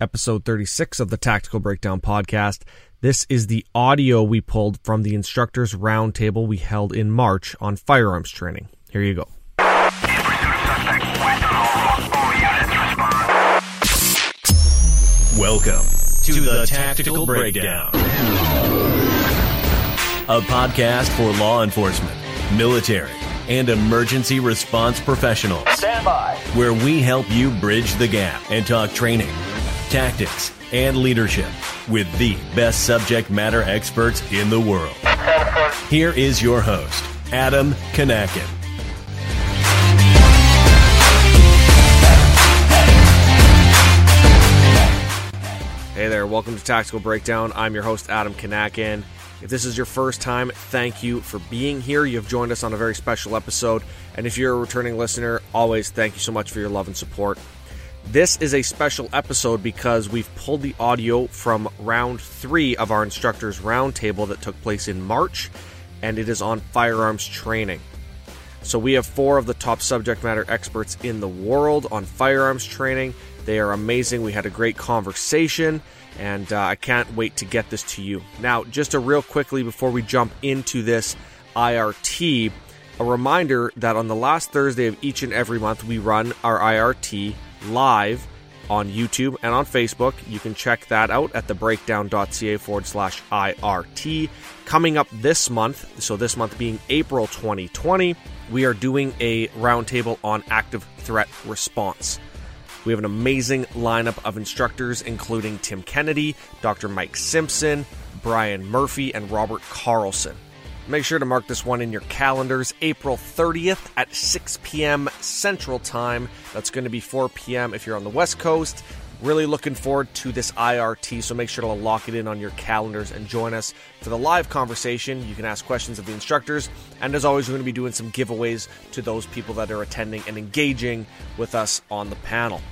episode 36 of the Tactical Breakdown podcast. This is the audio we pulled from the instructors roundtable we held in March on firearms training. Here you go. Welcome to the Tactical Breakdown, a podcast for law enforcement, military, and emergency response professionals. Stand by. Where we help you bridge the gap and talk training, tactics, and leadership with the best subject matter experts in the world. Here is your host, Adam Kanakin. Hey there, welcome to Tactical Breakdown. I'm your host, Adam Kanakin. If this is your first time, thank you for being here. You've joined us on a very special episode. And if you're a returning listener, always thank you so much for your love and support. This is a special episode because we've pulled the audio from round three of our instructors roundtable that took place in March, and it is on firearms training. So we have four of the top subject matter experts in the world on firearms training. They are amazing. We had a great conversation, and uh, I can't wait to get this to you. Now, just a real quickly before we jump into this IRT, a reminder that on the last Thursday of each and every month, we run our IRT live on YouTube and on Facebook. You can check that out at thebreakdown.ca forward slash IRT. Coming up this month, so this month being April 2020, we are doing a roundtable on active threat response. We have an amazing lineup of instructors, including Tim Kennedy, Dr. Mike Simpson, Brian Murphy, and Robert Carlson. Make sure to mark this one in your calendars April 30th at 6 p.m. Central Time. That's going to be 4 p.m. if you're on the West Coast. Really looking forward to this IRT, so make sure to lock it in on your calendars and join us for the live conversation. You can ask questions of the instructors, and as always, we're going to be doing some giveaways to those people that are attending and engaging with us on the panel.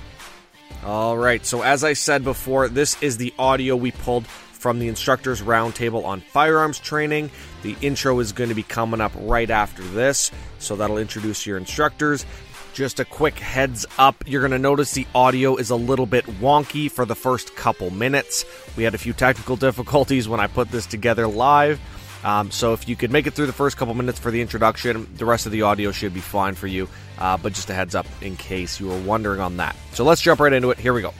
All right, so as I said before, this is the audio we pulled from the instructors roundtable on firearms training. The intro is going to be coming up right after this, so that'll introduce your instructors. Just a quick heads up, you're going to notice the audio is a little bit wonky for the first couple minutes. We had a few technical difficulties when I put this together live. Um, so if you could make it through the first couple minutes for the introduction, the rest of the audio should be fine for you. Uh, but just a heads up in case you were wondering on that. So let's jump right into it. Here we go.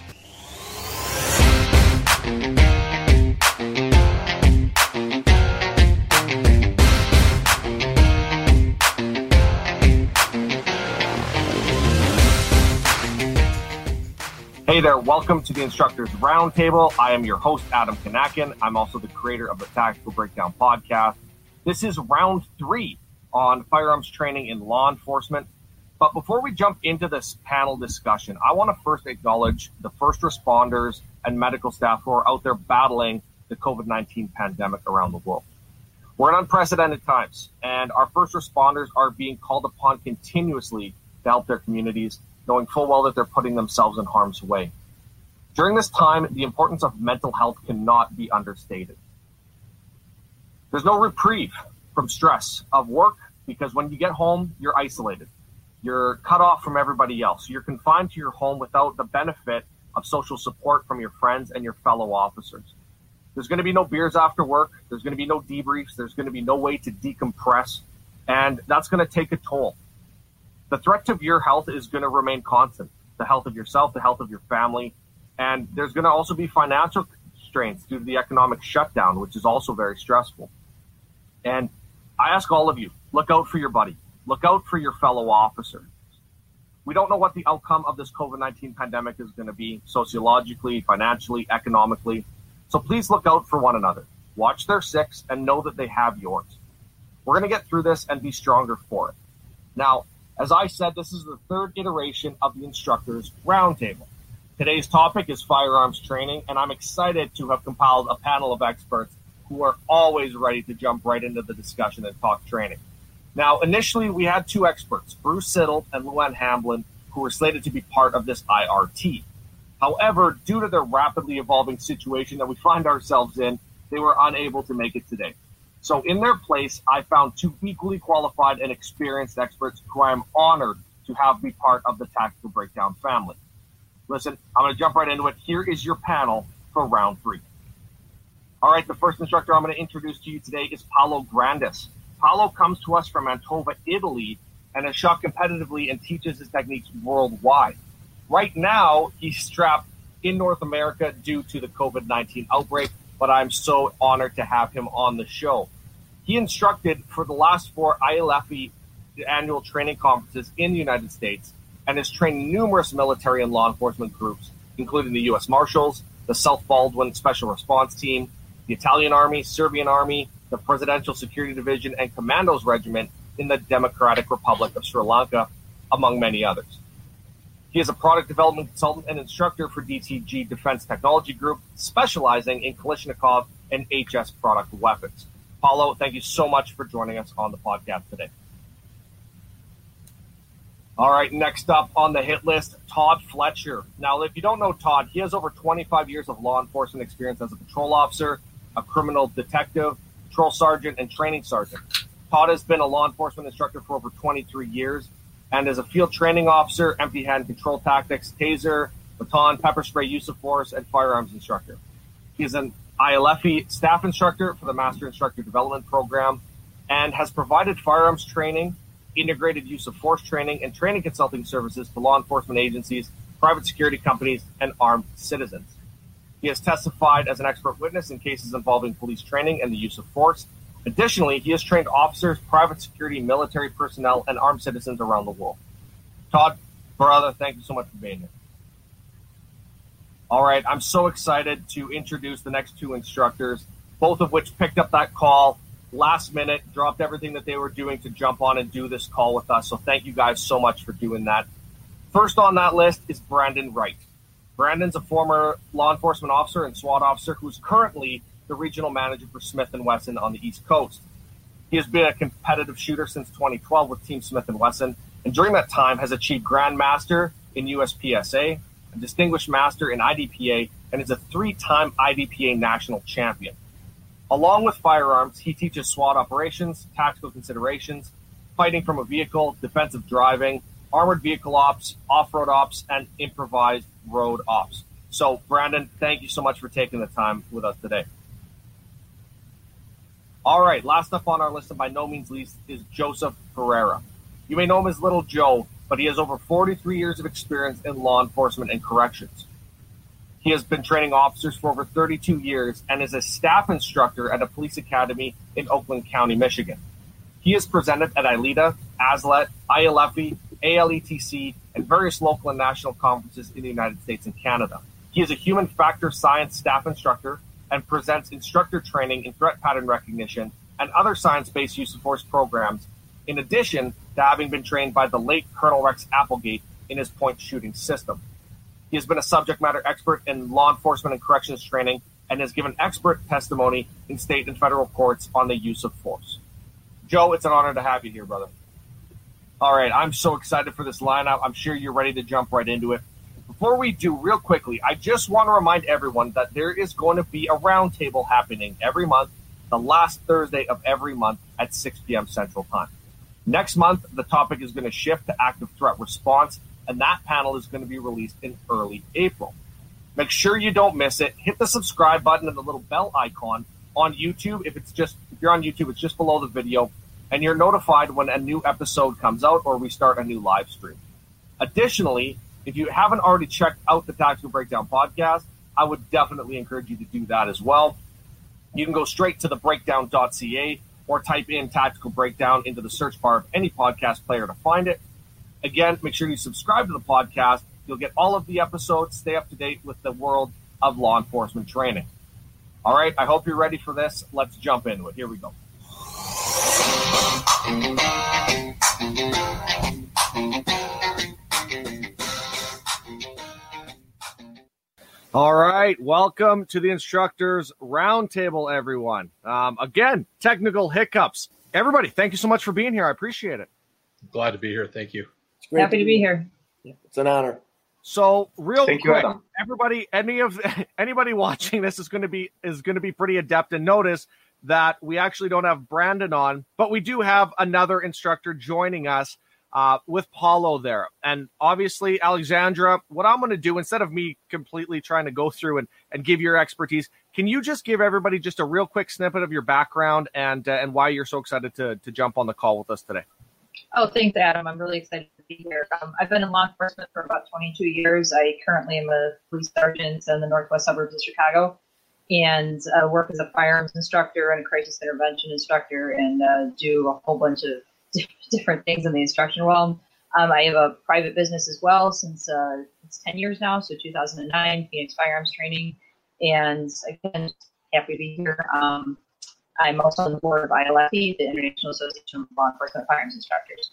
Hey there, welcome to the Instructors Roundtable. I am your host, Adam Kanakin. I'm also the creator of the Tactical Breakdown podcast. This is round three on firearms training in law enforcement. But before we jump into this panel discussion, I want to first acknowledge the first responders and medical staff who are out there battling the COVID 19 pandemic around the world. We're in unprecedented times, and our first responders are being called upon continuously to help their communities knowing full well that they're putting themselves in harm's way. During this time, the importance of mental health cannot be understated. There's no reprieve from stress of work because when you get home, you're isolated. You're cut off from everybody else. You're confined to your home without the benefit of social support from your friends and your fellow officers. There's going to be no beers after work. There's going to be no debriefs. There's going to be no way to decompress. And that's going to take a toll the threat to your health is going to remain constant. The health of yourself, the health of your family, and there's going to also be financial constraints due to the economic shutdown, which is also very stressful. And I ask all of you, look out for your buddy, look out for your fellow officer. We don't know what the outcome of this COVID 19 pandemic is going to be sociologically, financially, economically. So please look out for one another. Watch their six and know that they have yours. We're going to get through this and be stronger for it. Now, as I said, this is the third iteration of the instructors roundtable. Today's topic is firearms training, and I'm excited to have compiled a panel of experts who are always ready to jump right into the discussion and talk training. Now, initially, we had two experts, Bruce Siddle and Luann Hamblin, who were slated to be part of this IRT. However, due to the rapidly evolving situation that we find ourselves in, they were unable to make it today. So in their place, I found two equally qualified and experienced experts who I am honored to have be part of the Tactical Breakdown family. Listen, I'm going to jump right into it. Here is your panel for round three. All right, the first instructor I'm going to introduce to you today is Paolo Grandis. Paolo comes to us from Mantova, Italy, and has shot competitively and teaches his techniques worldwide. Right now, he's strapped in North America due to the COVID 19 outbreak, but I'm so honored to have him on the show. He instructed for the last four IALEFI annual training conferences in the United States and has trained numerous military and law enforcement groups, including the U.S. Marshals, the South Baldwin Special Response Team, the Italian Army, Serbian Army, the Presidential Security Division, and Commandos Regiment in the Democratic Republic of Sri Lanka, among many others. He is a product development consultant and instructor for DTG Defense Technology Group, specializing in Kalashnikov and HS Produkt weapons. Paolo, thank you so much for joining us on the podcast today. All right, next up on the hit list, Todd Fletcher. Now, if you don't know Todd, he has over 25 years of law enforcement experience as a patrol officer, a criminal detective, patrol sergeant, and training sergeant. Todd has been a law enforcement instructor for over 23 years and is a field training officer, empty hand control tactics, taser, baton, pepper spray use of force, and firearms instructor. He is an IALEFI staff instructor for the Master Instructor Development Program and has provided firearms training integrated use of force training and training consulting services to law enforcement agencies, private security companies, and armed citizens. He has testified as an expert witness in cases involving police training and the use of force. Additionally, he has trained officers, private security, military personnel, and armed citizens around the world. Todd, brother, thank you so much for being here. All right, I'm so excited to introduce the next two instructors, both of which picked up that call last minute, dropped everything that they were doing to jump on and do this call with us. So thank you guys so much for doing that. First on that list is Brandon Wright. Brandon's a former law enforcement officer and SWAT officer who's currently the regional manager for Smith & Wesson on the East Coast. He has been a competitive shooter since 2012 with Team Smith & Wesson, and during that time has achieved Grandmaster in USPSA, a Distinguished Master in IDPA, and is a three-time IDPA national champion. Along with firearms, he teaches SWAT operations, tactical considerations, fighting from a vehicle, defensive driving, armored vehicle ops, off road ops, and improvised road ops. So, Brandon, thank you so much for taking the time with us today. All right, last up on our list, and by no means least, is Joseph Ferreira. You may know him as Little Joe, but he has over 43 years of experience in law enforcement and corrections. He has been training officers for over 32 years and is a staff instructor at a police academy in Oakland County, Michigan. He is presented at ILEETA, ASLET, IALEFI, ALETC, and various local and national conferences in the United States and Canada. He is a human factor science staff instructor and presents instructor training in threat pattern recognition and other science based use of force programs, in addition to having been trained by the late Colonel Rex Applegate in his point shooting system. He has been a subject matter expert in law enforcement and corrections training and has given expert testimony in state and federal courts on the use of force. Joe, it's an honor to have you here, brother. All right, I'm so excited for this lineup. I'm sure you're ready to jump right into it. Before we do, real quickly, I just want to remind everyone that there is going to be a roundtable happening every month, the last Thursday of every month at 6 p.m. Central Time. Next month, the topic is going to shift to active threat response and that panel is going to be released in early April. Make sure you don't miss it. Hit the subscribe button and the little bell icon on YouTube. If it's just if you're on YouTube, it's just below the video, and you're notified when a new episode comes out or we start a new live stream. Additionally, if you haven't already checked out the Tactical Breakdown podcast, I would definitely encourage you to do that as well. You can go straight to the breakdown.ca or type in Tactical Breakdown into the search bar of any podcast player to find it. Again, make sure you subscribe to the podcast. You'll get all of the episodes, stay up to date with the world of law enforcement training. All right, I hope you're ready for this. Let's jump into it. Here we go. All right, welcome to the instructors roundtable, everyone. Um, again, technical hiccups. Everybody, thank you so much for being here. I appreciate it. Glad to be here. Thank you. Happy to be here. It's an honor. So, real Thank quick, Adam. everybody, any of anybody watching this is going to be is going to be pretty adept and notice that we actually don't have Brandon on, but we do have another instructor joining us. Uh, with Paolo there. And obviously, Alexandra, what I'm going to do instead of me completely trying to go through and, and give your expertise, can you just give everybody just a real quick snippet of your background and uh, and why you're so excited to to jump on the call with us today? Oh, thanks, Adam. I'm really excited to be here. Um, I've been in law enforcement for about 22 years. I currently am a police sergeant in the northwest suburbs of Chicago and uh, work as a firearms instructor and a crisis intervention instructor and uh, do a whole bunch of different things in the instruction realm. Um, I have a private business as well since uh, it's 10 years now, so 2009, Phoenix Firearms Training. And again, happy to be here. Um, I'm also on the board of IALEFI, the International Association of Law Enforcement Firearms Instructors.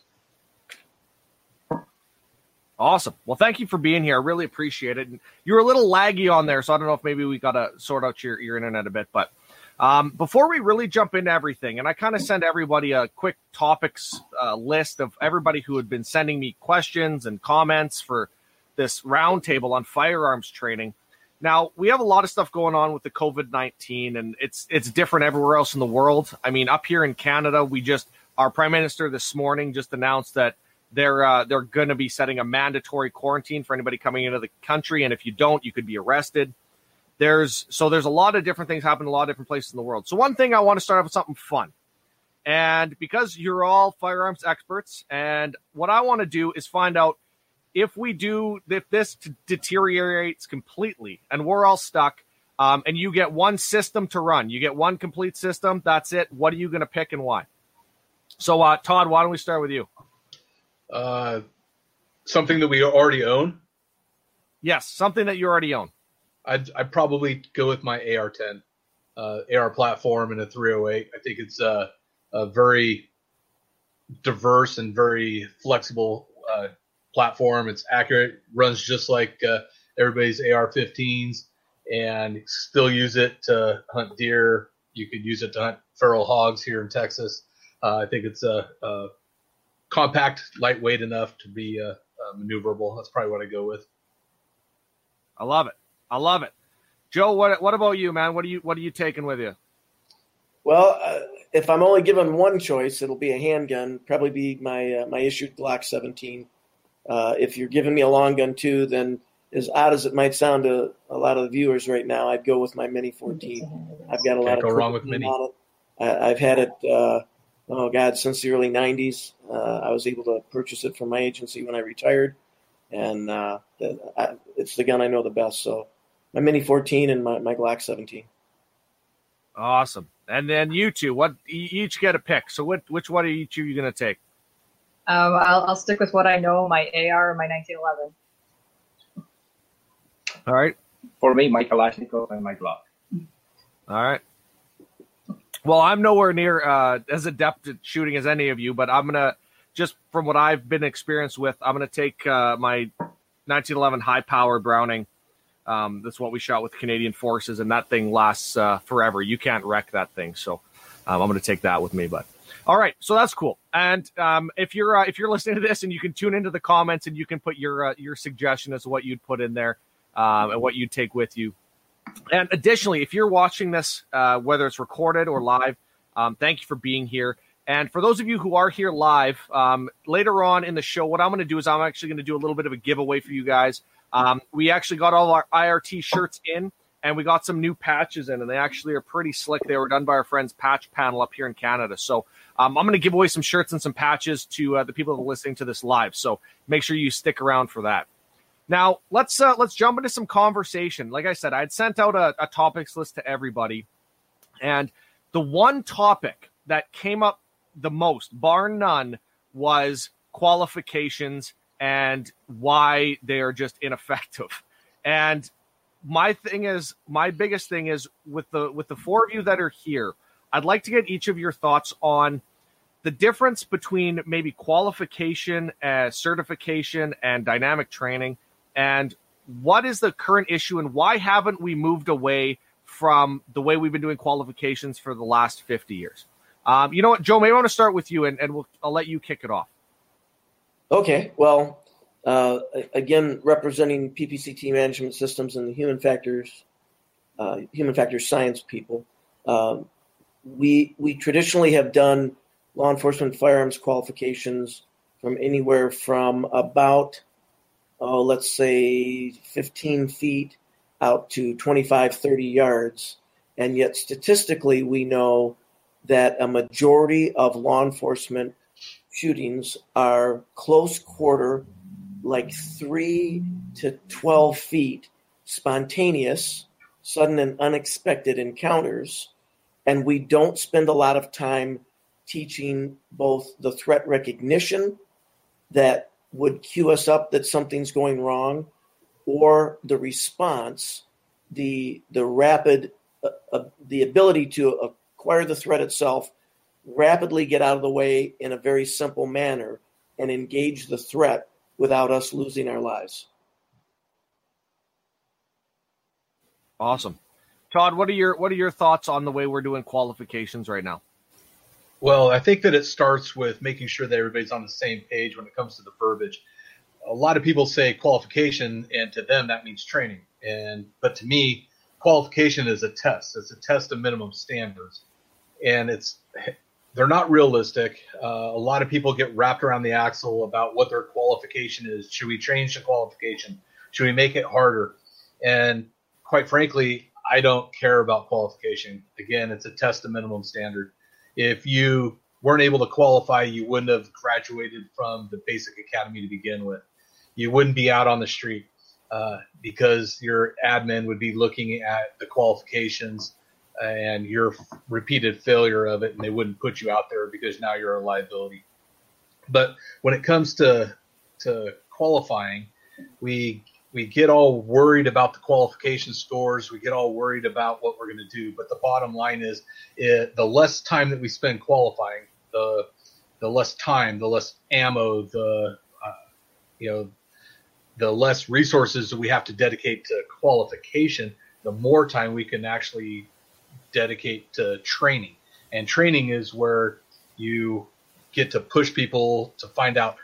Awesome. Well, thank you for being here. I really appreciate it. You were a little laggy on there, so I don't know if maybe we got to sort out your, your internet a bit. But um, before we really jump into everything, and I kind of send everybody a quick topics uh, list of everybody who had been sending me questions and comments for this roundtable on firearms training. Now we have a lot of stuff going on with the COVID nineteen, and it's it's different everywhere else in the world. I mean, up here in Canada, we just our prime minister this morning just announced that they're uh, they're going to be setting a mandatory quarantine for anybody coming into the country, and if you don't, you could be arrested. There's so there's a lot of different things happening in a lot of different places in the world. So one thing I want to start off with something fun. And because you're all firearms experts, and what I want to do is find out if we do if this deteriorates completely and we're all stuck, um, and you get one system to run, you get one complete system. That's it. What are you going to pick and why? So, uh, Todd, why don't we start with you? Uh, something that we already own. Yes, something that you already own. I'd, I'd probably go with my AR10, uh, AR platform and a 308. I think it's a, a very diverse and very flexible uh, platform. It's accurate, runs just like uh, everybody's AR-15s, and still use it to hunt deer. You could use it to hunt feral hogs here in Texas. Uh, I think it's a, a, compact, lightweight enough to be uh, uh, maneuverable. That's probably what I go with. I love it. I love it. Joe, what what about you, man? What are you what are you taking with you? Well, uh, if I'm only given one choice, it'll be a handgun. Probably be my uh, my issued Glock 17. Uh, if you're giving me a long gun too, then as odd as it might sound to a lot of the viewers right now, I'd go with my Mini 14. I've got a lot Can't of go wrong with Mini. on it. I, have had it. Uh, oh God, since the early '90s. Uh, I was able to purchase it from my agency when I retired, and uh, it's the gun I know the best. So my Mini 14 and my, my Glock 17. Awesome. And then you two, what you each get a pick. So what which one are each of you going to take? Um, I'll, I'll stick with what I know, my AR and my 1911. All right. For me, my Kalashnikov and my Glock. All right. Well, I'm nowhere near uh, as adept at shooting as any of you, but I'm gonna just from what I've been experienced with, I'm gonna take uh, my 1911 high power Browning um, that's what we shot with Canadian forces, and that thing lasts uh, forever. You can't wreck that thing. So um, I'm going to take that with me. But all right, so that's cool. And um, if you're uh, if you're listening to this, and you can tune into the comments, and you can put your uh, your suggestion as to what you'd put in there um, and what you'd take with you. And additionally, if you're watching this, uh, whether it's recorded or live, um, thank you for being here. And for those of you who are here live, um, later on in the show, what I'm going to do is I'm actually going to do a little bit of a giveaway for you guys. Um, we actually got all our IRT shirts in, and we got some new patches in, and they actually are pretty slick. They were done by our friends Patch Panel up here in Canada. So um, I'm going to give away some shirts and some patches to uh, the people that are listening to this live. So make sure you stick around for that. Now let's uh, let's jump into some conversation. Like I said, I had sent out a, a topics list to everybody, and the one topic that came up the most, bar none, was qualifications and why they are just ineffective. And my thing is, my biggest thing is with the with the four of you that are here, I'd like to get each of your thoughts on the difference between maybe qualification, uh, certification, and dynamic training, and what is the current issue, and why haven't we moved away from the way we've been doing qualifications for the last 50 years? Um, you know what, Joe, maybe I want to start with you, and, and we'll, I'll let you kick it off. Okay, well, uh, again, representing PPCT management systems and the human factors, uh, human factors science people, um, we we traditionally have done law enforcement firearms qualifications from anywhere from about, oh, let's say 15 feet out to 25, 30 yards. And yet, statistically, we know that a majority of law enforcement shootings are close quarter, like three to 12 feet, spontaneous, sudden and unexpected encounters. And we don't spend a lot of time teaching both the threat recognition that would cue us up that something's going wrong or the response the the rapid uh, uh, the ability to acquire the threat itself rapidly get out of the way in a very simple manner and engage the threat without us losing our lives awesome todd what are your what are your thoughts on the way we're doing qualifications right now well, I think that it starts with making sure that everybody's on the same page when it comes to the verbiage. A lot of people say qualification, and to them that means training. And but to me, qualification is a test. It's a test of minimum standards, and it's they're not realistic. Uh, a lot of people get wrapped around the axle about what their qualification is. Should we change the qualification? Should we make it harder? And quite frankly, I don't care about qualification. Again, it's a test of minimum standard if you weren't able to qualify, you wouldn't have graduated from the basic academy to begin with. You wouldn't be out on the street uh, because your admin would be looking at the qualifications and your repeated failure of it, and they wouldn't put you out there because now you're a liability. But when it comes to to qualifying, we we get all worried about the qualification scores. We get all worried about what we're going to do. But the bottom line is, it, the less time that we spend qualifying, the the less time, the less ammo, the uh, you know, the less resources that we have to dedicate to qualification, the more time we can actually dedicate to training. And training is where you get to push people to find out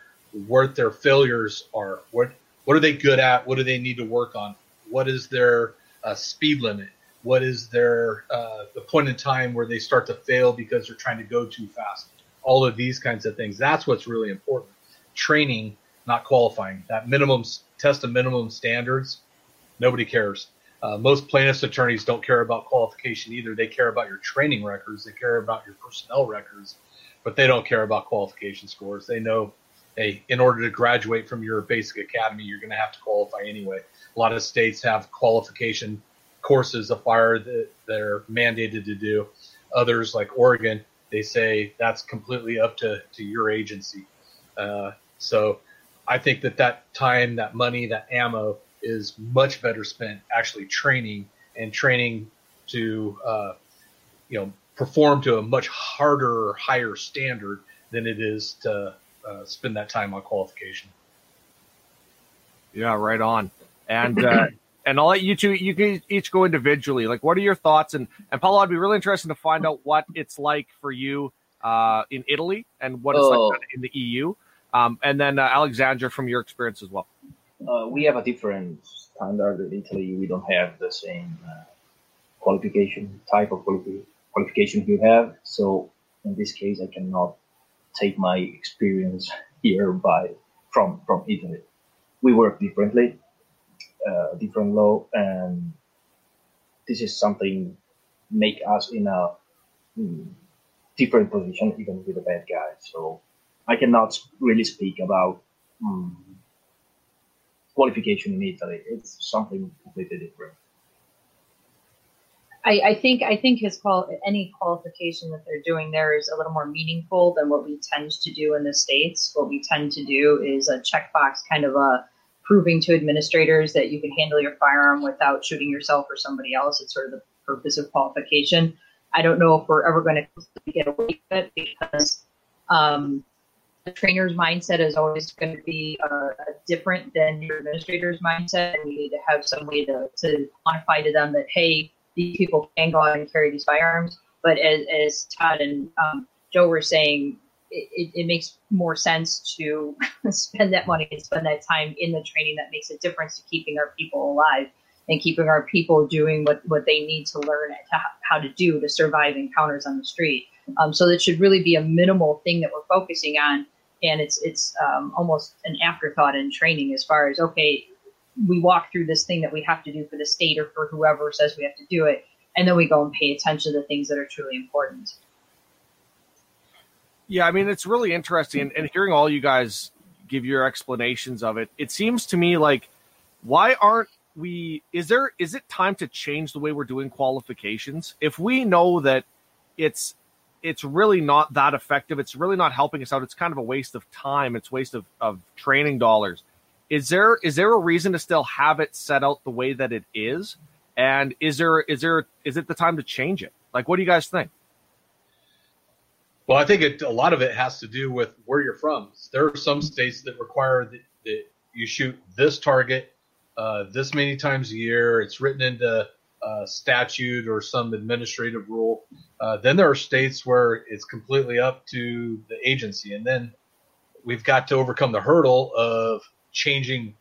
what their failures are, what what are they good at? What do they need to work on? What is their uh, speed limit? What is their uh, the point in time where they start to fail because they're trying to go too fast? All of these kinds of things. That's what's really important. Training, not qualifying. That minimum test of minimum standards. Nobody cares. Uh, most plaintiffs' attorneys don't care about qualification either. They care about your training records. They care about your personnel records, but they don't care about qualification scores. They know hey, in order to graduate from your basic academy, you're going to have to qualify anyway. A lot of states have qualification courses of fire that they're mandated to do. Others, like Oregon, they say that's completely up to, to your agency. Uh, so I think that that time, that money, that ammo is much better spent actually training and training to, uh, you know, perform to a much harder, higher standard than it is to uh, spend that time on qualification. Yeah, right on. And uh, and I'll let you two you can each go individually. Like, what are your thoughts? And and Paolo, I'd be really interested to find out what it's like for you uh, in Italy and what it's oh. like in the EU. Um, and then uh, Alexandra, from your experience as well. Uh, we have a different standard in Italy. We don't have the same uh, qualification type of quali- qualification you have. So in this case, I cannot take my experience here by from from Italy. We work differently, uh, different law, and this is something make us in a mm, different position even with the bad guys. So I cannot really speak about mm, qualification in Italy. It's something completely different. I, I, think I think his qual any qualification that they're doing there is a little more meaningful than what we tend to do in the states. What we tend to do is a checkbox kind of a proving to administrators that you can handle your firearm without shooting yourself or somebody else. It's sort of the purpose of qualification. I don't know if we're ever going to get away from it because um, the trainer's mindset is always going to be uh, different than your administrator's mindset, and we need to have some way to, to quantify to them that hey these people can go out and carry these firearms. But as, as Todd and um, Joe were saying, it, it, makes more sense to spend that money and spend that time in the training that makes a difference to keeping our people alive and keeping our people doing what, what they need to learn to, how to do to survive encounters on the street. Um, so that should really be a minimal thing that we're focusing on. and it's it's um, almost an afterthought in training as far as okay, we walk through this thing that we have to do for the state or for whoever says we have to do it, and then we go and pay attention to the things that are truly important. Yeah, I mean it's really interesting, and, and hearing all you guys give your explanations of it, it seems to me like why aren't we? Is there is it time to change the way we're doing qualifications? If we know that it's it's really not that effective. It's really not helping us out. It's kind of a waste of time. It's waste of, of training dollars. Is there is there a reason to still have it set out the way that it is? And is there is there is it the time to change it? Like, what do you guys think? Well, I think it, a lot of it has to do with where you're from. There are some states that require that, that you shoot this target uh, this many times a year. It's written into uh, statute or some administrative rule. Uh, then there are states where it's completely up to the agency, and then we've got to overcome the hurdle of changing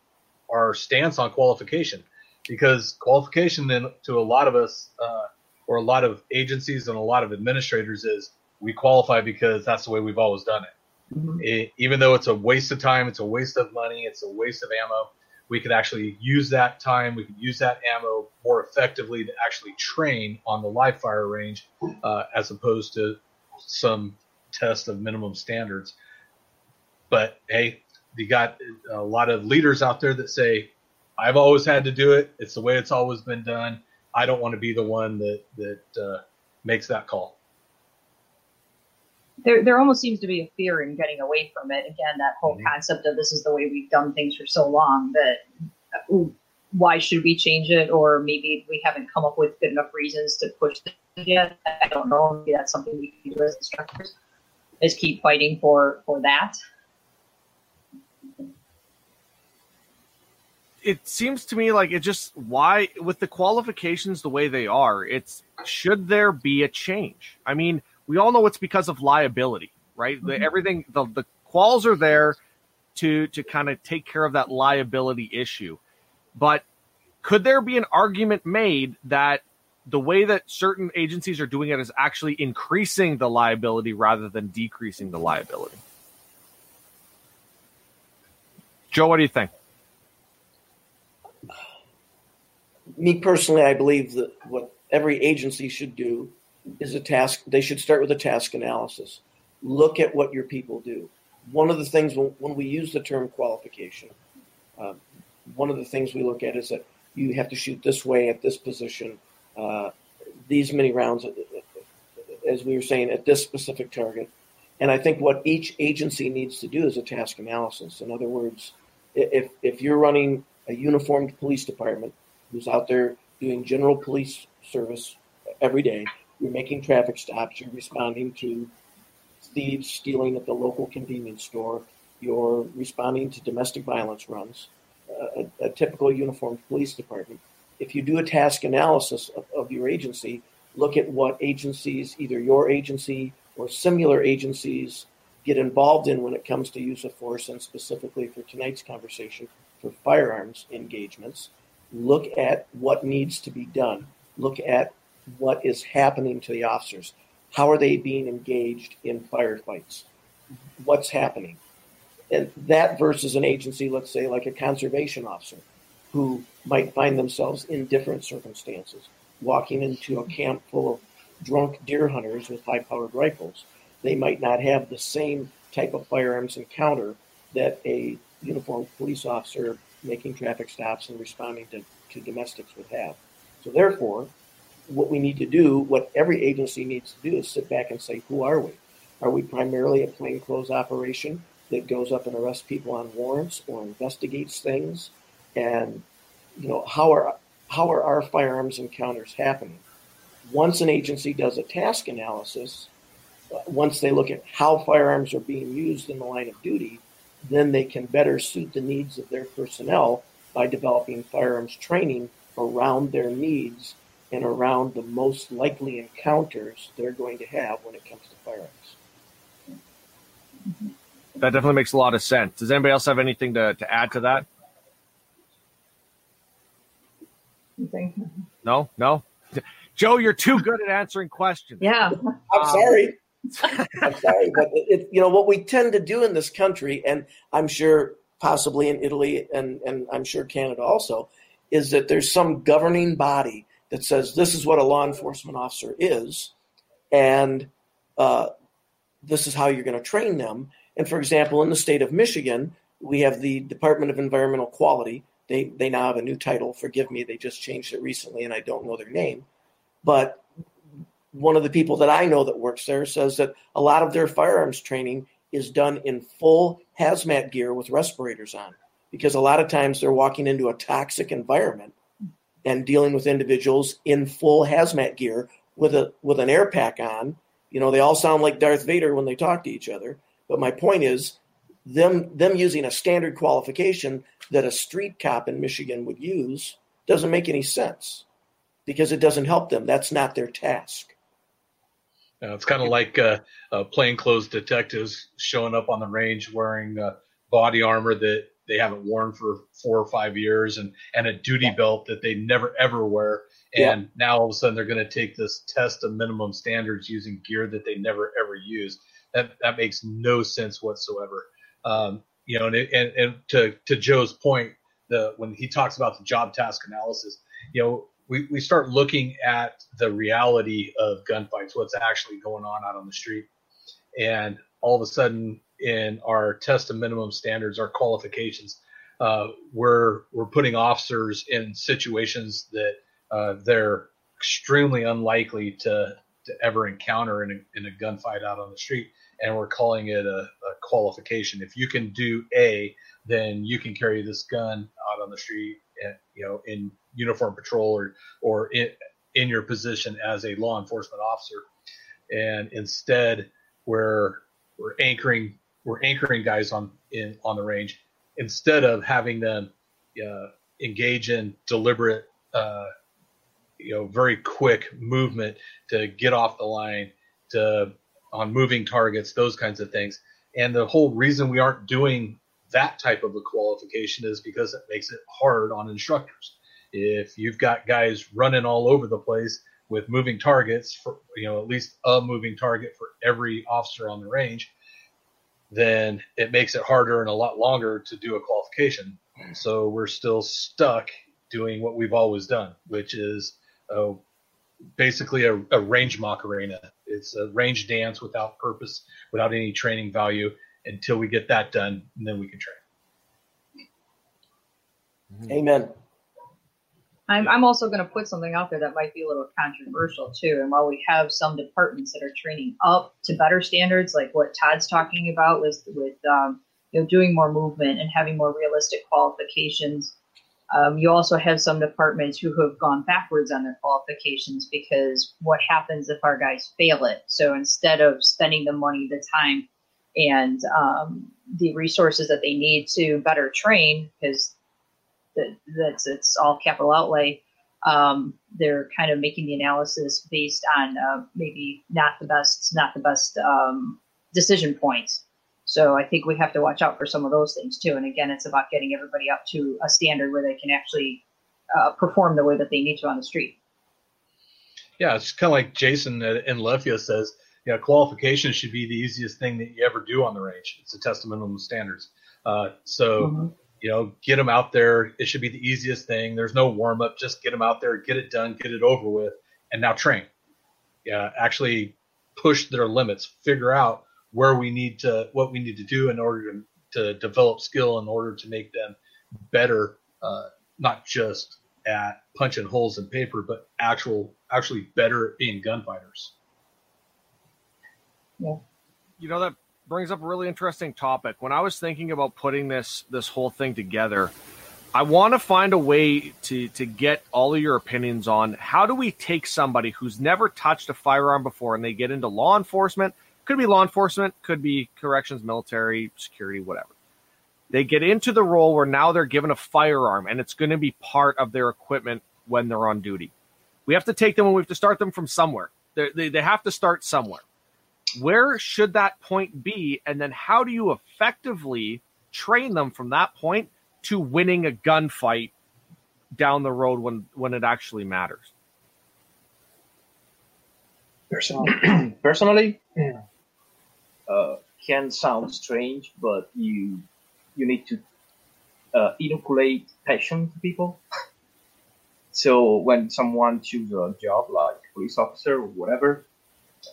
our stance on qualification because qualification then to a lot of us uh, or a lot of agencies and a lot of administrators is we qualify because that's the way we've always done it. Mm-hmm. it even though it's a waste of time it's a waste of money it's a waste of ammo we could actually use that time, we could use that ammo more effectively to actually train on the live fire range uh, as opposed to some test of minimum standards. But hey, you got a lot of leaders out there that say, I've always had to do it. It's the way it's always been done. I don't want to be the one that, that uh, makes that call there there almost seems to be a fear in getting away from it. Again, that whole mm-hmm. concept of this is the way we've done things for so long that ooh, why should we change it? Or maybe we haven't come up with good enough reasons to push it yet. I don't know. Maybe that's something we can do as instructors is keep fighting for for that. It seems to me like it just why with the qualifications the way they are, it's should there be a change? I mean, we all know it's because of liability, right? Mm-hmm. The, everything the the quals are there to to kind of take care of that liability issue. But could there be an argument made that the way that certain agencies are doing it is actually increasing the liability rather than decreasing the liability? Joe, what do you think? Me personally, I believe that what every agency should do is a task. They should start with a task analysis. Look at what your people do. One of the things when, when we use the term qualification, uh, one of the things we look at is that you have to shoot this way at this position, uh, these many rounds, as we were saying, at this specific target. And I think what each agency needs to do is a task analysis. In other words, if, if you're running a uniformed police department who's out there doing general police service every day, you're making traffic stops, you're responding to thieves stealing at the local convenience store, you're responding to domestic violence runs, uh, a, a, typical uniformed police department. If you do a task analysis of, of your agency, look at what agencies, either your agency or similar agencies, get involved in when it comes to use of force, and specifically for tonight's conversation, for firearms engagements. Look at what needs to be done. Look at what is happening to the officers. How are they being engaged in firefights? What's happening? And that versus an agency, let's say like a conservation officer, who might find themselves in different circumstances, walking into a camp full of drunk deer hunters with high powered rifles. They might not have the same type of firearms encounter that a uniformed police officer making traffic stops and responding to, to domestics would have. So, therefore, what we need to do, what every agency needs to do, is sit back and say, who are we? Are we primarily a plainclothes operation that goes up and arrests people on warrants or investigates things? And you know, how are how are our firearms encounters happening? Once an agency does a task analysis, uh, once they look at how firearms are being used in the line of duty, then they can better suit the needs of their personnel by developing firearms training around their needs and around the most likely encounters they're going to have when it comes to firearms. That definitely makes a lot of sense. Does anybody else have anything to, to add to that? No, no. Joe, you're too good at answering questions. Yeah. I'm um, sorry. I'm sorry, but it, you know what we tend to do in this country, and I'm sure possibly in Italy and and I'm sure Canada also, is that there's some governing body that says this is what a law enforcement officer is, and uh, this is how you're going to train them. And for example, in the state of Michigan, we have the Department of Environmental Quality. They they now have a new title. Forgive me, they just changed it recently, and I don't know their name. But one of the people that I know that works there says that a lot of their firearms training is done in full hazmat gear with respirators on, because a lot of times they're walking into a toxic environment and dealing with individuals in full hazmat gear with a with an air pack on. You know, they all sound like Darth Vader when they talk to each other. But my point is, them them using a standard qualification that a street cop in Michigan would use doesn't make any sense because it doesn't help them. That's not their task. It's kind of like uh, uh, plainclothes detectives showing up on the range wearing uh, body armor that they haven't worn for four or five years and, and a duty yeah. belt that they never ever wear. And yeah. now all of a sudden they're going to take this test of minimum standards using gear that they never ever use. That that makes no sense whatsoever. Um, you know, and, and, and to, to Joe's point, the when he talks about the job task analysis, you know, we, we start looking at the reality of gunfights, what's actually going on out on the street. And all of a sudden, in our test of minimum standards, our qualifications, uh, we're we're putting officers in situations that uh, they're extremely unlikely to to ever encounter in a, in a gunfight out on the street, and we're calling it a, a qualification. If you can do A, then you can carry this gun out on the street, and, you know, in uniform patrol or or in, in your position as a law enforcement officer. And instead, we're we're anchoring we're anchoring guys on in on the range instead of having them uh, engage in deliberate, uh, you know, very quick movement to get off the line, to on moving targets, those kinds of things. And the whole reason we aren't doing that type of a qualification is because it makes it hard on instructors. If you've got guys running all over the place with moving targets for you know at least a moving target for every officer on the range, then it makes it harder and a lot longer to do a qualification. So we're still stuck doing what we've always done, which is uh, basically a, a range macarena. It's a range dance without purpose, without any training value until we get that done, and then we can train. Amen. I'm, I'm also going to put something out there that might be a little controversial too. And while we have some departments that are training up to better standards, like what Todd's talking about with with um, you know doing more movement and having more realistic qualifications, um, you also have some departments who have gone backwards on their qualifications because what happens if our guys fail it? So instead of spending the money, the time, and um, the resources that they need to better train, because that that's it's all capital outlay. Um, they're kind of making the analysis based on uh, maybe not the best, not the best um, decision points. So I think we have to watch out for some of those things too. And again, it's about getting everybody up to a standard where they can actually uh, perform the way that they need to on the street. Yeah, it's kind of like Jason in Lefia says. You know, qualification should be the easiest thing that you ever do on the range. It's a test of minimum standards. Uh, so mm-hmm you know, get them out there. It should be the easiest thing. There's no warm up. Just get them out there, get it done, get it over with, and now train. Yeah, actually push their limits. Figure out where we need to, what we need to do in order to, to develop skill, in order to make them better, uh, not just at punching holes in paper, but actual, actually better being gunfighters. Yeah. You know that brings up a really interesting topic. When I was thinking about putting this this whole thing together, I want to find a way to to get all of your opinions on how do we take somebody who's never touched a firearm before and they get into law enforcement, could be law enforcement, could be corrections, military, security, whatever. They get into the role where now they're given a firearm and it's going to be part of their equipment when they're on duty. We have to take them and we have to start them from somewhere. They, they, they have to start somewhere where should that point be? And then how do you effectively train them from that point to winning a gunfight down the road when, when it actually matters? Personally, personally uh, can sound strange, but you you need to uh, inoculate passion to people. so when someone chooses a job like police officer or whatever,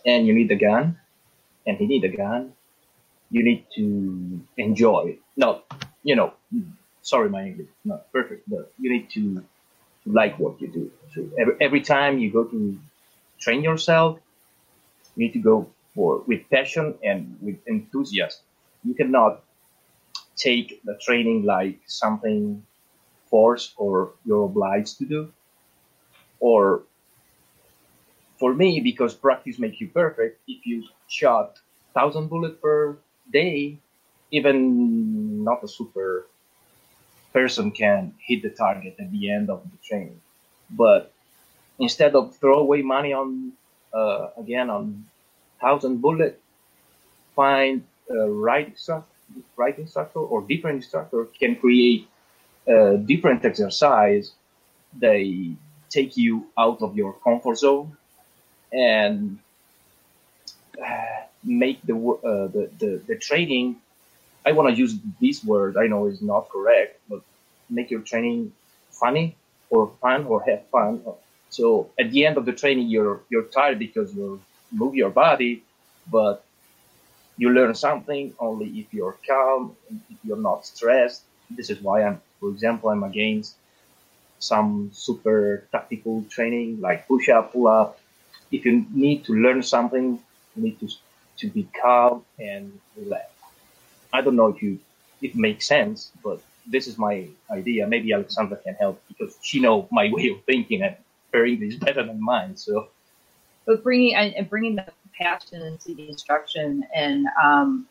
and you need a gun, and he need a gun, you need to enjoy. No, you know, sorry, my English is not perfect, but you need to, to like what you do. So every, every time you go to train yourself, you need to go for with passion and with enthusiasm. You cannot take the training like something forced or you're obliged to do. Or for me, because practice makes you perfect, if you shot thousand bullet per day, even not a super person can hit the target at the end of the training. But instead of throw away money on uh, again on thousand bullet, find a right instructor, right instructor or different instructor can create a different exercise. They take you out of your comfort zone and make the, uh, the, the the training. I want to use this word. I know is not correct, but make your training funny or fun or have fun. So at the end of the training, you're you're tired because you move your body, but you learn something only if you're calm, if you're not stressed. This is why I'm, for example, I'm against some super tactical training like push up, pull up. If you need to learn something, need to to be calm and relax. I don't know if you it makes sense, but this is my idea. Maybe Alexandra can help because she know my way of thinking and her English better than mine. So, but bringing and bringing the passion into the instruction and um,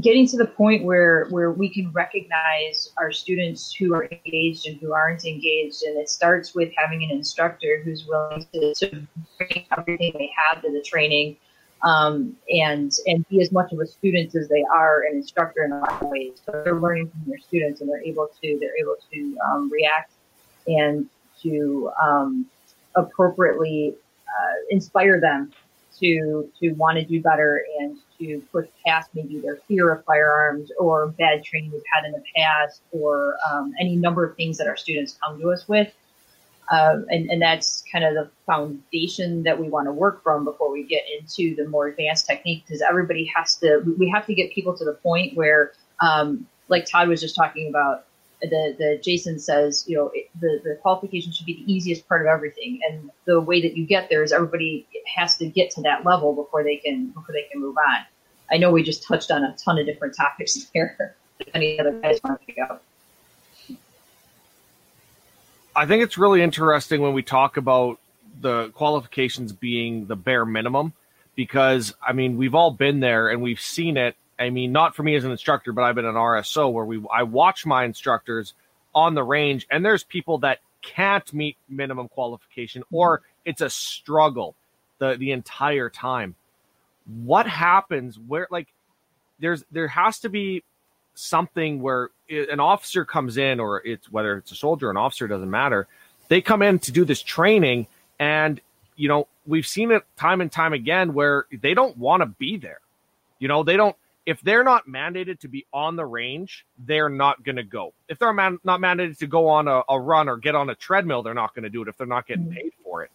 getting to the point where where we can recognize our students who are engaged and who aren't engaged, and it starts with having an instructor who's willing to, to bring everything they have to the training um, and and be as much of a student as they are an instructor in a lot of ways. So they're learning from their students, and they're able to they're able to um, react and to um, appropriately uh, inspire them to to want to do better and to push past maybe their fear of firearms or bad training we've had in the past or um, any number of things that our students come to us with. Um, and, and that's kind of the foundation that we want to work from before we get into the more advanced technique because everybody has to we have to get people to the point where um, like todd was just talking about the, the jason says you know the, the qualification should be the easiest part of everything. And the way that you get there is everybody has to get to that level before they can before they can move on. I know we just touched on a ton of different topics there any other guys want to up? I think it's really interesting when we talk about the qualifications being the bare minimum because I mean we've all been there and we've seen it. I mean, not for me as an instructor, but I've been an RSO where we I watch my instructors on the range and there's people that can't meet minimum qualification mm-hmm. or it's a struggle the the entire time. What happens where like there's there has to be something where an officer comes in, or it's whether it's a soldier or an officer, doesn't matter. They come in to do this training, and you know we've seen it time and time again where they don't want to be there. You know, they don't. If they're not mandated to be on the range, they're not going to go. If they're man, not mandated to go on a, a, run or get on a treadmill, they're not going to do it if they're not getting mm-hmm. paid for it.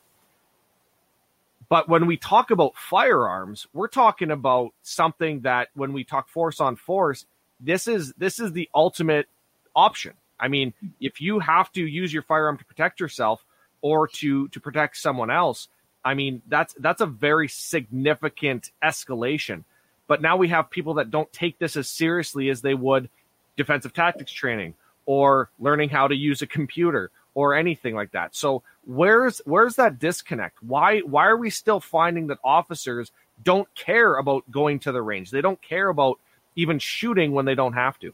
But when we talk about firearms, we're talking about something that when we talk force on force, this is this is the ultimate option. I mean, if you have to use your firearm to protect yourself or to to protect someone else, I mean, that's that's a very significant escalation. But now we have people that don't take this as seriously as they would defensive tactics training or learning how to use a computer or anything like that. So where's where's that disconnect? Why why are we still finding that officers don't care about going to the range? They don't care about even shooting when they don't have to.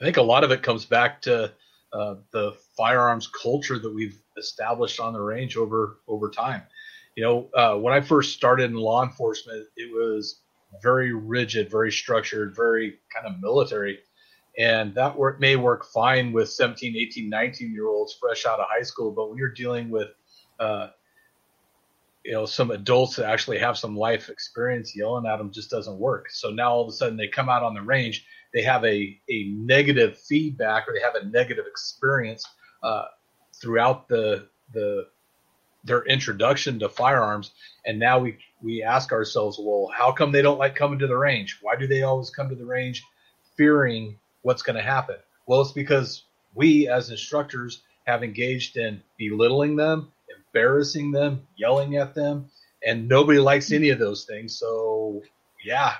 I think a lot of it comes back to uh, the firearms culture that we've established on the range over over time. You know, uh, when I first started in law enforcement, it was very rigid, very structured, very kind of military. And that work may work fine with 17, 18, 19 year olds fresh out of high school. But when you're dealing with uh, you know some adults that actually have some life experience yelling at them just doesn't work. So now all of a sudden they come out on the range, they have a a negative feedback or they have a negative experience uh, throughout the the their introduction to firearms, and now we we ask ourselves, well, how come they don't like coming to the range? Why do they always come to the range fearing what's going to happen? Well, it's because we as instructors have engaged in belittling them, embarrassing them, yelling at them, and nobody likes any of those things. So, yeah,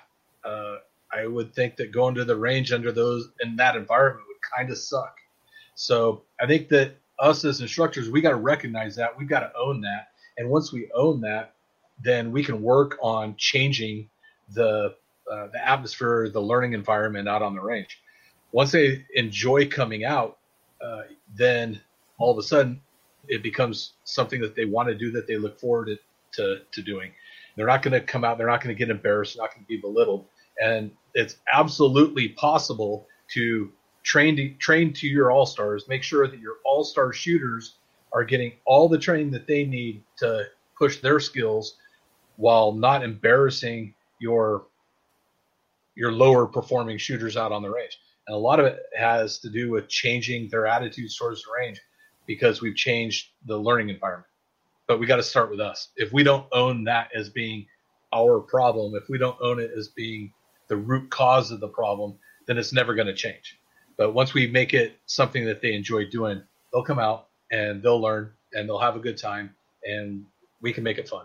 uh, I would think that going to the range under those in that environment would kind of suck. So, I think that us as instructors, we got to recognize that. We've got to own that. And once we own that, then we can work on changing the uh, the atmosphere, the learning environment out on the range. Once they enjoy coming out, uh, then all of a sudden it becomes something that they want to do that they look forward to, to, to doing. They're not going to come out. They're not going to get embarrassed. Not going to be belittled. And it's absolutely possible to train to train to your all stars. Make sure that your all star shooters are getting all the training that they need to push their skills while not embarrassing your your lower performing shooters out on the range. And a lot of it has to do with changing their attitudes towards the range because we've changed the learning environment. But we got to start with us. If we don't own that as being our problem, if we don't own it as being the root cause of the problem, then it's never going to change. But once we make it something that they enjoy doing, they'll come out and they'll learn and they'll have a good time and we can make it fun.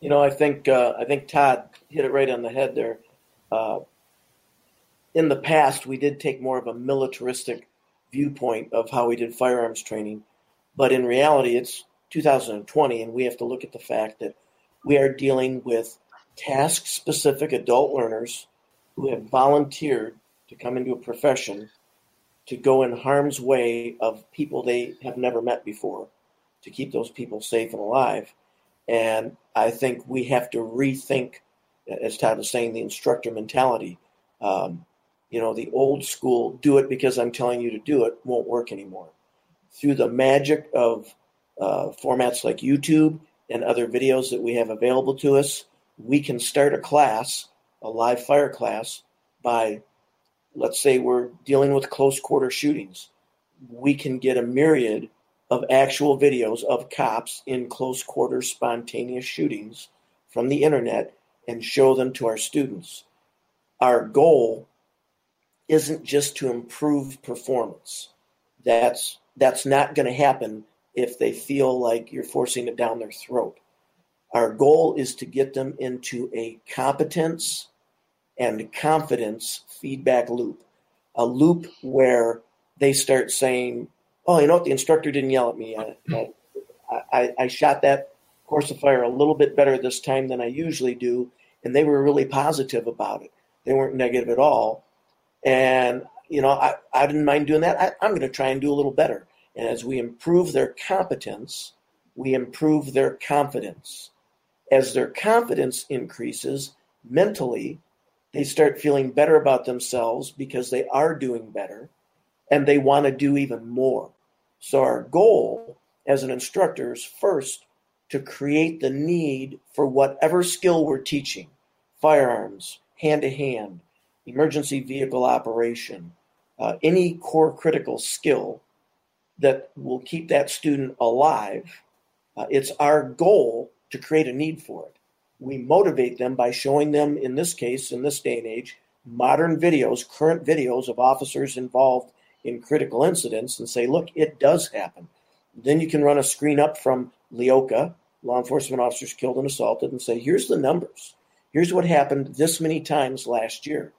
You know, I think uh, I think Todd hit it right on the head there. Uh, in the past, we did take more of a militaristic viewpoint of how we did firearms training, but in reality, it's 2020, and we have to look at the fact that we are dealing with task-specific adult learners who have volunteered to come into a profession to go in harm's way of people they have never met before to keep those people safe and alive. And I think we have to rethink, as Todd was saying, the instructor mentality. Um, you know, the old school, do it because I'm telling you to do it, won't work anymore. Through the magic of uh, formats like YouTube and other videos that we have available to us, we can start a class, a live fire class, by, let's say, we're dealing with close quarter shootings. We can get a myriad of actual videos of cops in close quarter spontaneous shootings from the internet and show them to our students. Our goal isn't just to improve performance. That's that's not going to happen if they feel like you're forcing it down their throat. Our goal is to get them into a competence and confidence feedback loop, a loop where they start saying, oh, you know what? The instructor didn't yell at me. I, I, I shot that course of fire a little bit better this time than I usually do. And they were really positive about it. They weren't negative at all. And, you know, I, I didn't mind doing that. I, I'm going to try and do a little better. And as we improve their competence, we improve their confidence. As their confidence increases mentally, they start feeling better about themselves because they are doing better and they want to do even more. So, our goal as an instructor is first to create the need for whatever skill we're teaching firearms, hand to hand, emergency vehicle operation, uh, any core critical skill that will keep that student alive. Uh, it's our goal to create a need for it. We motivate them by showing them, in this case, in this day and age, modern videos, current videos of officers involved in critical incidents and say, look, it does happen. Then you can run a screen up from LEOKA, law enforcement officers killed and assaulted, and say, here's the numbers. Here's what happened this many times last year.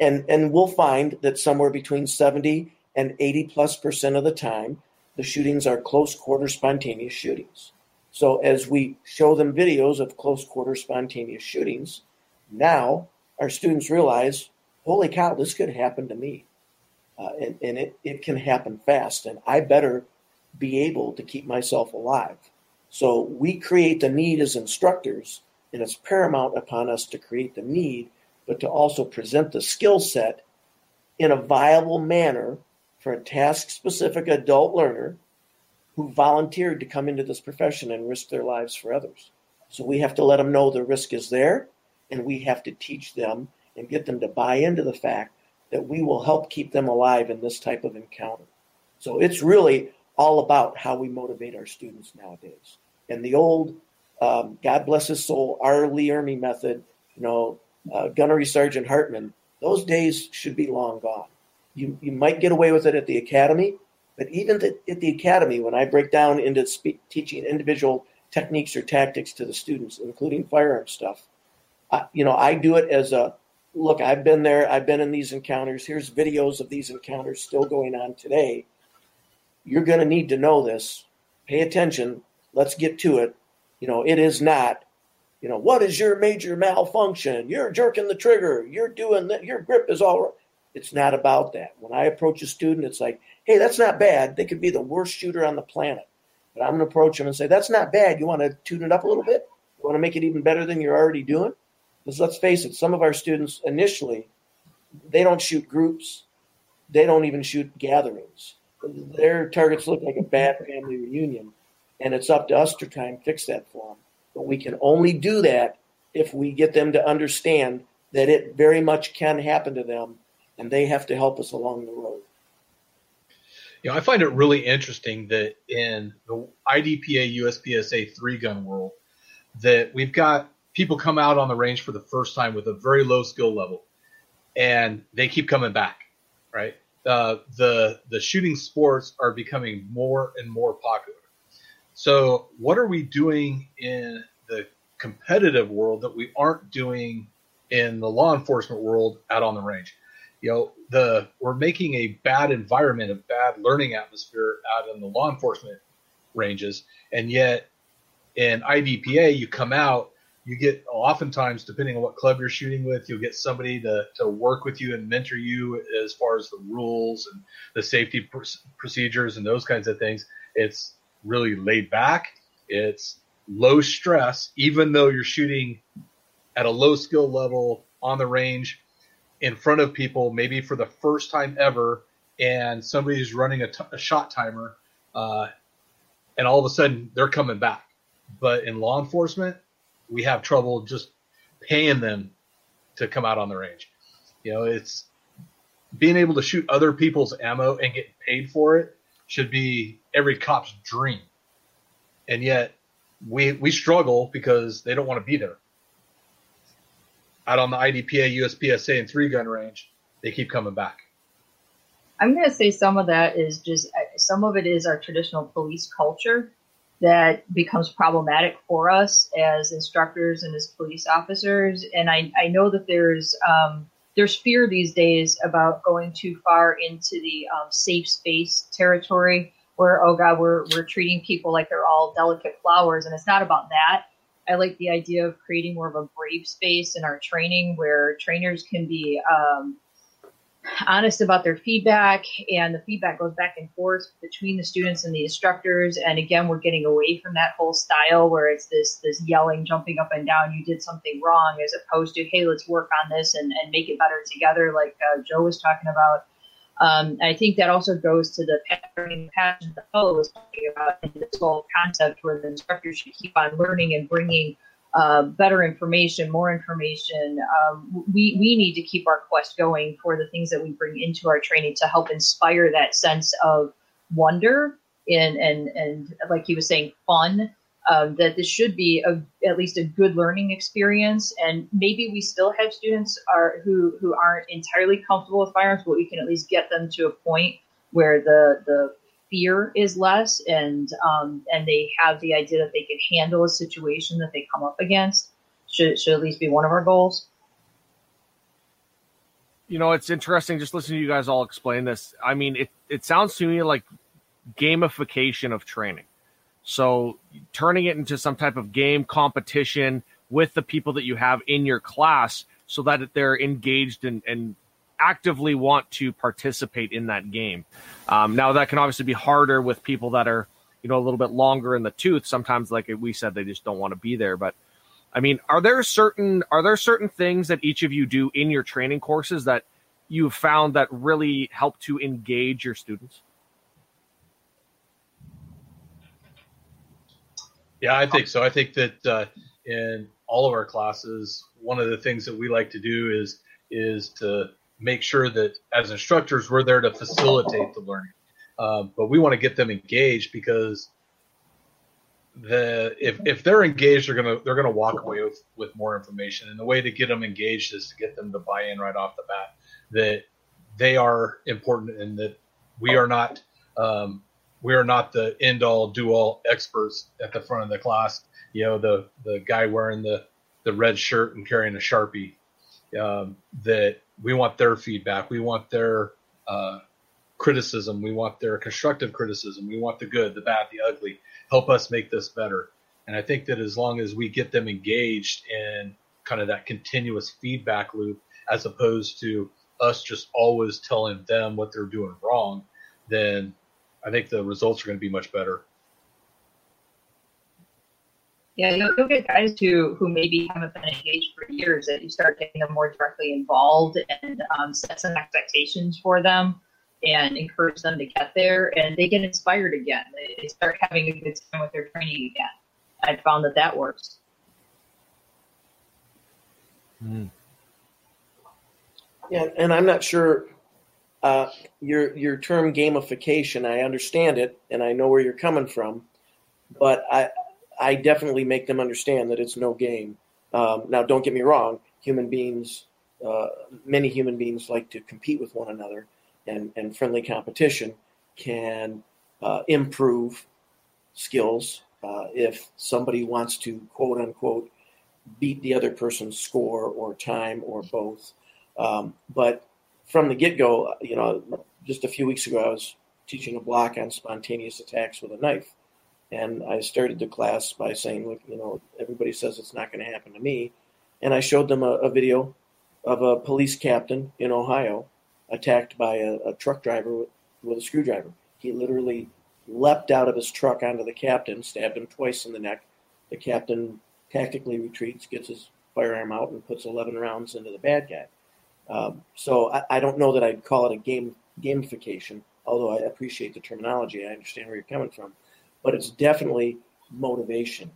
And, and we'll find that somewhere between 70 and 80 plus percent of the time, the shootings are close quarter spontaneous shootings. So as we show them videos of close quarter spontaneous shootings, now our students realize, holy cow, this could happen to me uh, and, and it, it can happen fast. And I better be able to keep myself alive. So we create the need as instructors, and it's paramount upon us to create the need, but to also present the skill set in a viable manner for a task specific adult learner who volunteered to come into this profession and risk their lives for others. So we have to let them know the risk is there, and we have to teach them and get them to buy into the fact that we will help keep them alive in this type of encounter. So it's really all about how we motivate our students nowadays. And the old, um, God bless his soul, R. Lee Ermey method, you know, uh, Gunnery Sergeant Hartman, those days should be long gone. You, you might get away with it at the academy, but even the, at the academy, when I break down into speak, teaching individual techniques or tactics to the students, including firearm stuff, I, you know, I do it as a look. I've been there. I've been in these encounters. Here's videos of these encounters still going on today. You're going to need to know this. Pay attention. Let's get to it. You know, it is not. You know, what is your major malfunction? You're jerking the trigger. You're doing that. Your grip is all. It's not about that. When I approach a student, it's like, hey, that's not bad. They could be the worst shooter on the planet. But I'm going to approach them and say, that's not bad. You want to tune it up a little bit? You want to make it even better than you're already doing? Because let's face it, some of our students initially, they don't shoot groups. They don't even shoot gatherings. Their targets look like a bad family reunion. And it's up to us to try and fix that for them. But we can only do that if we get them to understand that it very much can happen to them and they have to help us along the road. You know, I find it really interesting that in the IDPA USPSA three gun world, that we've got people come out on the range for the first time with a very low skill level, and they keep coming back, right? Uh, the the shooting sports are becoming more and more popular. So, what are we doing in the competitive world that we aren't doing in the law enforcement world out on the range? You know the we're making a bad environment, a bad learning atmosphere out in the law enforcement ranges, and yet in IDPA you come out, you get oftentimes depending on what club you're shooting with, you'll get somebody to to work with you and mentor you as far as the rules and the safety pr- procedures and those kinds of things. It's really laid back. It's low stress, even though you're shooting at a low skill level on the range in front of people, maybe for the first time ever, and somebody's running a, t- a shot timer, uh, and all of a sudden they're coming back. But in law enforcement, we have trouble just paying them to come out on the range. You know, it's being able to shoot other people's ammo and get paid for it should be every cop's dream. And yet we we struggle because they don't want to be there out on the IDPA, USPSA, and three gun range, they keep coming back. I'm going to say some of that is just some of it is our traditional police culture that becomes problematic for us as instructors and as police officers. And I, I know that there's um, there's fear these days about going too far into the um, safe space territory where oh god we're we're treating people like they're all delicate flowers, and it's not about that. I like the idea of creating more of a brave space in our training where trainers can be um, honest about their feedback and the feedback goes back and forth between the students and the instructors. And again we're getting away from that whole style where it's this this yelling jumping up and down you did something wrong as opposed to hey let's work on this and, and make it better together like uh, joe was talking about um, I think that also goes to the pattern passion the fellow was talking about and this whole concept where the instructor should keep on learning and bringing uh, better information, more information. Um, we, we need to keep our quest going for the things that we bring into our training to help inspire that sense of wonder and, and, and like he was saying, fun um, that this should be a, at least a good learning experience. And maybe we still have students are who who aren't entirely comfortable with firearms, but we can at least get them to a point where the the fear is less, and um, and they have the idea that they can handle a situation that they come up against. Should should at least be one of our goals. You know, it's interesting just listening to you guys all explain this. I mean, it, it sounds to me like gamification of training so turning it into some type of game competition with the people that you have in your class so that they're engaged and, and actively want to participate in that game. Um, now that can obviously be harder with people that are, you know, a little bit longer in the tooth. Sometimes, like we said, they just don't want to be there. But I mean, are there certain are there certain things that each of you do in your training courses that you've found that really help to engage your students? Yeah, I think so. I think that uh, in all of our classes, one of the things that we like to do is is to make sure that as instructors we're there to facilitate the learning, um, but we want to get them engaged because the if if they're engaged, they're gonna they're gonna walk away with with more information. And the way to get them engaged is to get them to buy in right off the bat that they are important and that we are not um, we are not the end all do all experts at the front of the class. You know, the the guy wearing the the red shirt and carrying a sharpie. Um, that we want their feedback. We want their uh, criticism. We want their constructive criticism. We want the good, the bad, the ugly. Help us make this better. And I think that as long as we get them engaged in kind of that continuous feedback loop, as opposed to us just always telling them what they're doing wrong, then I think the results are going to be much better. Yeah, you'll, you'll get guys who who maybe haven't been engaged for years that you start getting them more directly involved and um, set some expectations for them and encourage them to get there, and they get inspired again. They, they start having a good time with their training again. I found that that works. Mm. Yeah, and I'm not sure uh, your your term gamification. I understand it, and I know where you're coming from, but I I definitely make them understand that it's no game. Um, now, don't get me wrong. Human beings, uh, many human beings, like to compete with one another, and and friendly competition can uh, improve skills. Uh, if somebody wants to quote unquote beat the other person's score or time or both, um, but from the get go, you know, just a few weeks ago, I was teaching a block on spontaneous attacks with a knife. And I started the class by saying, look, you know, everybody says it's not going to happen to me. And I showed them a, a, video of a police captain in Ohio attacked by a, a truck driver with, with a screwdriver. He literally leapt out of his truck onto the captain, stabbed him twice in the neck. The captain tactically retreats, gets his firearm out, and puts 11 rounds into the bad guy. Um, so I, I, don't know that I'd call it a game gamification, although I appreciate the terminology. I understand where you're coming from, but it's definitely motivation.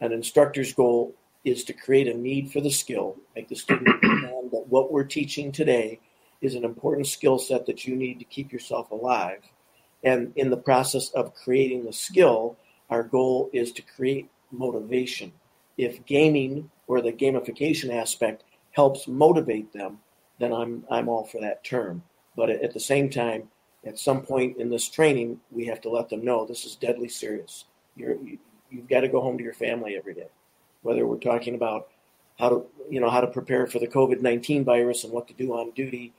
An instructor's goal is to create a need for the skill, make the student understand that what we're teaching today is an important skill set that you need to keep yourself alive. And in the process of creating the skill, our goal is to create motivation. If gaming or the gamification aspect helps motivate them, then I'm I'm all for that term. But at the same time, at some point in this training, we have to let them know this is deadly serious. You're you, you've got to go home to your family every day. Whether we're talking about how to you know how to prepare for the COVID nineteen virus and what to do on duty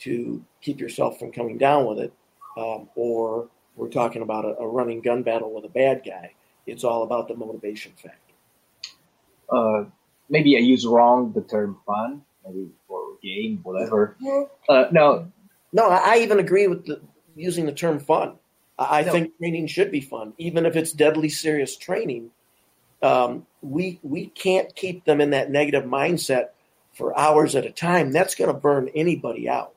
to keep yourself from coming down with it, um, or we're talking about a, a, running gun battle with a bad guy. It's all about the motivation factor. Uh, maybe I use wrong the term fun maybe for game, whatever. Uh, no, no, I even agree with the, using the term fun. I no. think training should be fun, even if it's deadly serious training. Um, we we can't keep them in that negative mindset for hours at a time. That's going to burn anybody out.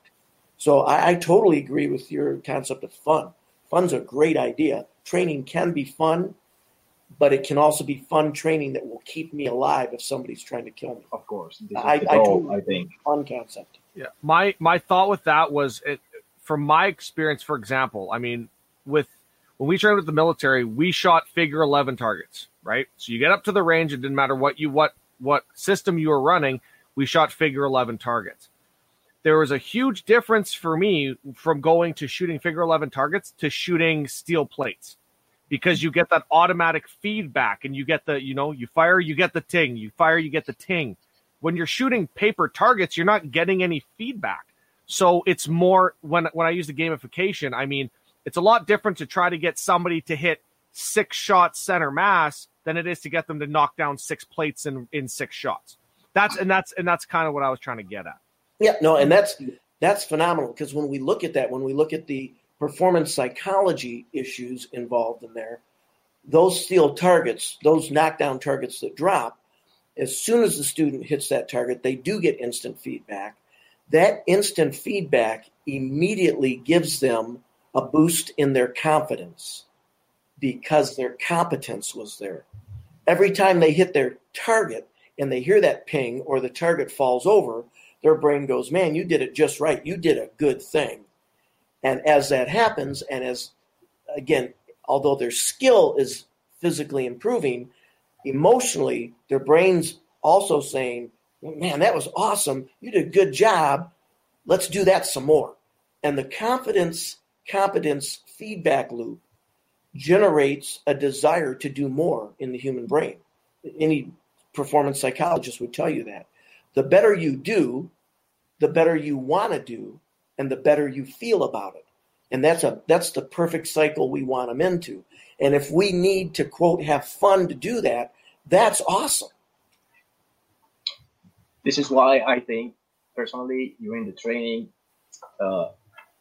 So I, I totally agree with your concept of fun. Fun's a great idea. Training can be fun, but it can also be fun training that will keep me alive if somebody's trying to kill me. Of course, I, I, totally I think fun concept. Yeah, my my thought with that was it from my experience. For example, I mean, with when we trained with the military, we shot figure eleven targets, right? So you get up to the range, it didn't matter what you what what system you were running, we shot figure eleven targets. There was a huge difference for me from going to shooting figure eleven targets to shooting steel plates because you get that automatic feedback and you get the, you know, you fire, you get the ting, you fire, you get the ting. When you're shooting paper targets, you're not getting any feedback. So it's more when when I use the gamification, I mean, it's a lot different to try to get somebody to hit six shots center mass than it is to get them to knock down six plates in in six shots. That's and that's and that's kind of what I was trying to get at. Yeah, no, and that's that's phenomenal because when we look at that, when we look at the performance psychology issues involved in there. Those steel targets, those knockdown targets that drop, as soon as the student hits that target, they do get instant feedback. That instant feedback immediately gives them a boost in their confidence because their competence was there. every time they hit their target and they hear that ping or the target falls over, their brain goes, Man, you did it just right. You did a good thing. And as that happens, and as again, although their skill is physically improving, emotionally, their brain's also saying, Man, that was awesome. You did a good job. Let's do that some more. And the confidence, competence feedback loop generates a desire to do more in the human brain. Any performance psychologist would tell you that. The better you do, the better you want to do, and the better you feel about it. And that's a that's the perfect cycle we want them into. And if we need to quote have fun to do that, that's awesome. This is why I think personally during the training, uh,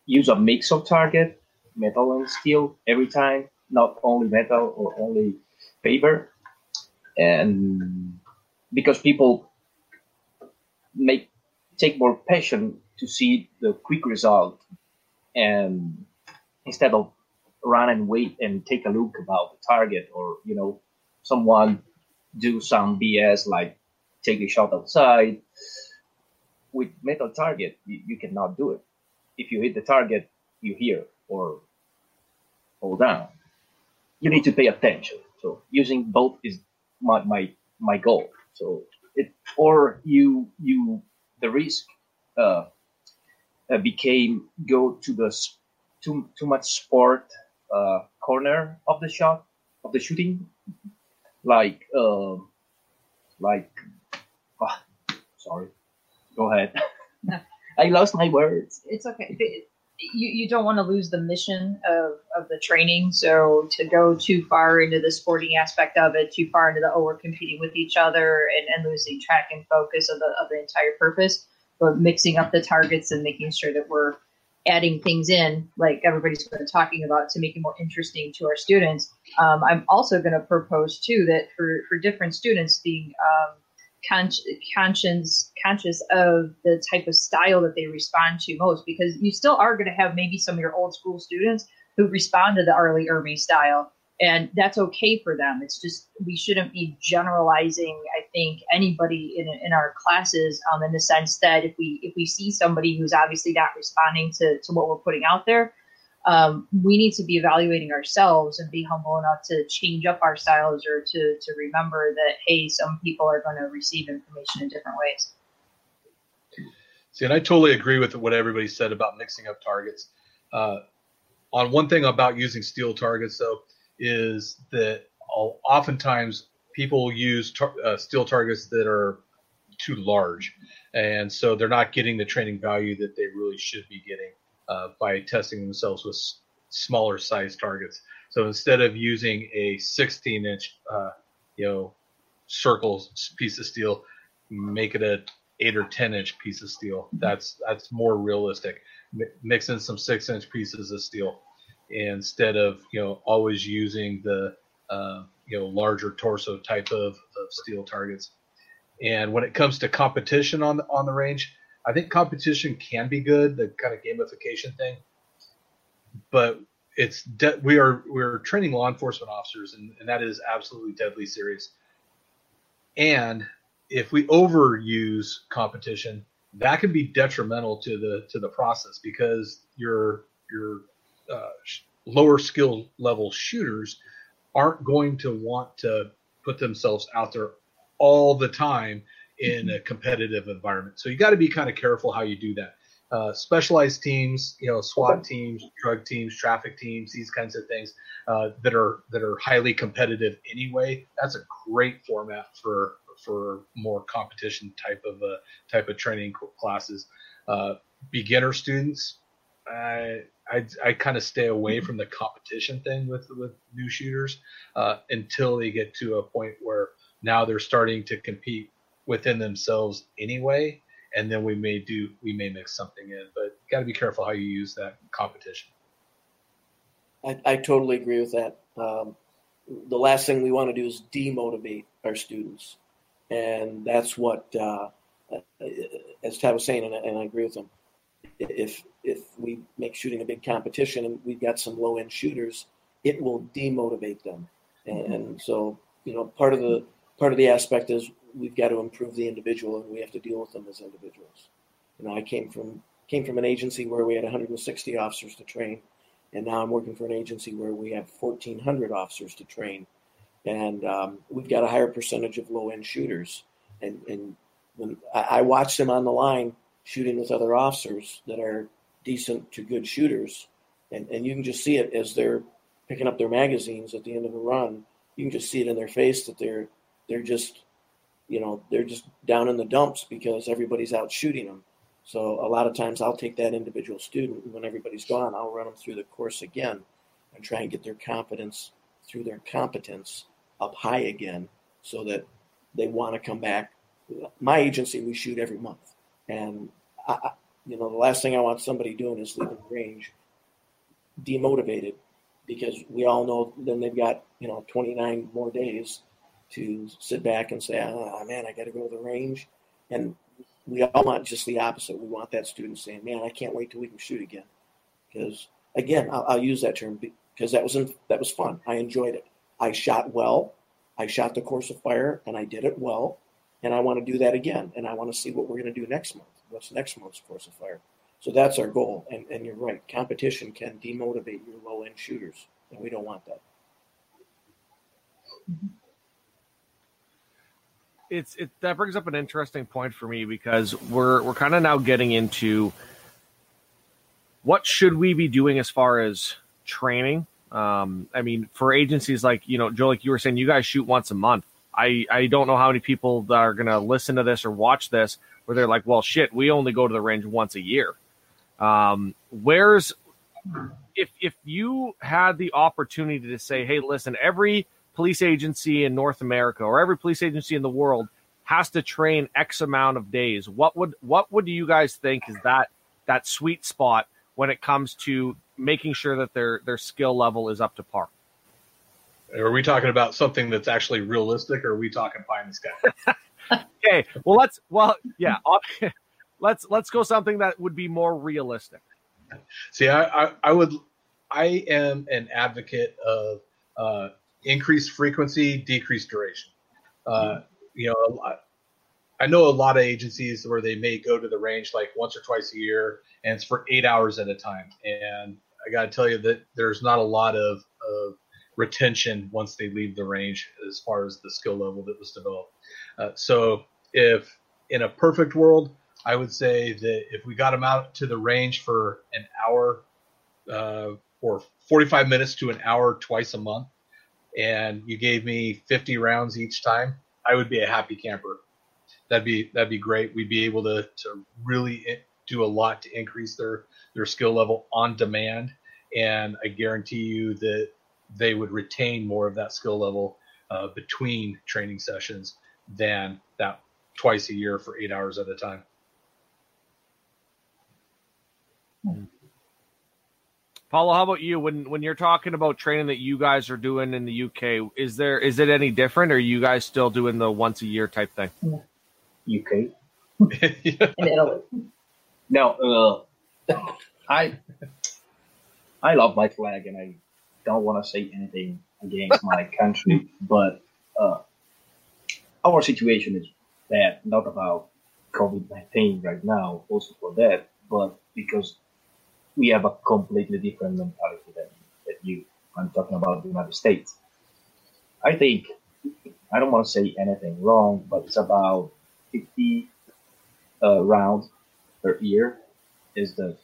use a mix of target, metal and steel every time, not only metal or only paper, and because people make take more passion to see the quick result and instead of run and wait and take a look about the target or you know someone do some bs like take a shot outside with metal target you, you cannot do it. If you hit the target you hear or fall down. You need to pay attention. So using both is my my, my goal. So it or you you the risk uh, uh, became go to the too too much sport uh, corner of the shot of the shooting, like uh, like. Oh, sorry, go ahead. I lost my words. It's okay. You, you don't want to lose the mission of, of the training. So to go too far into the sporting aspect of it, too far into the oh we're competing with each other and, and losing track and focus of the of the entire purpose but mixing up the targets and making sure that we're adding things in, like everybody's been talking about, to make it more interesting to our students. Um, I'm also going to propose too that for for different students being um, con- conscious conscious of the type of style that they respond to most, because you still are going to have maybe some of your old school students who respond to the. Lee Ermey style and that's okay for them. It's just we shouldn't be generalizing. I think anybody in in our classes, um, in the sense that if we if we see somebody who's obviously not responding to to what we're putting out there, um, we need to be evaluating ourselves and be humble enough to change up our styles or to to remember that hey, some people are going to receive information in different ways. See, and I totally agree with what everybody said about mixing up targets. Uh, on one thing about using steel targets, though is that oftentimes people use tar- uh, steel targets that are too large, and so they're not getting the training value that they really should be getting uh, by testing themselves with s- smaller size targets. So instead of using a 16 inch, uh, you know, circle piece of steel, make it a eight or 10 inch piece of steel. That's that's more realistic. M- mix in some six inch pieces of steel instead of you know always using the uh, you know larger torso type of, of steel targets. And when it comes to competition on the on the range, I think competition can be good, the kind of gamification thing. But it's de- we are we're training law enforcement officers, and, and that is absolutely deadly serious. And if we overuse competition, that can be detrimental to the to the process because you're you're uh, lower skill level shooters aren't going to want to put themselves out there all the time in a competitive environment. So you got to be kind of careful how you do that. Uh, specialized teams, you know, SWAT teams, drug teams, traffic teams, these kinds of things uh, that are that are highly competitive anyway. That's a great format for for more competition type of uh, type of training classes. Uh, beginner students, I I, I kind of stay away from the competition thing with with new shooters uh, until they get to a point where now they're starting to compete within themselves anyway, and then we may do we may mix something in, but got to be careful how you use that competition. I, I totally agree with that. Um, the last thing we want to do is demotivate our students, and that's what, uh, as Tad was saying, and, and I agree with him if if we make shooting a big competition and we've got some low end shooters, it will demotivate them. And, mm-hmm. so you know, part of the part of the aspect is we've got to improve the individual, and we have to deal with them as individuals. You know, I came from came from an agency where we had 160 officers to train, and now I'm working for an agency where we have 1,400 officers to train, and um, we've got a higher percentage of low end shooters. And, and when I, I watch them on the line shooting with other officers that are decent to good shooters, and, and you can just see it as they're picking up their magazines at the end of a run. You can just see it in their face that they're they're just you know they're just down in the dumps because everybody's out shooting them so a lot of times I'll take that individual student when everybody's gone, I'll run them through the course again and try and get their confidence through their competence up high again so that they want to come back. My agency, we shoot every month. And, I, you know, the last thing I want somebody doing is leaving range demotivated because we all know then they've got, you know, 29 more days to sit back and say, oh, man, I got to go to the range. And we all want just the opposite. We want that student saying, "Man, I can't wait till we can shoot again." Because again, I'll, I'll use that term because that was in, that was fun. I enjoyed it. I shot well. I shot the course of fire, and I did it well. And I want to do that again. And I want to see what we're going to do next month. What's next month's course of fire? So that's our goal. And, and you're right. Competition can demotivate your low end shooters, and we don't want that. It's it that brings up an interesting point for me because we're we're kind of now getting into what should we be doing as far as training. Um, I mean, for agencies like you know, Joe, like you were saying, you guys shoot once a month. I I don't know how many people that are going to listen to this or watch this where they're like, well, shit, we only go to the range once a year. Um, where's if if you had the opportunity to say, hey, listen, every police agency in North America or every police agency in the world has to train X amount of days, what would what would you guys think is that that sweet spot when it comes to making sure that their their skill level is up to par? Are we talking about something that's actually realistic, or are we talking pie in the sky? okay, well let's well yeah, let's let's go something that would be more realistic. See, I I, I would I am an advocate of uh, increased frequency, decreased duration. Uh, you know, I know a lot of agencies where they may go to the range like once or twice a year, and it's for eight hours at a time. And I got to tell you that there's not a lot of, of retention once they leave the range as far as the skill level that was developed. Uh, so if in a perfect world, I would say that if we got them out to the range for an hour uh, or 45 minutes to an hour twice a month, and you gave me 50 rounds each time, I would be a happy camper. That'd be that'd be great. We'd be able to to really do a lot to increase their their skill level on demand, and I guarantee you that they would retain more of that skill level uh, between training sessions than that twice a year for eight hours at a time. Paolo, how about you? When when you're talking about training that you guys are doing in the UK, is there is it any different, or are you guys still doing the once a year type thing? UK, in Italy. No, uh, I I love my flag, and I don't want to say anything against my country, but uh, our situation is bad. Not about COVID nineteen right now, also for that, but because we have a completely different mentality than, than you. I'm talking about the United States. I think I don't want to say anything wrong, but it's about 50 uh, rounds per year is the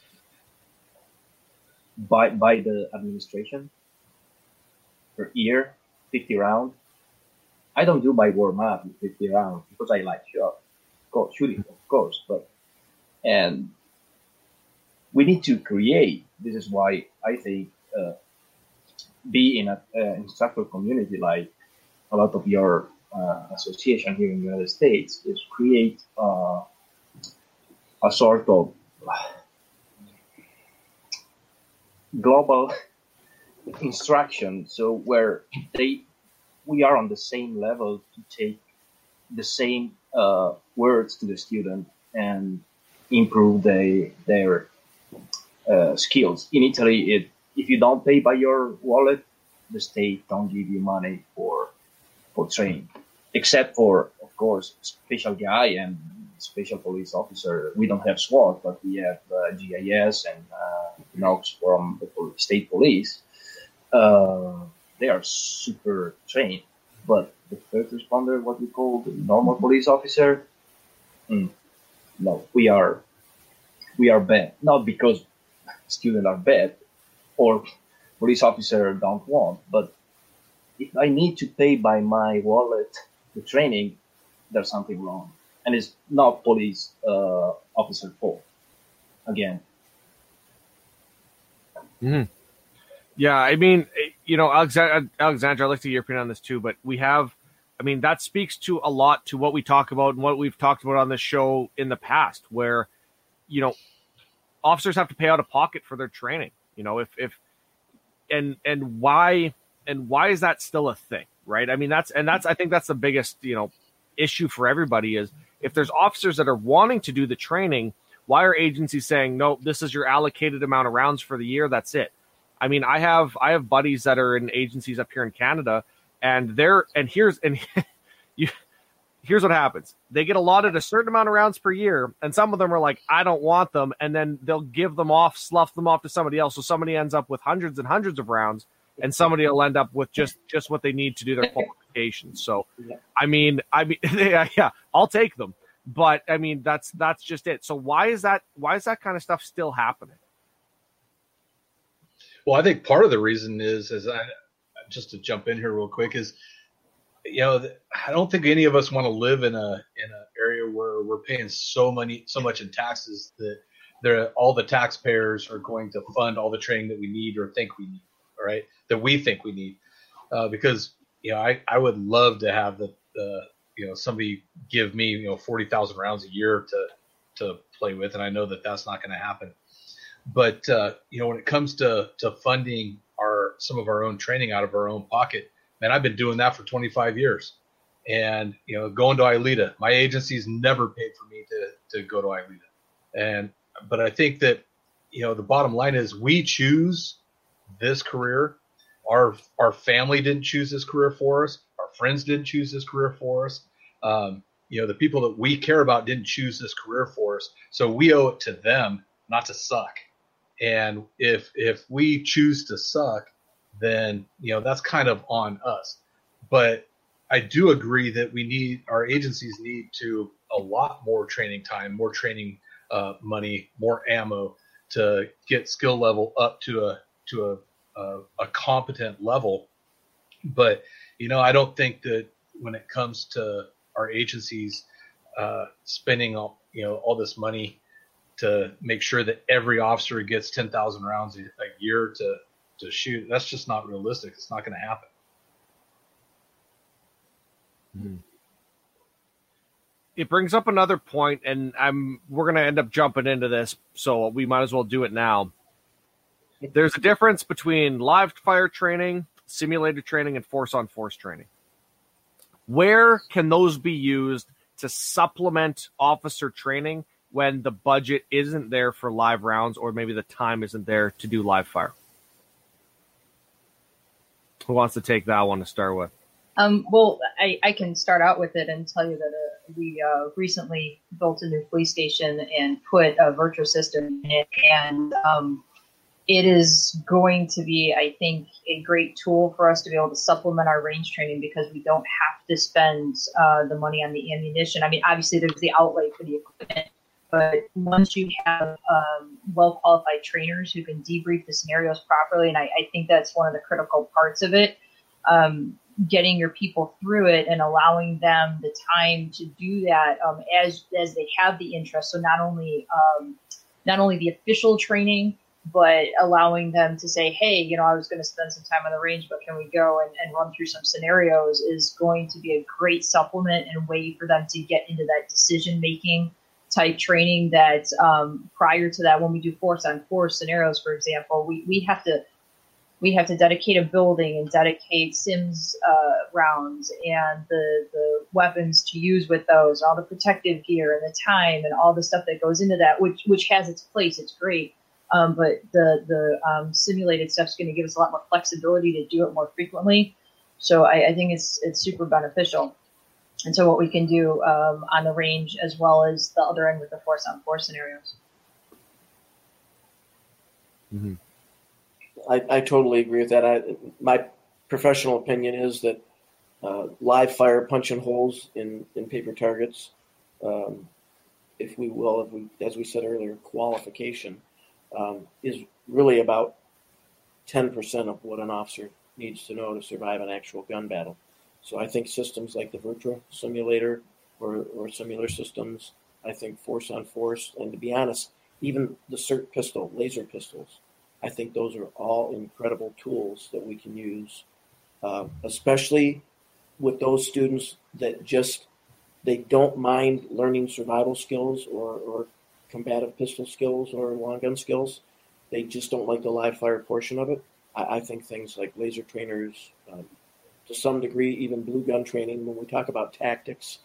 by by the administration per year 50 rounds. I don't do my warm up 50 rounds because I like shot, shooting, of course, but and we need to create. This is why I think uh, be in an uh, instructor community like a lot of your uh, association here in the United States is create uh, a sort of global instruction. So where they we are on the same level to take the same uh, words to the student and improve their uh, skills. In Italy, it, if you don't pay by your wallet, the state don't give you money for for training, except for of course special guy and special police officer. We don't have SWAT, but we have uh, GIS and uh, from the state police. Uh, they are super trained, but the first responder, what we call the normal police officer, mm, no, we are we are bad. Not because students are bad or police officer don't want, but if I need to pay by my wallet the training, there's something wrong, and it's not police uh, officer fault. Again. Mm-hmm. Yeah, I mean, you know, Alexandra, I'd like to get your opinion on this too, but we have, I mean, that speaks to a lot to what we talk about and what we've talked about on this show in the past, where, you know, officers have to pay out of pocket for their training. You know, if, if, and, and why, and why is that still a thing? Right. I mean, that's, and that's, I think that's the biggest, you know, issue for everybody is if there's officers that are wanting to do the training, why are agencies saying, no, this is your allocated amount of rounds for the year? That's it I mean, I have I have buddies that are in agencies up here in Canada, and they're and here's and you here's what happens. They get allotted a certain amount of rounds per year, and some of them are like, I don't want them, and then they'll give them off, slough them off to somebody else. So somebody ends up with hundreds and hundreds of rounds, and somebody will end up with just just what they need to do their qualifications. So, I mean, I mean, yeah, yeah, I'll take them, but I mean, that's that's just it. So why is that? Why is that kind of stuff still happening? Well, I think part of the reason is, is I just to jump in here real quick is, you know, I don't think any of us want to live in a in an area where we're paying so many so much in taxes that there all the taxpayers are going to fund all the training that we need or think we need, right? That we think we need, uh, because you know, I I would love to have the the you know somebody give me you know forty thousand rounds a year to to play with, and I know that that's not going to happen. But uh, you know, when it comes to to funding our some of our own training out of our own pocket, man, I've been doing that for 25 years. And you know, going to ILEETA, my agency's never paid for me to to go to ILEETA. And but I think that you know the bottom line is we choose this career. Our our family didn't choose this career for us. Our friends didn't choose this career for us. Um, you know, the people that we care about didn't choose this career for us. So we owe it to them not to suck. And if if we choose to suck, then you know that's kind of on us. But I do agree that we need our agencies need to a lot more training time, more training uh, money, more ammo to get skill level up to a to a, a, a competent level. But you know, I don't think that when it comes to our agencies uh, spending all you know all this money to make sure that every officer gets 10,000 rounds a, year to, to shoot. That's just not realistic. It's not going to happen. Mm-hmm. It brings up another point, and I'm we're going to end up jumping into this, so we might as well do it now. There's a difference between live fire training, simulated training, and force on force training. Where can those be used to supplement officer training when the budget isn't there for live rounds or maybe the time isn't there to do live fire? Who wants to take that one to start with? Um, well, I, I, can start out with it and tell you that uh, we uh, recently built a new police station and put a virtual system in it, and um, it is going to be, I think, a great tool for us to be able to supplement our range training because we don't have to spend uh, the money on the ammunition. I mean, obviously, there's the outlay for the equipment, but once you have um, well qualified trainers who can debrief the scenarios properly, and I, I, think that's one of the critical parts of it, um, getting your people through it and allowing them the time to do that um, as as they have the interest. So not only um, not only the official training, but allowing them to say, hey, you know, I was going to spend some time on the range, but can we go and, and run through some scenarios is going to be a great supplement and way for them to get into that decision making type training that um, prior to that, when we do force on force scenarios, for example, we, we have to we have to dedicate a building and dedicate sims uh, rounds and the, the weapons to use with those, all the protective gear and the time and all the stuff that goes into that, which which has its place. It's great. Um, but the the um, simulated stuff is going to give us a lot more flexibility to do it more frequently. So I, I think it's it's super beneficial. And so what we can do um, on the range as well as the other end with the force on force scenarios. Mm-hmm. I, I totally agree with that. I, my professional opinion is that uh, live fire punching holes in, in paper targets, um, if we will, if we, as we said earlier, qualification um, is really about 10% of what an officer needs to know to survive an actual gun battle. So I think systems like the VirTra simulator or, or similar systems, I think force on force, and to be honest, even the SIRT pistol, laser pistols, I think those are all incredible tools that we can use, uh, especially with those students that just they don't mind learning survival skills or, or combative pistol skills or long gun skills. They just don't like the live fire portion of it. I, I think things like laser trainers, um, to some degree, even blue gun training, when we talk about tactics,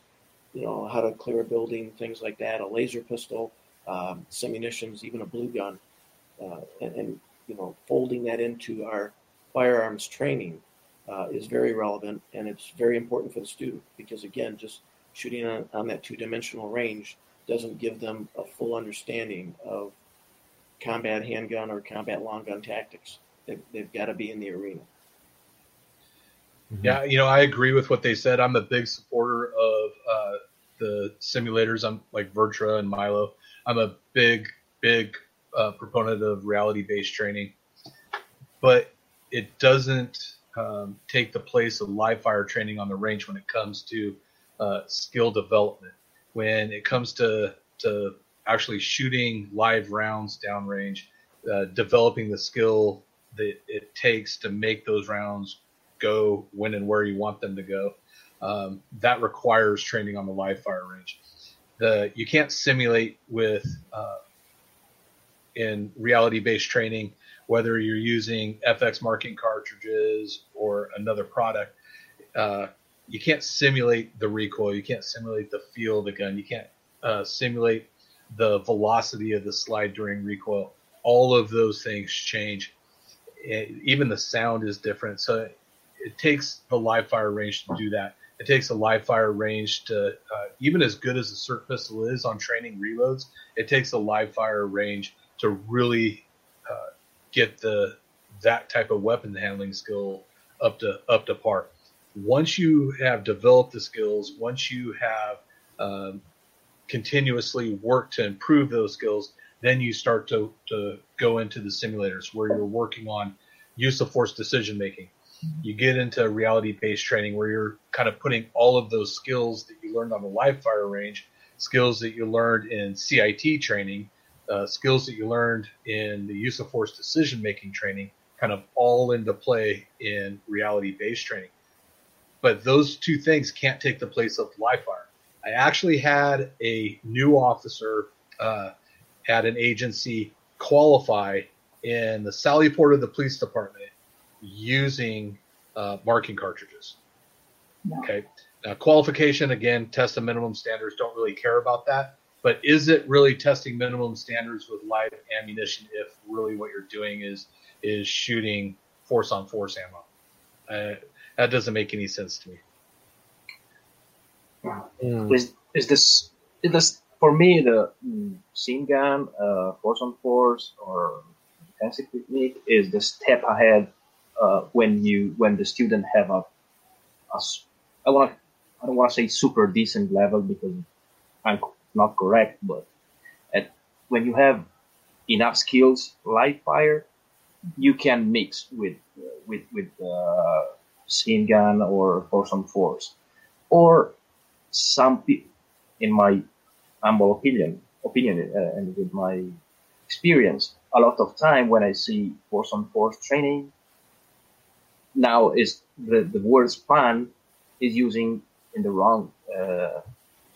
you know, how to clear a building, things like that, a laser pistol, um, simunitions, even a blue gun, uh, and, and, you know, folding that into our firearms training uh, is very relevant and it's very important for the student because, again, just shooting on, on that two dimensional range doesn't give them a full understanding of combat handgun or combat long gun tactics. They've, they've got to be in the arena. Mm-hmm. Yeah, you know, I agree with what they said. I'm a big supporter of uh, the simulators. I'm like VirTra and Milo. I'm a big, big uh, proponent of reality-based training, but it doesn't um, take the place of live fire training on the range when it comes to uh, skill development. When it comes to to actually shooting live rounds downrange, uh, developing the skill that it takes to make those rounds go when and where you want them to go. Um, that requires training on the live fire range. The you can't simulate with uh, in reality based training whether you're using FX marking cartridges or another product. Uh, you can't simulate the recoil. You can't simulate the feel of the gun. You can't uh, simulate the velocity of the slide during recoil. All of those things change. It, even the sound is different. So it takes the live fire range to do that. It takes a live fire range to, uh, even as good as the SIRT pistol is on training reloads, it takes a live fire range to really uh, get the that type of weapon handling skill up to up to par. Once you have developed the skills, once you have um, continuously worked to improve those skills, then you start to, to go into the simulators where you're working on use of force decision making, you get into reality based training where you're kind of putting all of those skills that you learned on the live fire range, skills that you learned in CIT training, uh, skills that you learned in the use of force decision making training, kind of all into play in reality based training. But those two things can't take the place of live fire. I actually had a new officer uh, at an agency qualify in the Sally Port of the police department using uh, marking cartridges. No. Okay. Now, qualification again, test the minimum standards. Don't really care about that. But is it really testing minimum standards with live ammunition if really what you're doing is is shooting force on force ammo? Uh, that doesn't make any sense to me. Mm. Is is this is this for me the mm, scene gun, uh, force on force, or defensive technique is the step ahead uh, when you when the student have a, a I want I don't want to say super decent level because I'm not correct, but at when you have enough skills live fire, you can mix with uh, with with uh, scene gun or force on force, or some in my humble opinion opinion uh, and with my experience, a lot of time when I see force on force training now is the, the word fun is using in the wrong uh,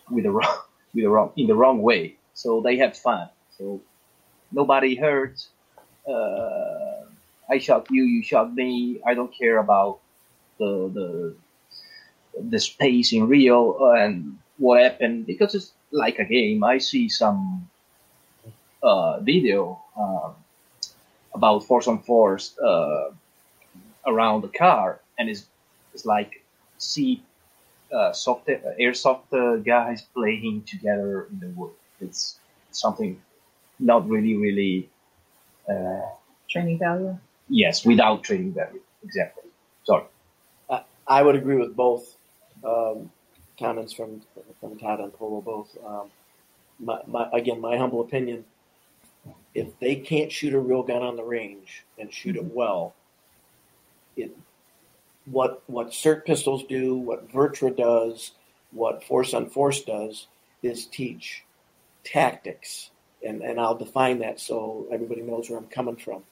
with the wrong with the wrong in the wrong way. So they have fun. So nobody hurt. Uh, I shot you, you shot me. I don't care about the the the space in Rio and what happened because it's like a game. I see some uh, video um, about Force on Force uh, around the car and is it's like see uh, soft uh, airsoft uh, guys playing together in the wood. It's something not really, really. Uh, Training value. yes, without training value. Exactly. Sorry. I would agree with both um, comments from from Todd and Paolo. Both. Um, my, my, again, my humble opinion: if they can't shoot a real gun on the range and shoot it well, it what what SIRT pistols do, what VirTra does, what Force on Force does, is teach tactics, and and I'll define that so everybody knows where I'm coming from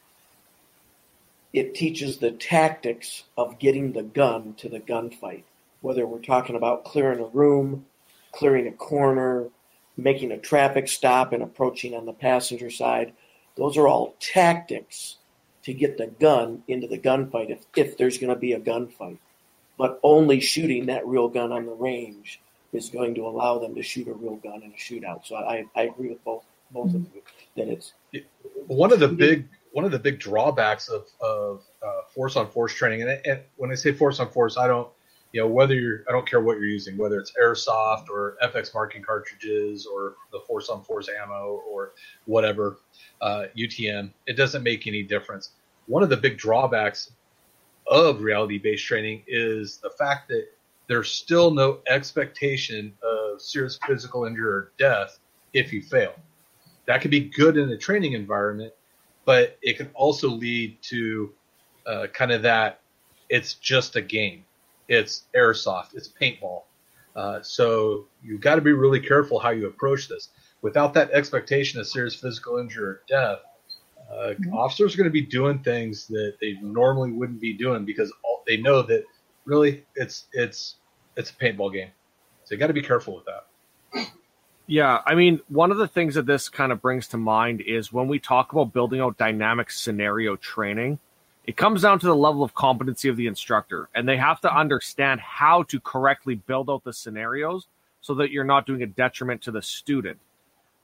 it teaches the tactics of getting the gun to the gunfight. Whether we're talking about clearing a room, clearing a corner, making a traffic stop, and approaching on the passenger side, those are all tactics to get the gun into the gunfight if, if there's going to be a gunfight. But only shooting that real gun on the range is going to allow them to shoot a real gun in a shootout. So I, I agree with both both of you that it's one of the big one of the big drawbacks of, of uh, force on force training, and, and, when I say force on force, I don't, you know, whether you're, I don't care what you're using, whether it's airsoft or FX marking cartridges or the force on force ammo or whatever, uh, UTM, it doesn't make any difference. One of the big drawbacks of reality based training is the fact that there's still no expectation of serious physical injury or death if you fail. That can be good in a training environment, but it can also lead to uh, kind of that it's just a game. It's airsoft, it's paintball. Uh, so you've got to be really careful how you approach this. Without that expectation of serious physical injury or death, uh, mm-hmm. officers are going to be doing things that they normally wouldn't be doing because all, they know that really it's it's it's a paintball game. So you got to be careful with that. Yeah, I mean, one of the things that this kind of brings to mind is when we talk about building out dynamic scenario training, it comes down to the level of competency of the instructor, and they have to understand how to correctly build out the scenarios so that you're not doing a detriment to the student.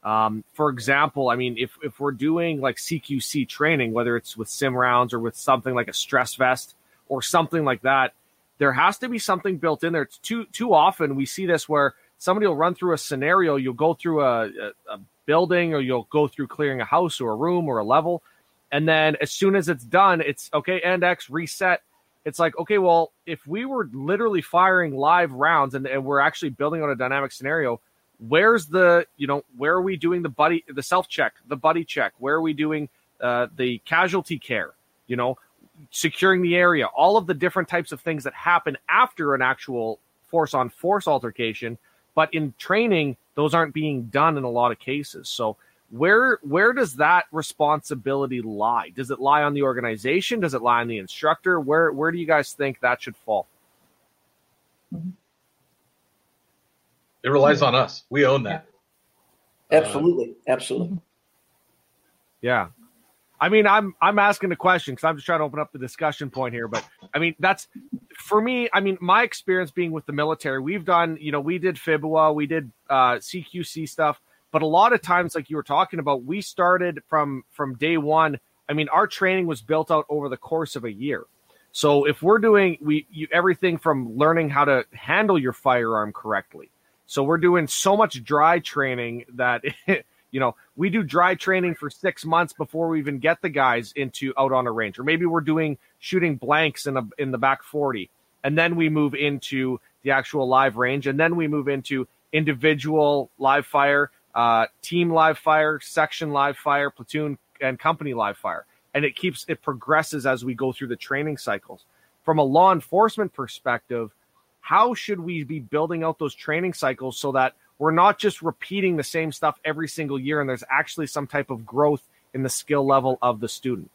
Um, for example, I mean, if, if we're doing like CQC training, whether it's with sim rounds or with something like a stress vest or something like that, there has to be something built in there. It's too too often we see this where somebody will run through a scenario. You'll go through a, a, a building or you'll go through clearing a house or a room or a level. And then as soon as it's done, it's okay, and X reset. It's like, okay, well, if we were literally firing live rounds and, and we're actually building on a dynamic scenario, where's the, you know, where are we doing the buddy, the self check, the buddy check? Where are we doing uh, the casualty care? You know, securing the area, all of the different types of things that happen after an actual force on force altercation but in training, those aren't being done in a lot of cases. So where where does that responsibility lie? Does it lie on the organization? Does it lie on the instructor? Where where do you guys think that should fall? It relies on us. We own that. Absolutely, absolutely. Yeah, I mean, I'm I'm asking a question because I'm just trying to open up the discussion point here. But I mean, that's for me. I mean, my experience being with the military, we've done, you know, we did FIBUA, we did uh, CQC stuff, but a lot of times, like you were talking about, we started from from day one. I mean, our training was built out over the course of a year. So if we're doing we you, everything from learning how to handle your firearm correctly, so we're doing so much dry training that. you know, we do dry training for six months before we even get the guys into out on a range, or maybe we're doing shooting blanks in a in the back forty, and then we move into the actual live range, and then we move into individual live fire, uh, team live fire, section live fire, platoon and company live fire, and it keeps it progresses as we go through the training cycles. From a law enforcement perspective, how should we be building out those training cycles so that we're not just repeating the same stuff every single year and there's actually some type of growth in the skill level of the student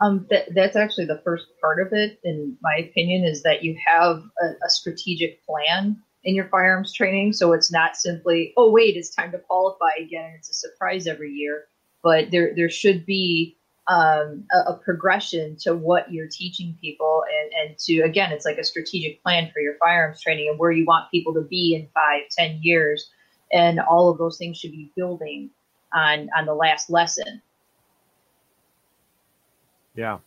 um, that, that's actually the first part of it in my opinion is that you have a, a strategic plan in your firearms training so it's not simply oh wait it's time to qualify again it's a surprise every year. But there there should be um, a, a, progression to what you're teaching people and, and to again it's like a strategic plan for your firearms training and where you want people to be in five ten years. And all of those things should be building on on the last lesson. Yeah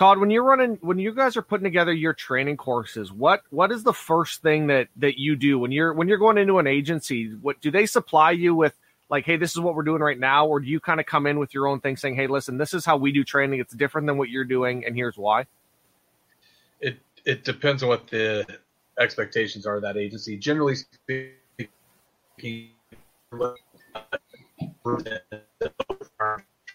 Todd, when you're running, when you guys are putting together your training courses, what what is the first thing that that you do when you're when you're going into an agency? What do they supply you with? Like, hey, this is what we're doing right now, or do you kind of come in with your own thing, saying, hey, listen, this is how we do training. It's different than what you're doing, and here's why. It it depends on what the expectations are of that agency. Generally speaking,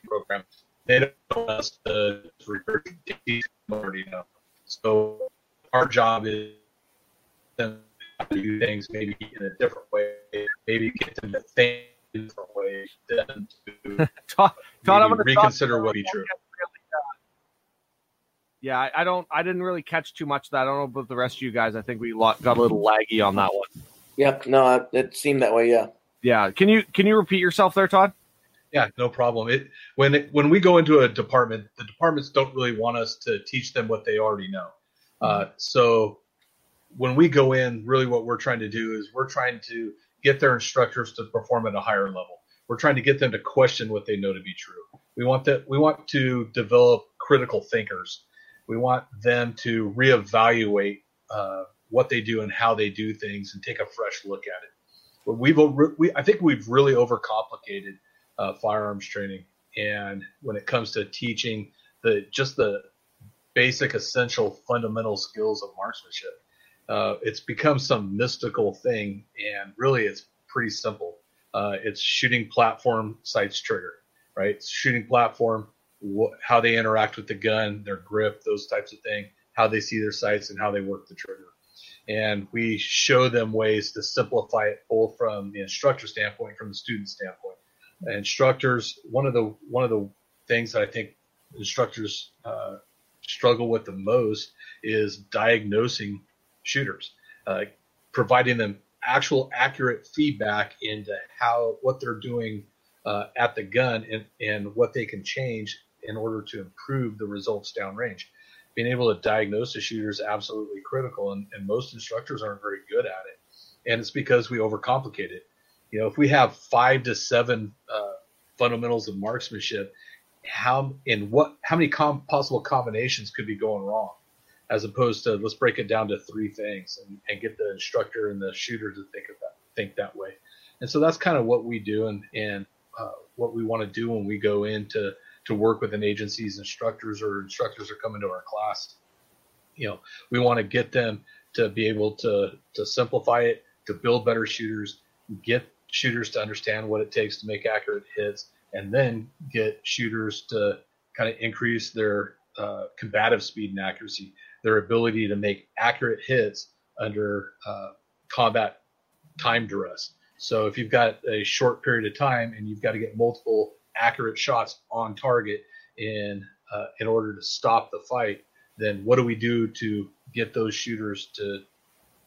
program they don't want us to regurgitate already know. So our job is to do things maybe in a different way, maybe get them to think in a different way, then to Todd, Todd I'm reconsider what be true. Yeah, I, I, don't. I didn't really catch too much of that. I don't know about the rest of you guys. I think we got a little laggy on that one. Yep. No, it seemed that way. Yeah. Yeah. Can you can you repeat yourself there, Todd? Yeah, no problem. It when it, when we go into a department, the departments don't really want us to teach them what they already know. Uh, so when we go in, really what we're trying to do is we're trying to get their instructors to perform at a higher level. We're trying to get them to question what they know to be true. We want that we want to develop critical thinkers. We want them to reevaluate uh, what they do and how they do things and take a fresh look at it. But we've we, I think we've really overcomplicated uh, firearms training. And when it comes to teaching the just the basic, essential, fundamental skills of marksmanship, uh, it's become some mystical thing. And really, it's pretty simple. Uh, it's shooting platform, sights, trigger, right? shooting platform, wh- how they interact with the gun, their grip, those types of things, how they see their sights, and how they work the trigger. And we show them ways to simplify it both from the instructor standpoint, from the student standpoint instructors one of the one of the things that I think instructors uh, struggle with the most is diagnosing shooters, uh, providing them actual accurate feedback into how what they're doing uh, at the gun and, and what they can change in order to improve the results downrange. Being able to diagnose a shooter is absolutely critical, and, and most instructors aren't very good at it. And it's because we overcomplicate it. You know, if we have five to seven uh, fundamentals of marksmanship, how in what how many com- possible combinations could be going wrong, as opposed to let's break it down to three things and, and get the instructor and the shooter to think of that think that way. And so that's kind of what we do and and uh, what we want to do when we go in to to work with an agency's instructors or instructors are coming to our class. You know, we want to get them to be able to to simplify it, to build better shooters, get shooters to understand what it takes to make accurate hits, and then get shooters to kind of increase their uh, combative speed and accuracy, their ability to make accurate hits under uh, combat time duress. So if you've got a short period of time and you've got to get multiple accurate shots on target in uh, in order to stop the fight, then what do we do to get those shooters to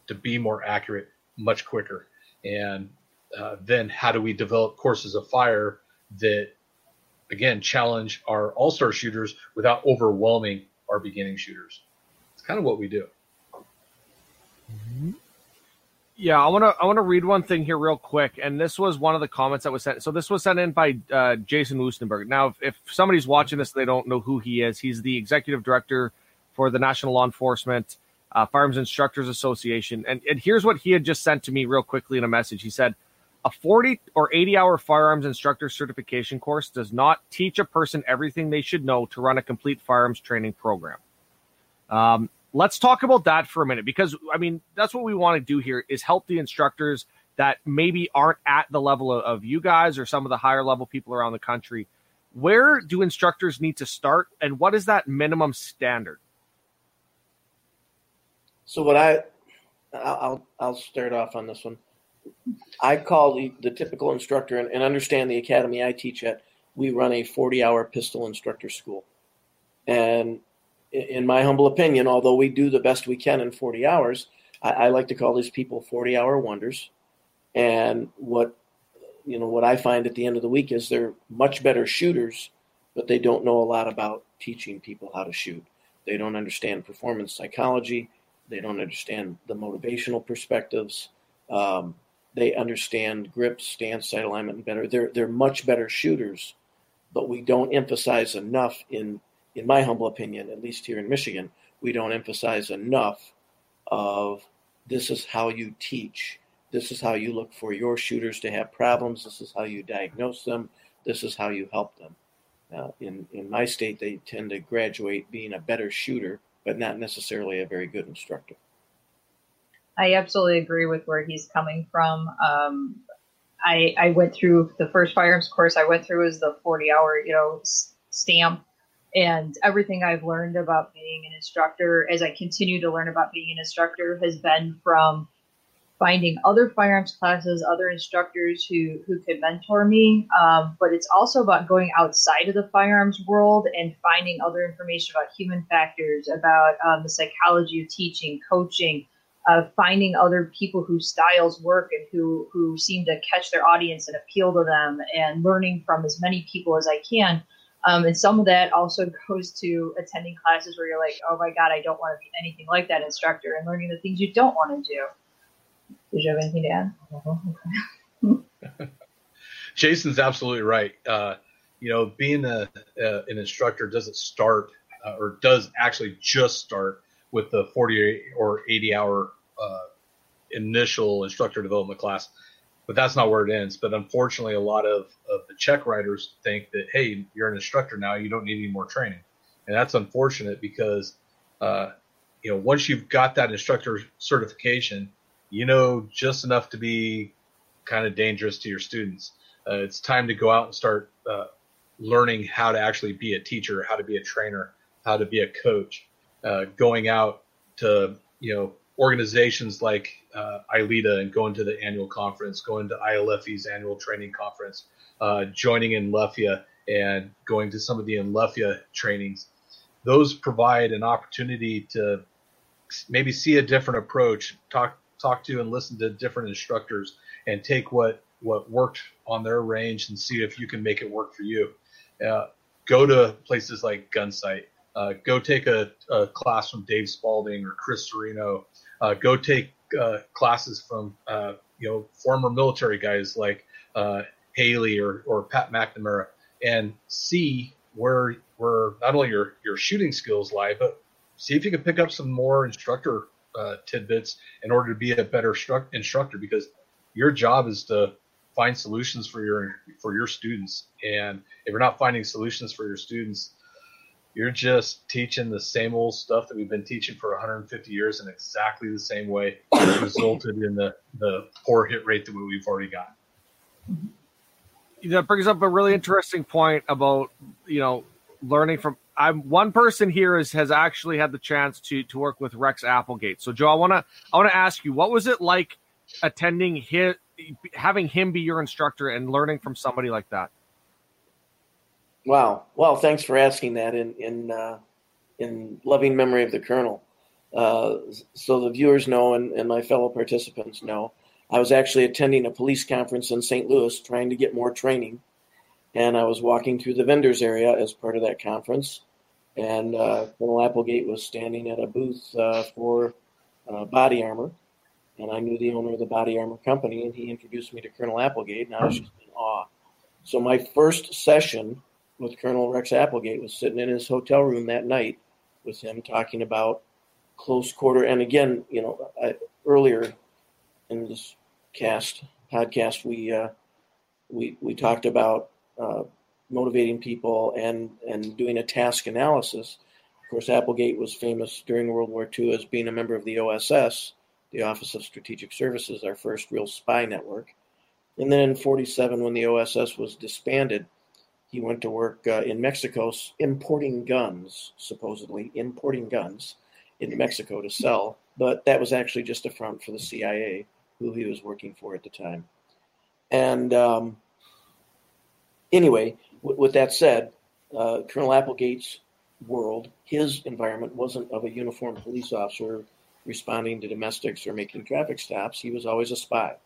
to be more accurate much quicker? And uh, then how do we develop courses of fire that again challenge our all-star shooters without overwhelming our beginning shooters? It's kind of what we do. Yeah i want to i want to read one thing here real quick and this was one of the comments that was sent so this was sent in by uh, jason Wuestenberg. Now if, if somebody's watching this they don't know who he is he's the executive director for the national law enforcement uh, firearms instructors association and, and here's what he had just sent to me real quickly in a message. He said a 40 or 80 hour firearms instructor certification course does not teach a person everything they should know to run a complete firearms training program. Um, let's talk about that for a minute because, I mean, that's what we want to do here is help the instructors that maybe aren't at the level of, of you guys or some of the higher level people around the country. Where do instructors need to start and what is that minimum standard? So what I I'll I'll start off on this one. I call the, the typical instructor and, and, understand the academy I teach at. We run a 40 hour pistol instructor school. And in my humble opinion, although we do the best we can in 40 hours, I, I like to call these people 40 hour wonders. And what you know what I find at the end of the week is they're much better shooters, but they don't know a lot about teaching people how to shoot. They don't understand performance psychology. They don't understand the motivational perspectives. Um, they understand grip, stance, sight alignment better. They're they're much better shooters, but we don't emphasize enough in in my humble opinion, at least here in Michigan, we don't emphasize enough of this is how you teach. This is how you look for your shooters to have problems. This is how you diagnose them. This is how you help them. In in my state, they tend to graduate being a better shooter, but not necessarily a very good instructor. I absolutely agree with where he's coming from. Um, I I went through the first firearms course I went through was the 40 hour you know stamp, and everything I've learned about being an instructor as I continue to learn about being an instructor has been from finding other firearms classes, other instructors who who could mentor me. Um, but it's also about going outside of the firearms world and finding other information about human factors, about um, the psychology of teaching, coaching, uh, finding other people whose styles work and who who seem to catch their audience and appeal to them, and learning from as many people as I can. Um, and some of that also goes to attending classes where you're like, oh my God, I don't want to be anything like that instructor, and learning the things you don't want to do. Did you have anything to add? Jason's absolutely right. Uh, you know, being a, an instructor doesn't start uh, or does actually just start with the 40 or 80 hour uh, initial instructor development class, but that's not where it ends. But unfortunately, a lot of, of the check writers think that, hey, you're an instructor now, you don't need any more training. And that's unfortunate because, uh, you know, once you've got that instructor certification, you know just enough to be kind of dangerous to your students. Uh, it's time to go out and start uh, learning how to actually be a teacher, how to be a trainer, how to be a coach. Uh, going out to you know organizations like uh, ILEETA and going to the annual conference, going to IALEFI's annual training conference, uh, joining NLEFIA and going to some of the NLEFIA trainings. Those provide an opportunity to maybe see a different approach, talk talk to and listen to different instructors and take what what worked on their range and see if you can make it work for you. Uh, go to places like Gunsight. Uh, go take a, a, class from Dave Spaulding or Chris Cerino. Uh, go take uh, classes from uh, you know former military guys like uh, Haley or, or Pat McNamara and see where where not only your your shooting skills lie, but see if you can pick up some more instructor uh, tidbits in order to be a better stru- instructor because your job is to find solutions for your for your students. And if you're not finding solutions for your students you're just teaching the same old stuff that we've been teaching for 150 years in exactly the same way it resulted in the the poor hit rate that we've already got that brings up a really interesting point about you know learning from I'm one person here is, has actually had the chance to to work with Rex Applegate. So Joe, I wanna I wanna ask you, what was it like attending his having him be your instructor and learning from somebody like that? Wow. Well, thanks for asking that in in uh, in loving memory of the colonel. Uh, so the viewers know and, and my fellow participants know, I was actually attending a police conference in St. Louis trying to get more training. And I was walking through the vendors area as part of that conference and uh, Colonel Applegate was standing at a booth uh, for uh, body armor, and I knew the owner of the body armor company, and he introduced me to Colonel Applegate, and I was just in awe. So my first session with Colonel Rex Applegate was sitting in his hotel room that night with him talking about close quarter, and again, you know, I, earlier in this cast podcast, we uh, we we talked about uh, motivating people and and doing a task analysis. Of course, Applegate was famous during World War II as being a member of the OSS, the Office of Strategic Services, our first real spy network. And then in 47, when the OSS was disbanded, he went to work uh, in Mexico importing guns, supposedly importing guns into Mexico to sell. But that was actually just a front for the CIA, who he was working for at the time. And um, anyway, with that said, uh, Colonel Applegate's world, his environment wasn't of a uniformed police officer responding to domestics or making traffic stops. He was always a spy.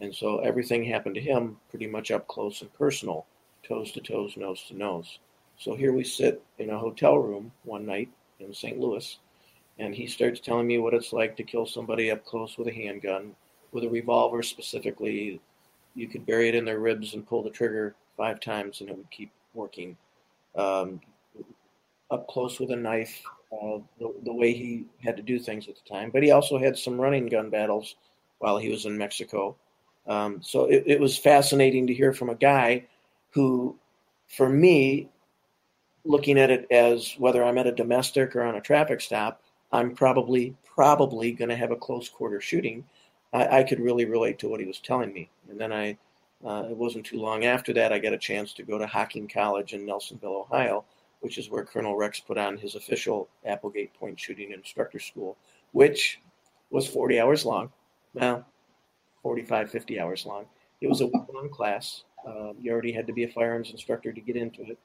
And so everything happened to him pretty much up close and personal, toes to toes, nose to nose. So here we sit in a hotel room one night in St. Louis, and he starts telling me what it's like to kill somebody up close with a handgun, with a revolver specifically. You could bury it in their ribs and pull the trigger five times and it would keep working. Um, up close with a knife, uh, the, the way he had to do things at the time. But he also had some running gun battles while he was in Mexico. Um, so it, it was fascinating to hear from a guy who, for me, looking at it as whether I'm at a domestic or on a traffic stop, I'm probably probably going to have a close quarter shooting. I, I, could really relate to what he was telling me, and then I. Uh, it wasn't too long after that I got a chance to go to Hocking College in Nelsonville, Ohio, which is where Colonel Rex put on his official Applegate Point Shooting Instructor School, which was 40 hours long. Well, 45, 50 hours long. It was a week long class. Um, you already had to be a firearms instructor to get into it.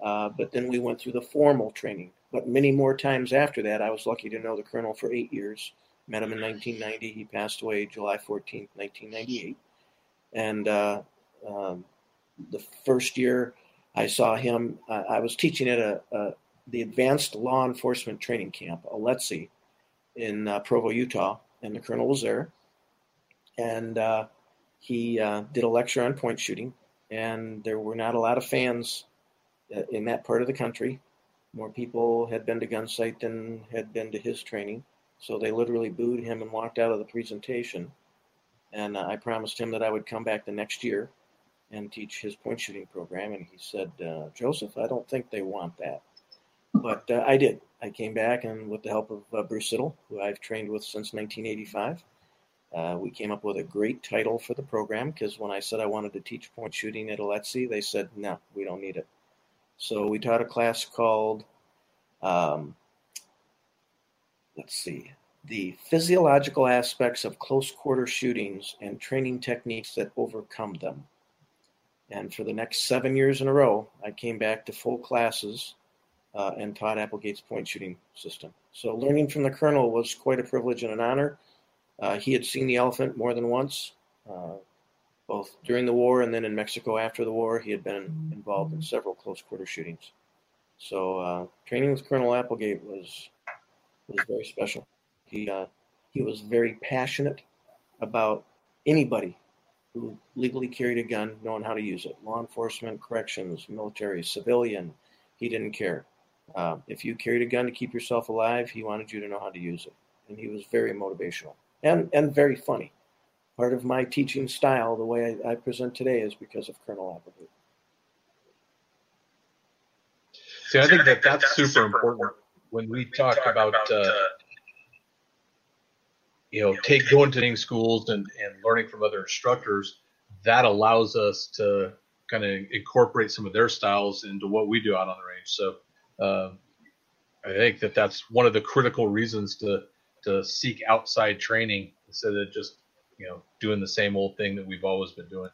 Uh, but then we went through the formal training. But many more times after that, I was lucky to know the colonel for eight years. Met him in 1990. He passed away July 14th, 1998. And uh, um, the first year I saw him, uh, I was teaching at a, a, the Advanced Law Enforcement Training Camp, ALETC, in uh, Provo, Utah, and the colonel was there. And uh, he uh, did a lecture on point shooting, and there were not a lot of fans uh, in that part of the country. More people had been to Gunsight than had been to his training, so they literally booed him and walked out of the presentation. And uh, I promised him that I would come back the next year and teach his point shooting program, and he said, uh, "Joseph, I don't think they want that." But uh, I did. I came back, and with the help of uh, Bruce Siddle, who I've trained with since 1985, uh, we came up with a great title for the program because when I said I wanted to teach point shooting at ALETC, they said, no, we don't need it. So we taught a class called, um, let's see, the physiological aspects of close quarter shootings and training techniques that overcome them. And for the next seven years in a row, I came back to full classes uh, and taught Applegate's point shooting system. So learning from the colonel was quite a privilege and an honor. Uh, he had seen the elephant more than once, uh, both during the war and then in Mexico after the war. He had been involved in several close quarter shootings. So uh, training with Colonel Applegate was was very special. He uh, he was very passionate about anybody who legally carried a gun knowing how to use it. Law enforcement, corrections, military, civilian. He didn't care. Uh, if you carried a gun to keep yourself alive, he wanted you to know how to use it, and he was very motivational and and very funny. Part of my teaching style, the way I, I present today, is because of Colonel Applegate. See, I think that that's super important when we talk about, uh, you know, take going to schools and, and learning from other instructors. That allows us to kind of incorporate some of their styles into what we do out on the range. So, uh, I think that that's one of the critical reasons to to seek outside training instead of just you know doing the same old thing that we've always been doing.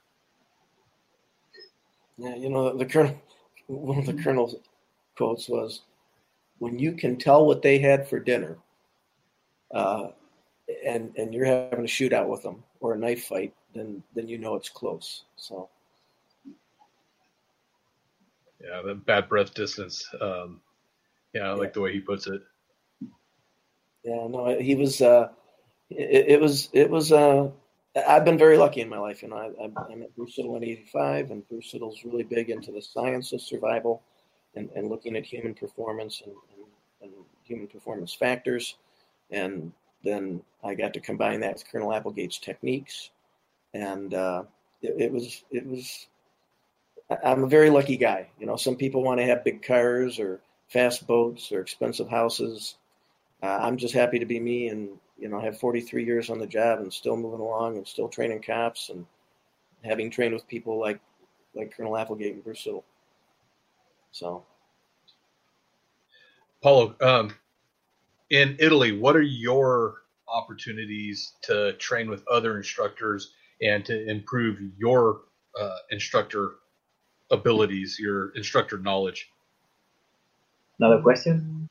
Yeah, you know the colonel. One of the colonel's quotes was, "When you can tell what they had for dinner, uh, and and you're having a shootout with them or a knife fight, then then you know it's close." So. Yeah, the bad breath distance. Um, yeah, I like the way he puts it. Yeah, no, he was. Uh, it, it, was. It was. Uh, I've been very lucky in my life. You know, I, I, met Bruce Siddle in '85, and Bruce Siddle's really big into the science of survival and, and looking at human performance and, and, and human performance factors. And then I got to combine that with Colonel Applegate's techniques, and uh, it, it was. It was. I'm a very lucky guy. You know, some people want to have big cars or fast boats or expensive houses uh, I'm just happy to be me and you know I have 43 years on the job and still moving along and still training cops and having trained with people like like Colonel Applegate and Bruce Siddle. So, Paolo, um, in Italy, what are your opportunities to train with other instructors and to improve your uh, instructor abilities, your instructor knowledge? Another question?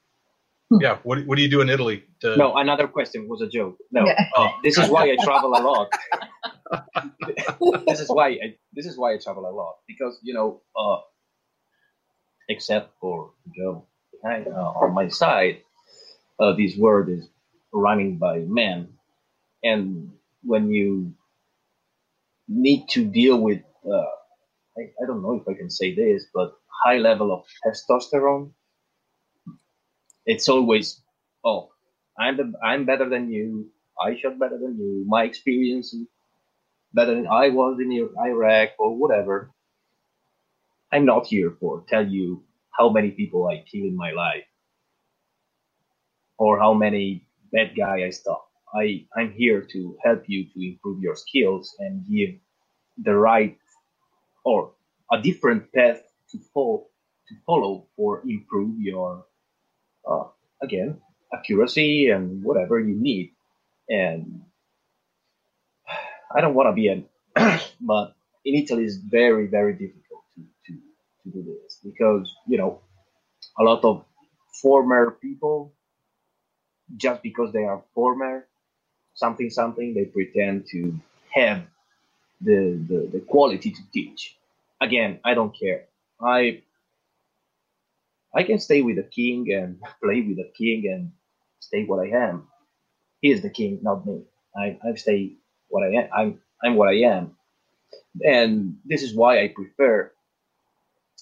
Yeah. What, what do you do in Italy? To... No, another question was a joke. No, yeah. uh, this is why I travel a lot. this is why I, this is why I travel a lot because you know, uh, except for Joe behind uh, on my side, uh, this world is running by men, and when you need to deal with, uh, I, I don't know if I can say this, but high level of testosterone it's always, oh, I'm the I'm better than you. I shot better than you. My experience better than I was in Iraq or whatever. I'm not here for tell you how many people I killed in my life or how many bad guy I stopped. I, I'm here to help you to improve your skills and give the right or a different path to follow to follow or improve your uh, again accuracy and whatever you need. And i don't want to be an but in italy it's very very difficult to, to, to do this because you know a lot of former people just because they are former something something they pretend to have the, the, the quality to teach. Again i don't care. I i can stay with the king and play with the king and stay what i am. He is the king not me. I i stay what i am. I'm i'm what i am. And this is why i prefer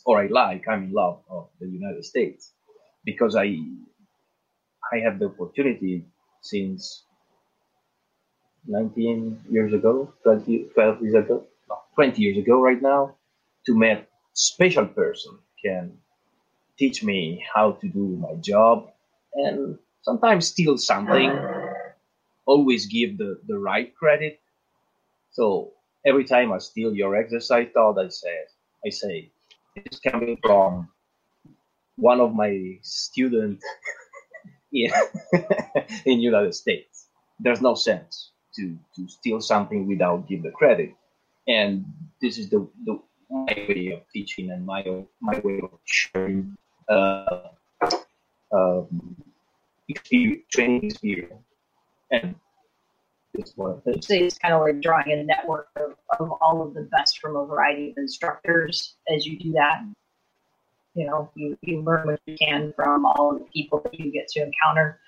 or i like i'm in love of the united states because i i have the opportunity since 19 years ago 20 12 years ago no, 20 years ago right now to meet special person can teach me how to do my job and sometimes steal something. Always give the, the right credit. So every time i steal your exercise thought i say i say it's coming from one of my students in, in united states. There's no sense to, to steal something without give the credit. And this is the, the my way of teaching and my my way of sharing uh, um, experience, training experience. And it's one of So it's kind of like drawing a network of, of all of the best from a variety of instructors as you do that. You know, you, you learn what you can from all of the people that you get to encounter.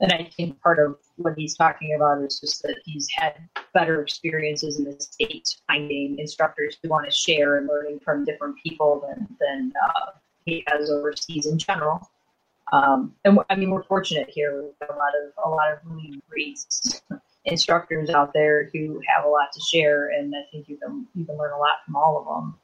And I think part of what he's talking about is just that he's had better experiences in the States finding instructors who want to share and learning from different people than, than uh, he has overseas in general. Um, and I mean, we're fortunate here. We've a lot of a lot of really great instructors out there who have a lot to share, and I think you can you can learn a lot from all of them.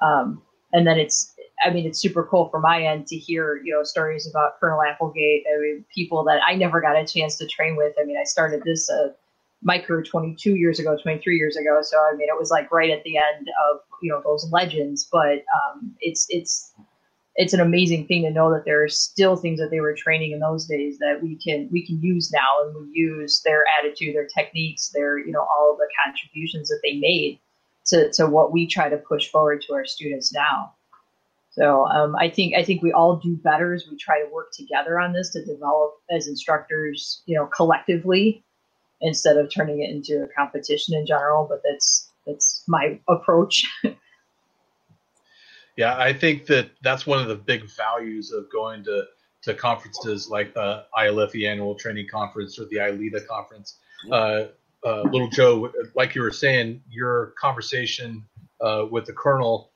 Um, and then it's I mean, it's super cool from my end to hear, you know, stories about Colonel Applegate. I mean, people that I never got a chance to train with. I mean, I started this uh, my career 22 years ago, 23 years ago. So I mean, it was like right at the end of you know those legends. But um, it's it's it's an amazing thing to know that there are still things that they were training in those days that we can we can use now, and we use their attitude, their techniques, their you know all the contributions that they made to to what we try to push forward to our students now. So um, I think I think we all do better as we try to work together on this to develop as instructors, you know, collectively instead of turning it into a competition in general. But that's that's my approach. yeah, I think that that's one of the big values of going to to conferences like the IALEFI annual training conference or the ILEETA conference. Uh, uh, little Joe, like you were saying, your conversation uh, with the colonel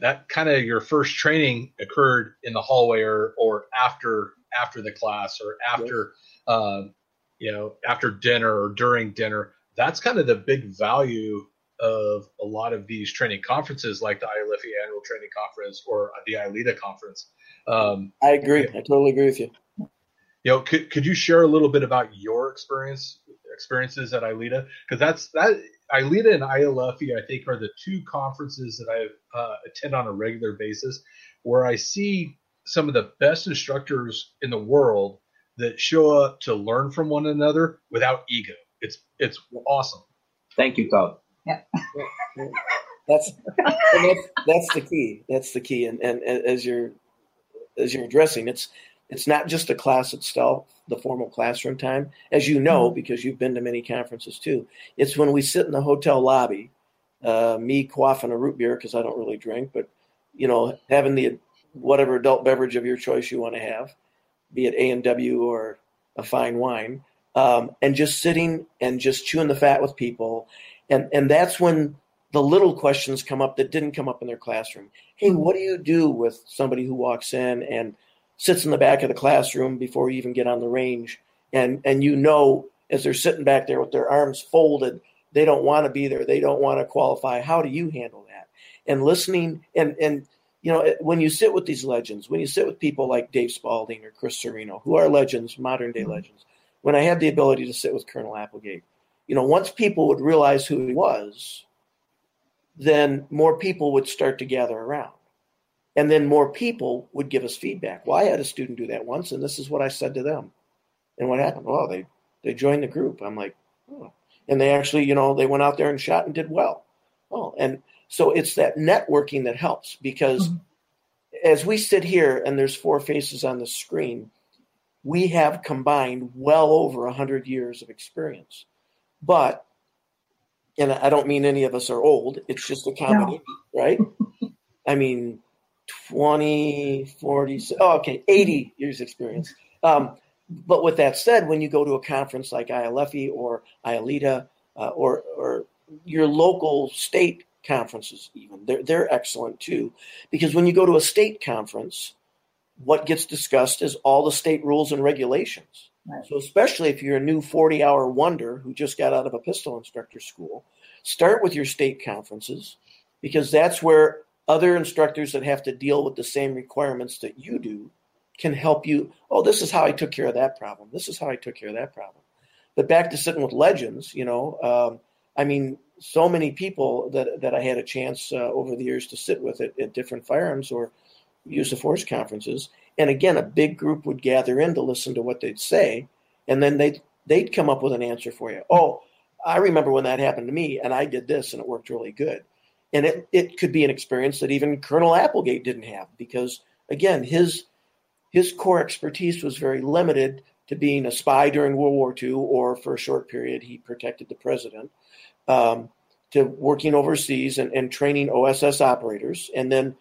that kind of your first training occurred in the hallway or or after after the class or after yes. um, you know after dinner or during dinner that's kind of the big value of a lot of these training conferences like the IALEFI annual training conference or the ILEETA conference um, I agree I totally agree with you you know could, could you share a little bit about your experience experiences at ILEETA because that's that ILEETA and IALEFI, I think, are the two conferences that I uh, attend on a regular basis where I see some of the best instructors in the world that show up to learn from one another without ego. It's it's awesome. Thank you, Todd. Yeah. that's, that's that's the key. That's the key. And, and as you're as you're addressing, it's it's not just the class itself, the formal classroom time, as you know, mm-hmm. because you've been to many conferences too. It's when we sit in the hotel lobby, uh, me quaffing a root beer because I don't really drink, but you know, having the whatever adult beverage of your choice you want to have, be it A and W or a fine wine, um, and just sitting and just chewing the fat with people, and and that's when the little questions come up that didn't come up in their classroom. Hey, what do you do with somebody who walks in and sits in the back of the classroom before you even get on the range, and and you know as they're sitting back there with their arms folded, they don't want to be there. They don't want to qualify. How do you handle that? And listening and and you know when you sit with these legends, when you sit with people like Dave Spaulding or Chris Cerino, who are legends, modern day mm-hmm. legends. When I had the ability to sit with Colonel Applegate, you know, once people would realize who he was, then more people would start to gather around. And then more people would give us feedback. Well, I had a student do that once, and this is what I said to them. And what happened? Well, they they joined the group. I'm like, oh. And they actually, you know, they went out there and shot and did well. Oh, and so it's that networking that helps because mm-hmm. as we sit here and there's four faces on the screen, we have combined well over 100 years of experience. But, and I don't mean any of us are old, it's just a comedy, no. right? I mean, 20, 40, oh, okay, 80 years experience. Um, but with that said, when you go to a conference like IALEFI or ILEETA uh, or, or your local state conferences, even they're, they're excellent too. Because when you go to a state conference, what gets discussed is all the state rules and regulations. So, especially if you're a new 40 hour wonder who just got out of a pistol instructor school, start with your state conferences because that's where other instructors that have to deal with the same requirements that you do can help you. Oh, this is how I took care of that problem. This is how I took care of that problem. But back to sitting with legends, you know, um, I mean, so many people that, that I had a chance uh, over the years to sit with at, at different firearms or use of force conferences. And again, a big group would gather in to listen to what they'd say, and then they'd they'd come up with an answer for you. Oh, I remember when that happened to me, and I did this, and it worked really good. And it, it could be an experience that even Colonel Applegate didn't have because again, his his core expertise was very limited to being a spy during World War II, or for a short period, he protected the president, um, to working overseas and, and, training OSS operators, and then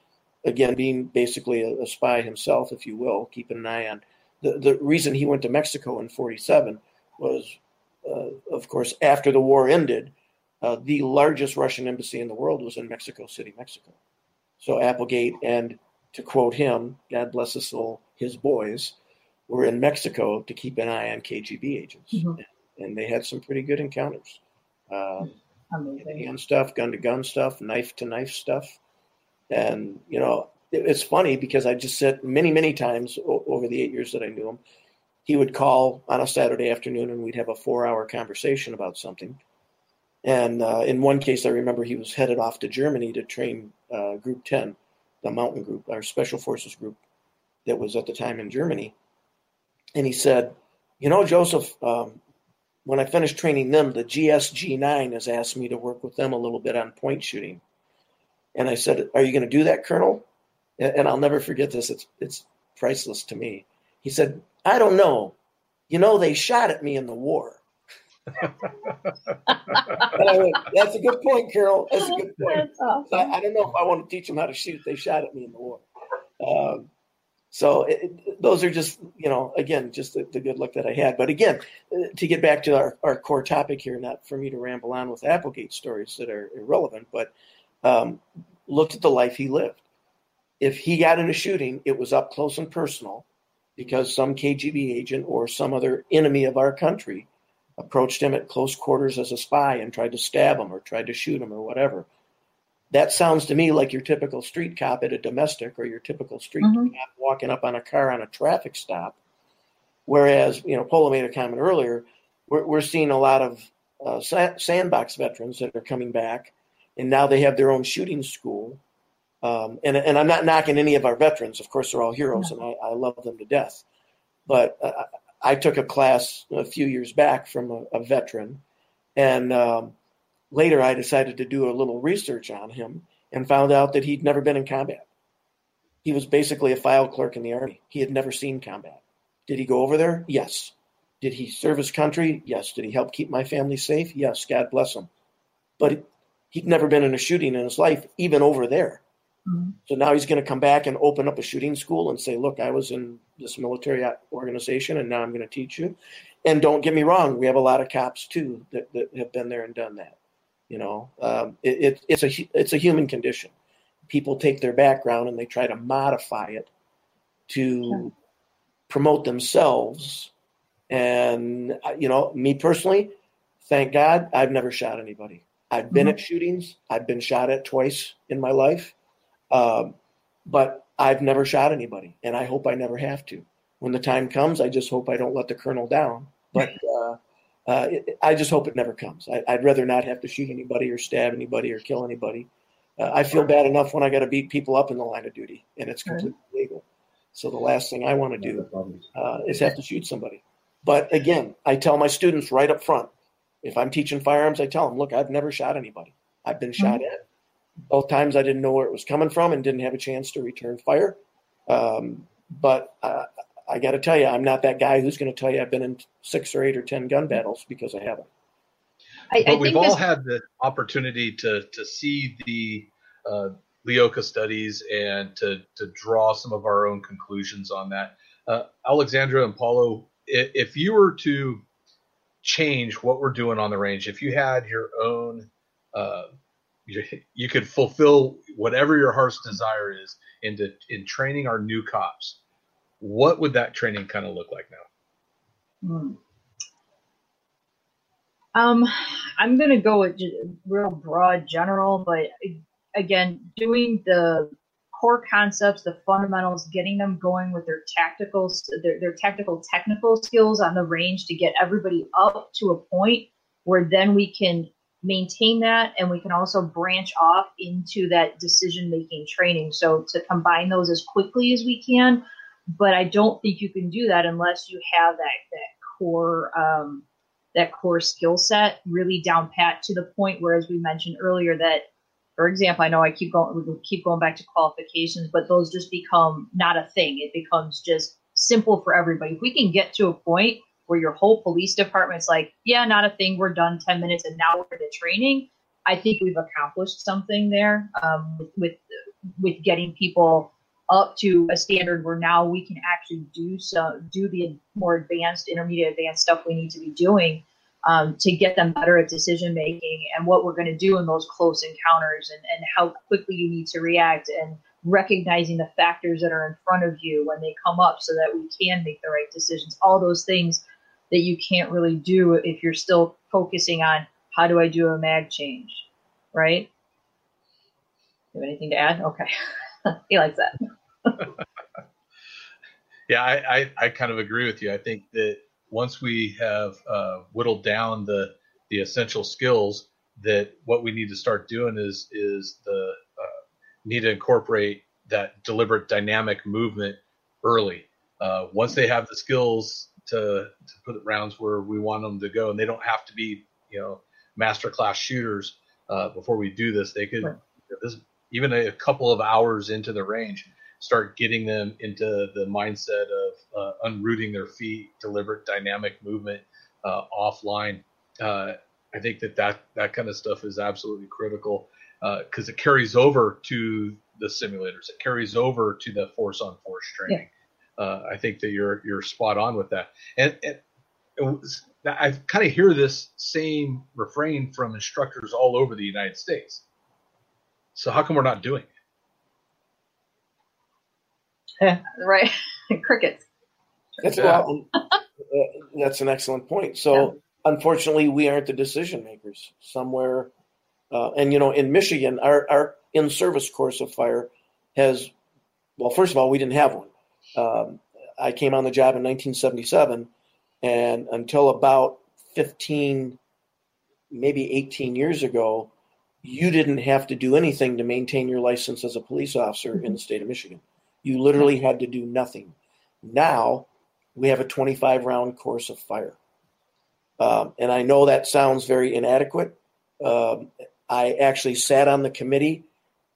again being basically a, a, spy himself, if you will, keeping an eye on. The, the reason he went to Mexico in 47 was, uh, of course, after the war ended, uh, the largest Russian embassy in the world was in Mexico City, Mexico. So Applegate and to quote him, God bless his soul, his boys were in Mexico to keep an eye on KGB agents, mm-hmm. and they had some pretty good encounters. Um, hand stuff, gun to gun stuff, knife to knife stuff, and you know it's funny because I just said many many times over the eight years that I knew him, he would call on a Saturday afternoon and we'd have a four hour conversation about something. And uh, in one case, I remember he was headed off to Germany to train uh, Group 10, the mountain group, our special forces group that was at the time in Germany. And he said, You know, Joseph, um, when I finished training them, the GSG 9 has asked me to work with them a little bit on point shooting. And I said, Are you going to do that, Colonel? And I'll never forget this. It's, it's priceless to me. He said, I don't know. You know, they shot at me in the war. and I went, That's a good point, Carol. That's a good point. Awesome. I, I, don't know if I want to teach them how to shoot. They shot at me in the war. Um, so it, it, those are just, you know, again, just the, the, good luck that I had. But again, to get back to our, our core topic here, not for me to ramble on with Applegate stories that are irrelevant, but um, looked at the life he lived. If he got in a shooting, it was up close and personal because some KGB agent or some other enemy of our country approached him at close quarters as a spy and tried to stab him or tried to shoot him or whatever. That sounds to me like your typical street cop at a domestic or your typical street mm-hmm. cop walking up on a car on a traffic stop. Whereas, you know, Paolo made a comment earlier, we're, we're seeing a lot of uh, sandbox veterans that are coming back, and now they have their own shooting school. Um, and, and I'm not knocking any of our veterans. Of course, they're all heroes, and I, I love them to death. But uh, I took a class a few years back from a, a veteran, and um, later I decided to do a little research on him and found out that he'd never been in combat. He was basically a file clerk in the army. He had never seen combat. Did he go over there? Yes. Did he serve his country? Yes. Did he help keep my family safe? Yes. God bless him. But he'd never been in a shooting in his life, even over there. Mm-hmm. So now he's going to come back and open up a shooting school and say, look, I was in this military organization and now I'm going to teach you. And don't get me wrong, we have a lot of cops too that, that have been there and done that. You know, um, it, it, it's a it's a human condition. People take their background and they try to modify it to promote themselves. And, uh, you know, me personally, thank God, I've never shot anybody. I've been mm-hmm. at shootings, I've been shot at twice in my life, um, but I've never shot anybody, and I hope I never have to. When the time comes, I just hope I don't let the colonel down. But uh, uh, it, I just hope it never comes. I, would rather not have to shoot anybody or stab anybody or kill anybody. Uh, I feel bad enough when I got to beat people up in the line of duty, and it's completely legal. So the last thing I want to do uh, is have to shoot somebody. But again, I tell my students right up front, if I'm teaching firearms, I tell them, look, I've never shot anybody. I've been shot mm-hmm. at. Both times I didn't know where it was coming from and didn't have a chance to return fire. Um, but uh, I got to tell you, I'm not that guy who's going to tell you I've been in six or eight or ten gun battles because I haven't. I, but I we've all had the opportunity to to see the uh, LEOKA studies and to to draw some of our own conclusions on that. Uh, Alexandra and Paolo, if, if you were to change what we're doing on the range, if you had your own, uh, you, you could fulfill whatever your heart's desire is into in training our new cops. What would that training kind of look like now? Hmm. Um, I'm to go with real broad general, but again, doing the core concepts, the fundamentals, getting them going with their tactical, their, their tactical technical skills on the range to get everybody up to a point where then we can maintain that and we can also branch off into that decision making training. So to combine those as quickly as we can, but I don't think you can do that unless you have that that core um, that core skill set really down pat to the point where, as we mentioned earlier, that for example, I know I keep going, we keep going back to qualifications, but those just become not a thing. It becomes just simple for everybody. If we can get to a point where your whole police department's like, yeah, not a thing, we're done 10 minutes and now we're to training, I think we've accomplished something there um, with, with, with getting people up to a standard where now we can actually do some do the more advanced, intermediate, advanced stuff we need to be doing um, to get them better at decision making and what we're going to do in those close encounters and, and how quickly you need to react and recognizing the factors that are in front of you when they come up so that we can make the right decisions. All those things that you can't really do if you're still focusing on how do I do a mag change, right? You have anything to add? Okay. he likes that. yeah, I, I, I kind of agree with you. I think that once we have uh, whittled down the the essential skills, that what we need to start doing is is the uh, need to incorporate that deliberate dynamic movement early. Uh, once they have the skills to to put rounds where we want them to go, and they don't have to be you know master class shooters uh, before we do this. They could right. this even a couple of hours into the range start getting them into the mindset of uh, unrooting their feet, deliberate dynamic movement uh, offline. Uh, I think that, that that kind of stuff is absolutely critical because uh, it carries over to the simulators. It carries over to the force on force training. Yeah. Uh, I think that you're you're spot on with that. And, and was, I kind of hear this same refrain from instructors all over the United States. So how come we're not doing it? right. Crickets. That's yeah. well, uh, that's an excellent point. So yeah. unfortunately, we aren't the decision makers. Somewhere, uh, and you know, in Michigan, our our in service course of fire has, well, first of all, we didn't have one. Um, I came on the job in 1977, and until about 15, maybe 18 years ago, you didn't have to do anything to maintain your license as a police officer in the state of Michigan. You literally had to do nothing. Now we have a 25 round course of fire. Um, and I know that sounds very inadequate. Um, I actually sat on the committee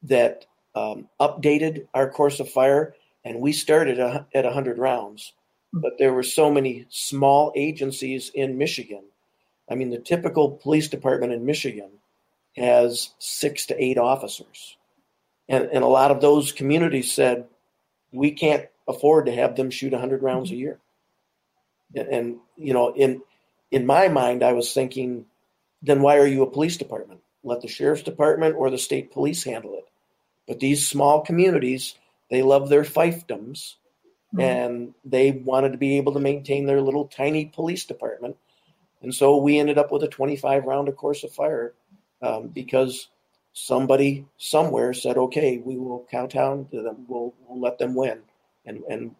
that um, updated our course of fire, and we started a, at 100 rounds. But there were so many small agencies in Michigan. I mean, the typical police department in Michigan has six to eight officers. And, and a lot of those communities said, we can't afford to have them shoot 100 rounds a mm-hmm. year. And, and, you know, in in my mind, I was thinking, then why are you a police department? Let the sheriff's department or the state police handle it. But these small communities, they love their fiefdoms, mm-hmm. and they wanted to be able to maintain their little tiny police department. And so we ended up with a 25 round of course of fire um, because somebody somewhere said, "Okay, we will kowtow to them. We'll, we'll let them win." And and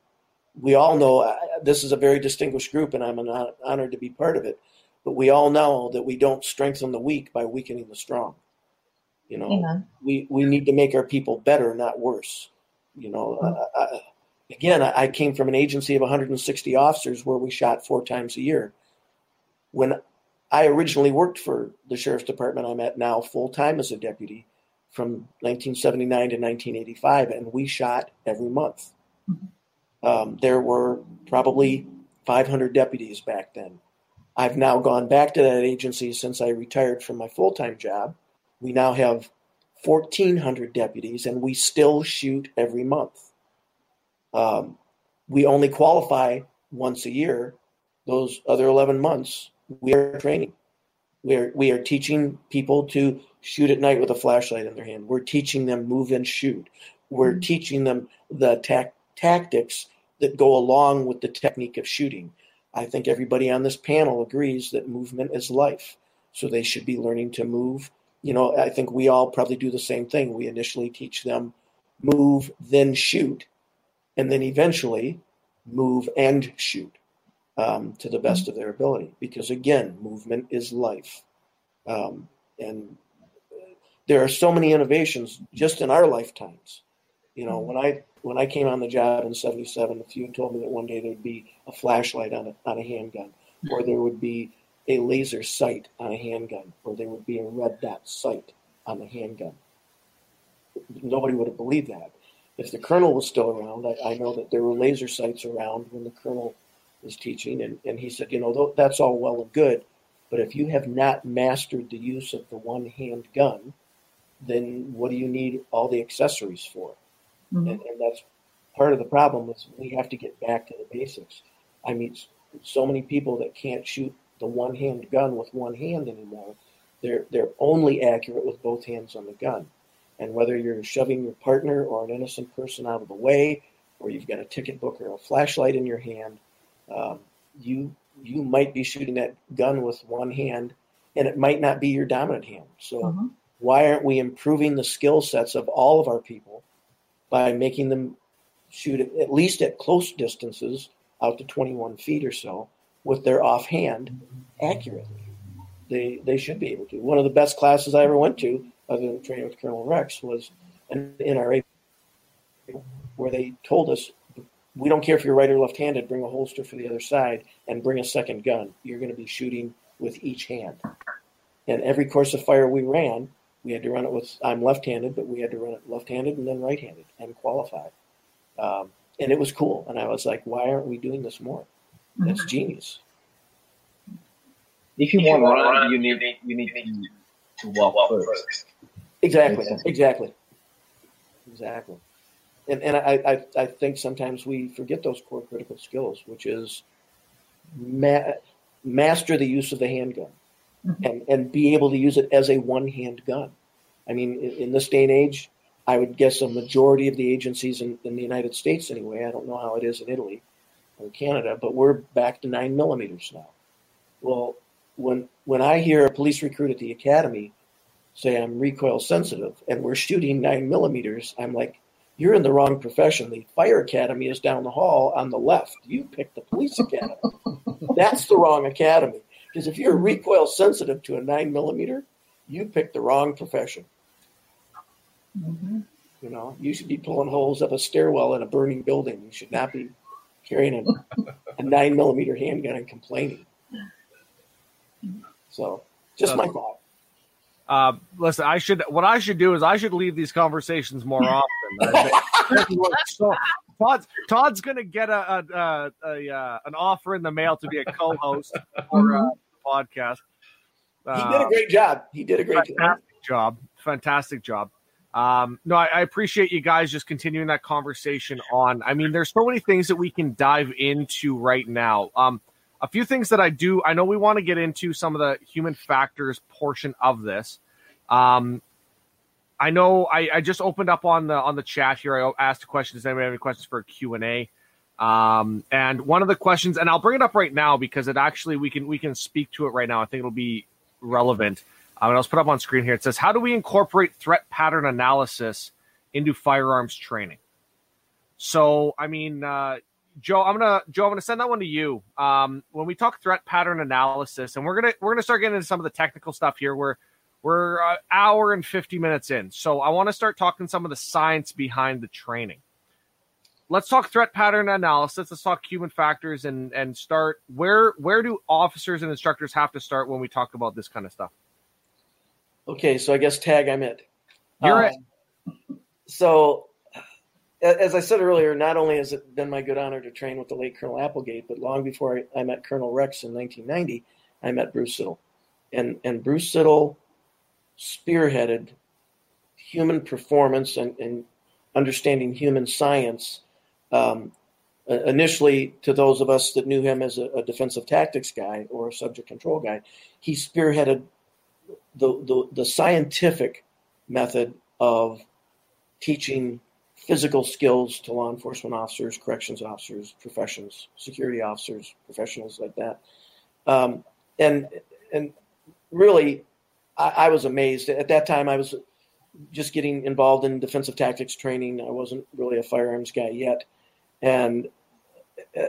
we all know uh, this is a very distinguished group, and I'm an, honored to be part of it. But we all know that we don't strengthen the weak by weakening the strong. You know, Amen. we we need to make our people better, not worse. You know, mm-hmm. I, again, I came from an agency of 160 officers where we shot four times a year. When I originally worked for the sheriff's department I'm at now full time as a deputy from 1979 to 1985, and we shot every month. Mm-hmm. Um, there were probably 500 deputies back then. I've now gone back to that agency since I retired from my full time job. We now have 1,400 deputies, and we still shoot every month. Um, we only qualify once a year. Those other 11 months, we are training. We are, we are teaching people to shoot at night with a flashlight in their hand. We're teaching them move and shoot. We're mm-hmm. teaching them the ta- tactics that go along with the technique of shooting. I think everybody on this panel agrees that movement is life. So they should be learning to move. You know, I think we all probably do the same thing. We initially teach them move, then shoot, and then eventually move and shoot um, to the best of their ability. Because again, movement is life. Um, and there are so many innovations just in our lifetimes. You know, when I when I came on the job in '77, if few told me that one day there'd be a flashlight on a on a handgun, or there would be a laser sight on a handgun, or there would be a red dot sight on a handgun, nobody would have believed that. If the colonel was still around, I, I know that there were laser sights around when the colonel was teaching, and, and he said, you know, that's all well and good, but if you have not mastered the use of the one hand gun, then what do you need all the accessories for? Mm-hmm. And, and, that's part of the problem is we have to get back to the basics. I mean, so many people that can't shoot the one hand gun with one hand anymore. They're they're only accurate with both hands on the gun. And whether you're shoving your partner or an innocent person out of the way, or you've got a ticket book or a flashlight in your hand, um, you you might be shooting that gun with one hand, and it might not be your dominant hand. So mm-hmm. why aren't we improving the skill sets of all of our people by making them shoot at least at close distances, out to 21 feet or so, with their offhand accurately? They they should be able to. One of the best classes I ever went to, other than training with Colonel Rex, was an NRA where they told us we don't care if you're right or left handed, bring a holster for the other side and bring a second gun. You're going to be shooting with each hand. And every course of fire we ran, we had to run it with, I'm left handed, but we had to run it left handed and then right handed and qualify. Um, and it was cool. And I was like, why aren't we doing this more? That's genius. If you if want to run, run, you need, you need to, to walk, walk first. Exactly. Exactly. Exactly and, and I, I, I, think sometimes we forget those core critical skills, which is ma- master the use of the handgun mm-hmm. and, and be able to use it as a one hand gun. I mean, in, in, this day and age, I would guess a majority of the agencies in, in, the United States, anyway, I don't know how it is in Italy or Canada, but we're back to nine millimeters now. Well, when when I hear a police recruit at the academy say I'm recoil sensitive and we're shooting nine millimeters, I'm like, you're in the wrong profession. The fire academy is down the hall on the left. You picked the police academy. That's the wrong academy. Because if you're recoil sensitive to a nine millimeter, you picked the wrong profession. Mm-hmm. You know, you should be pulling holes up a stairwell in a burning building. You should not be carrying a, a nine millimeter handgun and complaining. So, just my thought. Uh, listen, I should. What I should do is I should leave these conversations more often. so, Todd's, Todd's going to get a, a, a, a, uh, an offer in the mail to be a co-host for a the podcast. Uh, he did a great job. He did a great fantastic job. Fantastic job. Um, no, I, I, appreciate you guys just continuing that conversation on. I mean, there's so many things that we can dive into right now. Um, a few things that I do. I know we want to get into some of the human factors portion of this. Um, I know I, I just opened up on the on the chat here. I asked a question. Does anybody have any questions for Q and A? Um, and one of the questions, and I'll bring it up right now because it actually we can we can speak to it right now. I think it'll be relevant. Um, and I'll put up on screen here. It says, "How do we incorporate threat pattern analysis into firearms training?" So, I mean, uh, Joe, I'm gonna Joe, I'm gonna send that one to you. Um, when we talk threat pattern analysis, and we're gonna we're gonna start getting into some of the technical stuff here. We're we're an hour and 50 minutes in, so I want to start talking some of the science behind the training. Let's talk threat pattern analysis. Let's talk human factors and and start where where do officers and instructors have to start when we talk about this kind of stuff? Okay, so I guess tag I'm it. You're um, it. So as I said earlier, not only has it been my good honor to train with the late Colonel Applegate, but long before I, I met Colonel Rex in 1990, I met Bruce Siddle. And, and Bruce Siddle spearheaded human performance and, and understanding human science. Um, initially, to those of us that knew him as a, a, defensive tactics guy or a subject control guy, he spearheaded the, the, the scientific method of teaching physical skills to law enforcement officers, corrections officers, professions, security officers, professionals like that. Um, and and really, I, I, was amazed. At that time, I was just getting involved in defensive tactics training. I wasn't really a firearms guy yet. And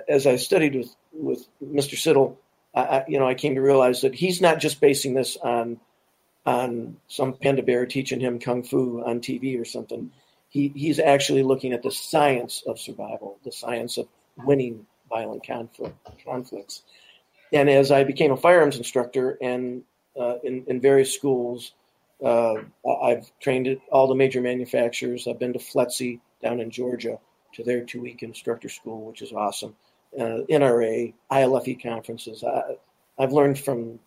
as I studied with with Mr. Siddle, I, you know, I came to realize that he's not just basing this on on some panda bear teaching him kung fu on TV or something he, he's actually looking at the science of survival, the science of winning violent conflict, conflicts. And as I became a firearms instructor and uh, in, in various schools, uh, I've trained at all the major manufacturers. I've been to FLETC down in Georgia to their two week instructor school, which is awesome. Uh, NRA, IALEFI conferences. I, have learned from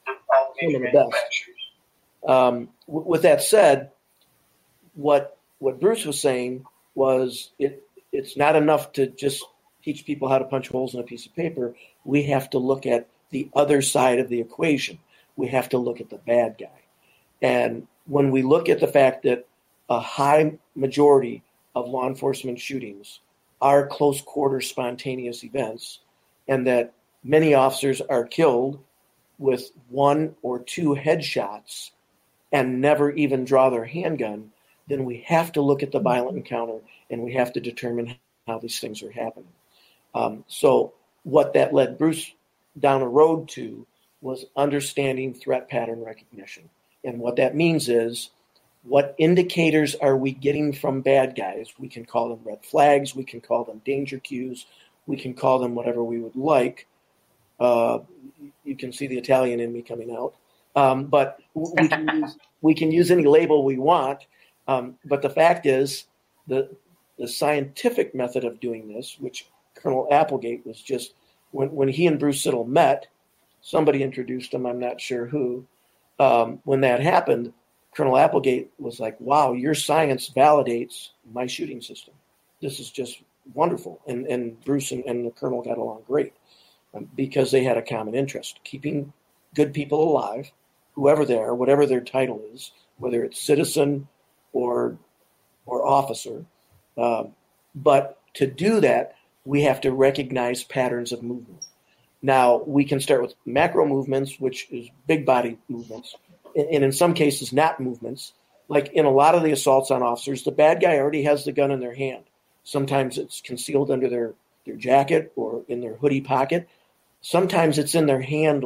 some of the best. Um, w- with that said, what what Bruce was saying was it it's not enough to just teach people how to punch holes in a piece of paper. We have to look at the other side of the equation. We have to look at the bad guy. And when we look at the fact that a high majority of law enforcement shootings are close quarter spontaneous events, and that many officers are killed with one or two headshots and never even draw their handgun, then we have to look at the violent encounter and we have to determine how these things are happening. Um, so, what that led Bruce down a road to was understanding threat pattern recognition. And what that means is what indicators are we getting from bad guys? We can call them red flags, we can call them danger cues, we can call them whatever we would like. Uh, you can see the Italian in me coming out. Um, but we can, use, we can use any label we want um, but the fact is, the the scientific method of doing this, which Colonel Applegate was just when when he and Bruce Siddle met, somebody introduced him. I'm not sure who. Um, when that happened, Colonel Applegate was like, "Wow, your science validates my shooting system. This is just wonderful." And and Bruce and, and the Colonel got along great um, because they had a common interest: keeping good people alive, whoever they are, whatever their title is, whether it's citizen, or or officer. Uh, but to do that, we have to recognize patterns of movement. Now we can start with macro movements, which is big body movements, and in some cases not movements. Like in a lot of the assaults on officers, the bad guy already has the gun in their hand. Sometimes it's concealed under their, their jacket or in their hoodie pocket. Sometimes it's in their hand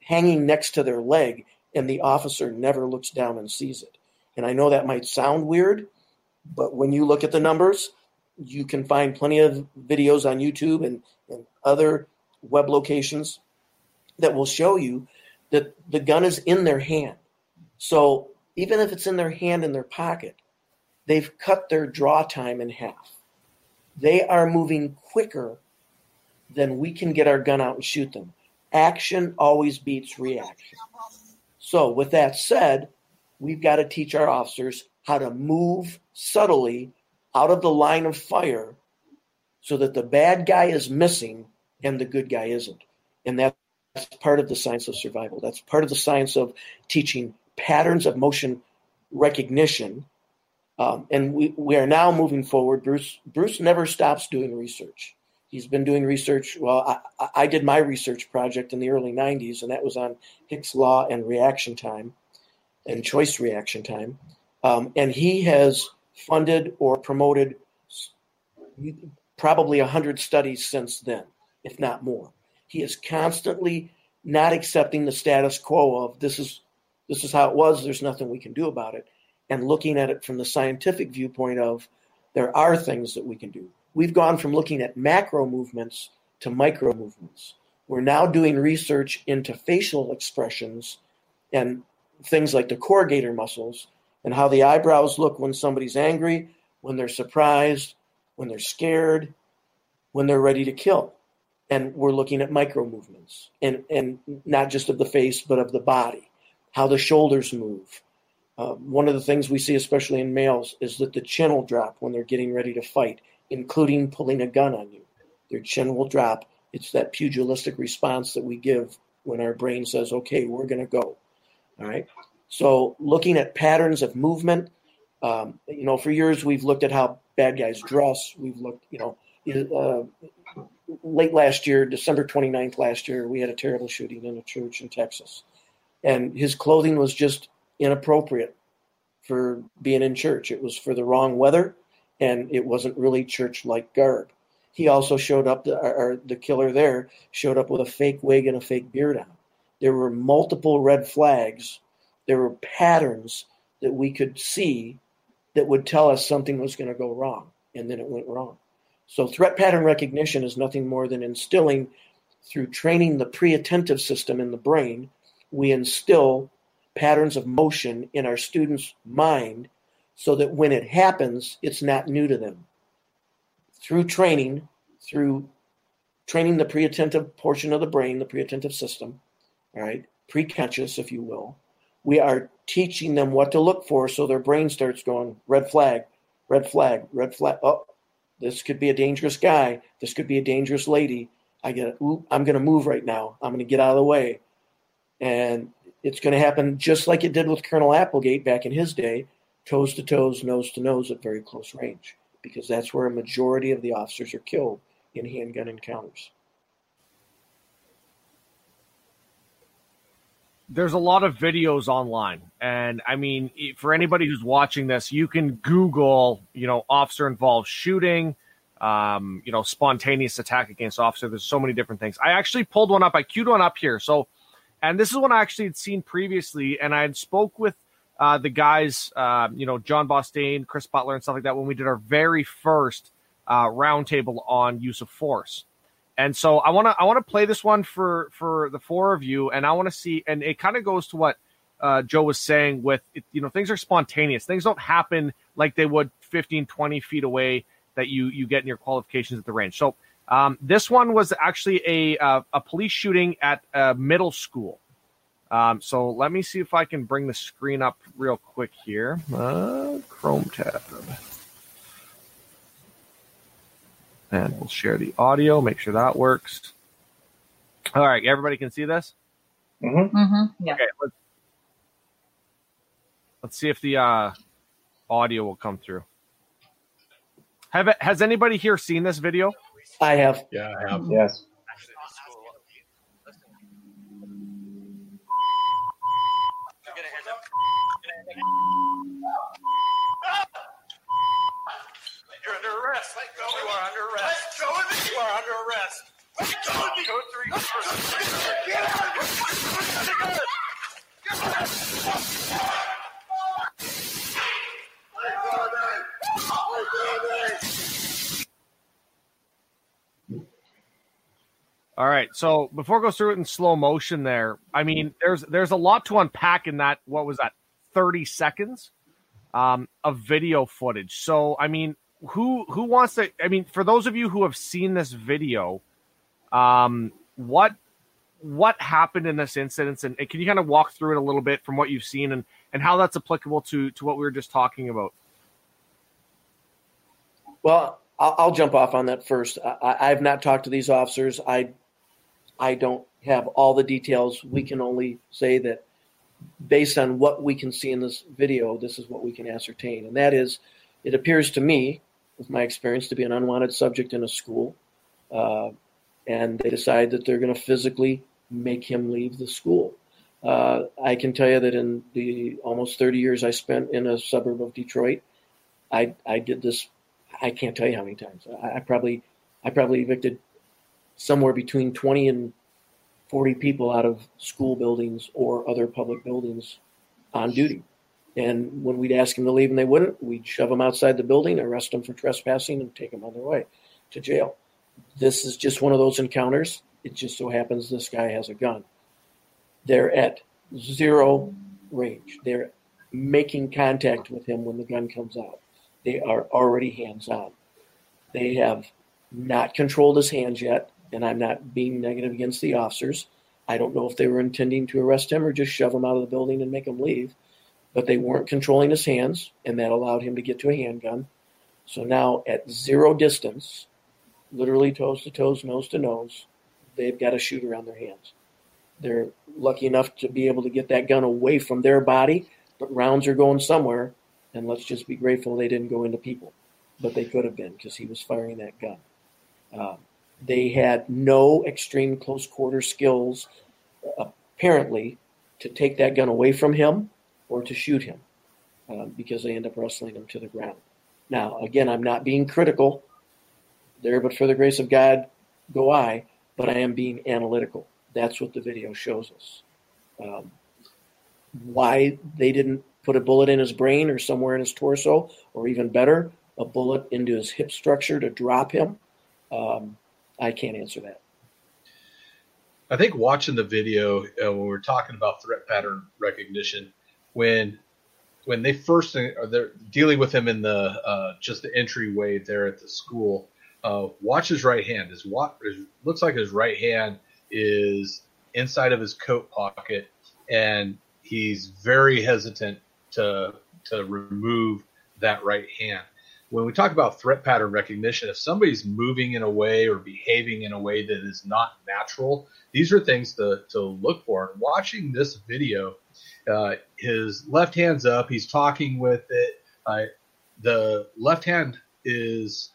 hanging next to their leg, and the officer never looks down and sees it. And I know that might sound weird, but when you look at the numbers, you can find plenty of videos on YouTube and, and other web locations that will show you that the gun is in their hand. So even if it's in their hand in their pocket, they've cut their draw time in half. They are moving quicker than we can get our gun out and shoot them. Action always beats reaction. So, with that said, we've got to teach our officers how to move subtly out of the line of fire so that the bad guy is missing and the good guy isn't. And that's part of the science of survival. That's part of the science of teaching patterns of motion recognition. Um, and we, we are now moving forward. Bruce Bruce never stops doing research. He's been doing research. Well, I, I did my research project in the early 90s, and that was on Hicks law and reaction time and choice reaction time. Um, and he has funded or promoted probably 100 studies since then, if not more. He is constantly not accepting the status quo of this is this is how it was, there's nothing we can do about it, and looking at it from the scientific viewpoint of there are things that we can do. We've gone from looking at macro movements to micro movements. We're now doing research into facial expressions and things like the corrugator muscles and how the eyebrows look when somebody's angry, when they're surprised, when they're scared, when they're ready to kill. And we're looking at micro movements and, and not just of the face, but of the body, how the shoulders move. Uh, one of the things we see, especially in males, is that the chin will drop when they're getting ready to fight, including pulling a gun on you. Their chin will drop. It's that pugilistic response that we give when our brain says, okay, we're going to go. All right. So looking at patterns of movement, um, you know, for years we've looked at how bad guys dress. We've looked, you know, uh, late last year, December 29th last year, we had a terrible shooting in a church in Texas. And his clothing was just inappropriate for being in church. It was for the wrong weather, and it wasn't really church like garb. He also showed up, the, or the killer there showed up with a fake wig and a fake beard on. There were multiple red flags there were patterns that we could see that would tell us something was going to go wrong, and then it went wrong. So, threat pattern recognition is nothing more than instilling through training the pre attentive system in the brain, we instill patterns of motion in our students' mind so that when it happens, it's not new to them. Through training, through training the pre attentive portion of the brain, the pre attentive system, right, preconscious, if you will, we are teaching them what to look for so their brain starts going red flag, red flag, red flag. Oh, this could be a dangerous guy. This could be a dangerous lady. I get, I'm going to move right now. I'm going to get out of the way. And it's going to happen just like it did with Colonel Applegate back in his day, toes to toes, nose to nose at very close range, because that's where a majority of the officers are killed in handgun encounters. There's a lot of videos online. And i mean for anybody who's watching this you can google you know officer involved shooting um, you know spontaneous attack against officer. There's so many different things. I actually pulled one up. I queued one up here. So and this is one i actually had seen previously and i had spoke with uh, the guys uh, you know john bostain chris butler and stuff like that when we did our very first uh, roundtable on use of force and so I want to I want to play this one for for the four of you, and I want to see. And it kind of goes to what uh, Joe was saying with you know things are spontaneous. Things don't happen like they would 15, 20 feet away that you you get in your qualifications at the range. So um, this one was actually a uh, a police shooting at a middle school. Um, so let me see if I can bring the screen up real quick here. Uh, Chrome tab and we'll share the audio, make sure that works. All right, everybody can see this? Mm-hmm. Mm-hmm. Yeah. Okay, let's, let's see if the uh, audio will come through. Have it, has anybody here seen this video? I have. Yeah, I have. Yes. Are under arrest. Go of me. Code three. Get out of here. Get out. All right. So before I go through it in slow motion, there, I mean, there's there's a lot to unpack in that. What was that? Thirty seconds um, of video footage. So I mean, who who wants to? I mean, for those of you who have seen this video, um, what what happened in this incident, and, can you kind of walk through it a little bit from what you've seen and and how that's applicable to to what we were just talking about? Well, I'll, I'll jump off on that first. I, I've not talked to these officers. I I don't have all the details. We can only say that based on what we can see in this video, this is what we can ascertain, and that is, it appears to me with my experience to be an unwanted subject in a school. uh, and they decide that they're going to physically make him leave the school. Uh, I can tell you that in the almost 30 years I spent in a suburb of Detroit, I, I did this. I can't tell you how many times. I, I probably I probably evicted somewhere between 20 and 40 people out of school buildings or other public buildings on duty. And when we'd ask them to leave and they wouldn't, we'd shove them outside the building, arrest them for trespassing, and take them on their way to jail. This is just one of those encounters. It just so happens this guy has a gun. They're at zero range. They're making contact with him when the gun comes out. They are already hands on. They have not controlled his hands yet, and I'm not being negative against the officers. I don't know if they were intending to arrest him or just shove him out of the building and make him leave, but they weren't controlling his hands, and that allowed him to get to a handgun. So now, at zero distance, literally toes to toes, nose to nose, they've got a shooter on their hands. They're lucky enough to be able to get that gun away from their body, but rounds are going somewhere, and let's just be grateful they didn't go into people. But they could have been because he was firing that gun. Um, they had no extreme close quarter skills, apparently, to take that gun away from him or to shoot him um, because they end up wrestling him to the ground. Now, again, I'm not being critical. There, but for the grace of God, go I, but I am being analytical. That's what the video shows us. Um, why they didn't put a bullet in his brain or somewhere in his torso, or even better, a bullet into his hip structure to drop him, um, I can't answer that. I think watching the video uh, when we're talking about threat pattern recognition, when when they first are they're dealing with him in the uh, just the entryway there at the school, uh, watch his right hand. His what looks like his right hand is inside of his coat pocket, and he's very hesitant to to remove that right hand when we talk about threat pattern recognition, if somebody's moving in a way or behaving in a way that is not natural, these are things to, to look for. And watching this video, uh, his left hand's up, he's talking with it. Uh, the left hand is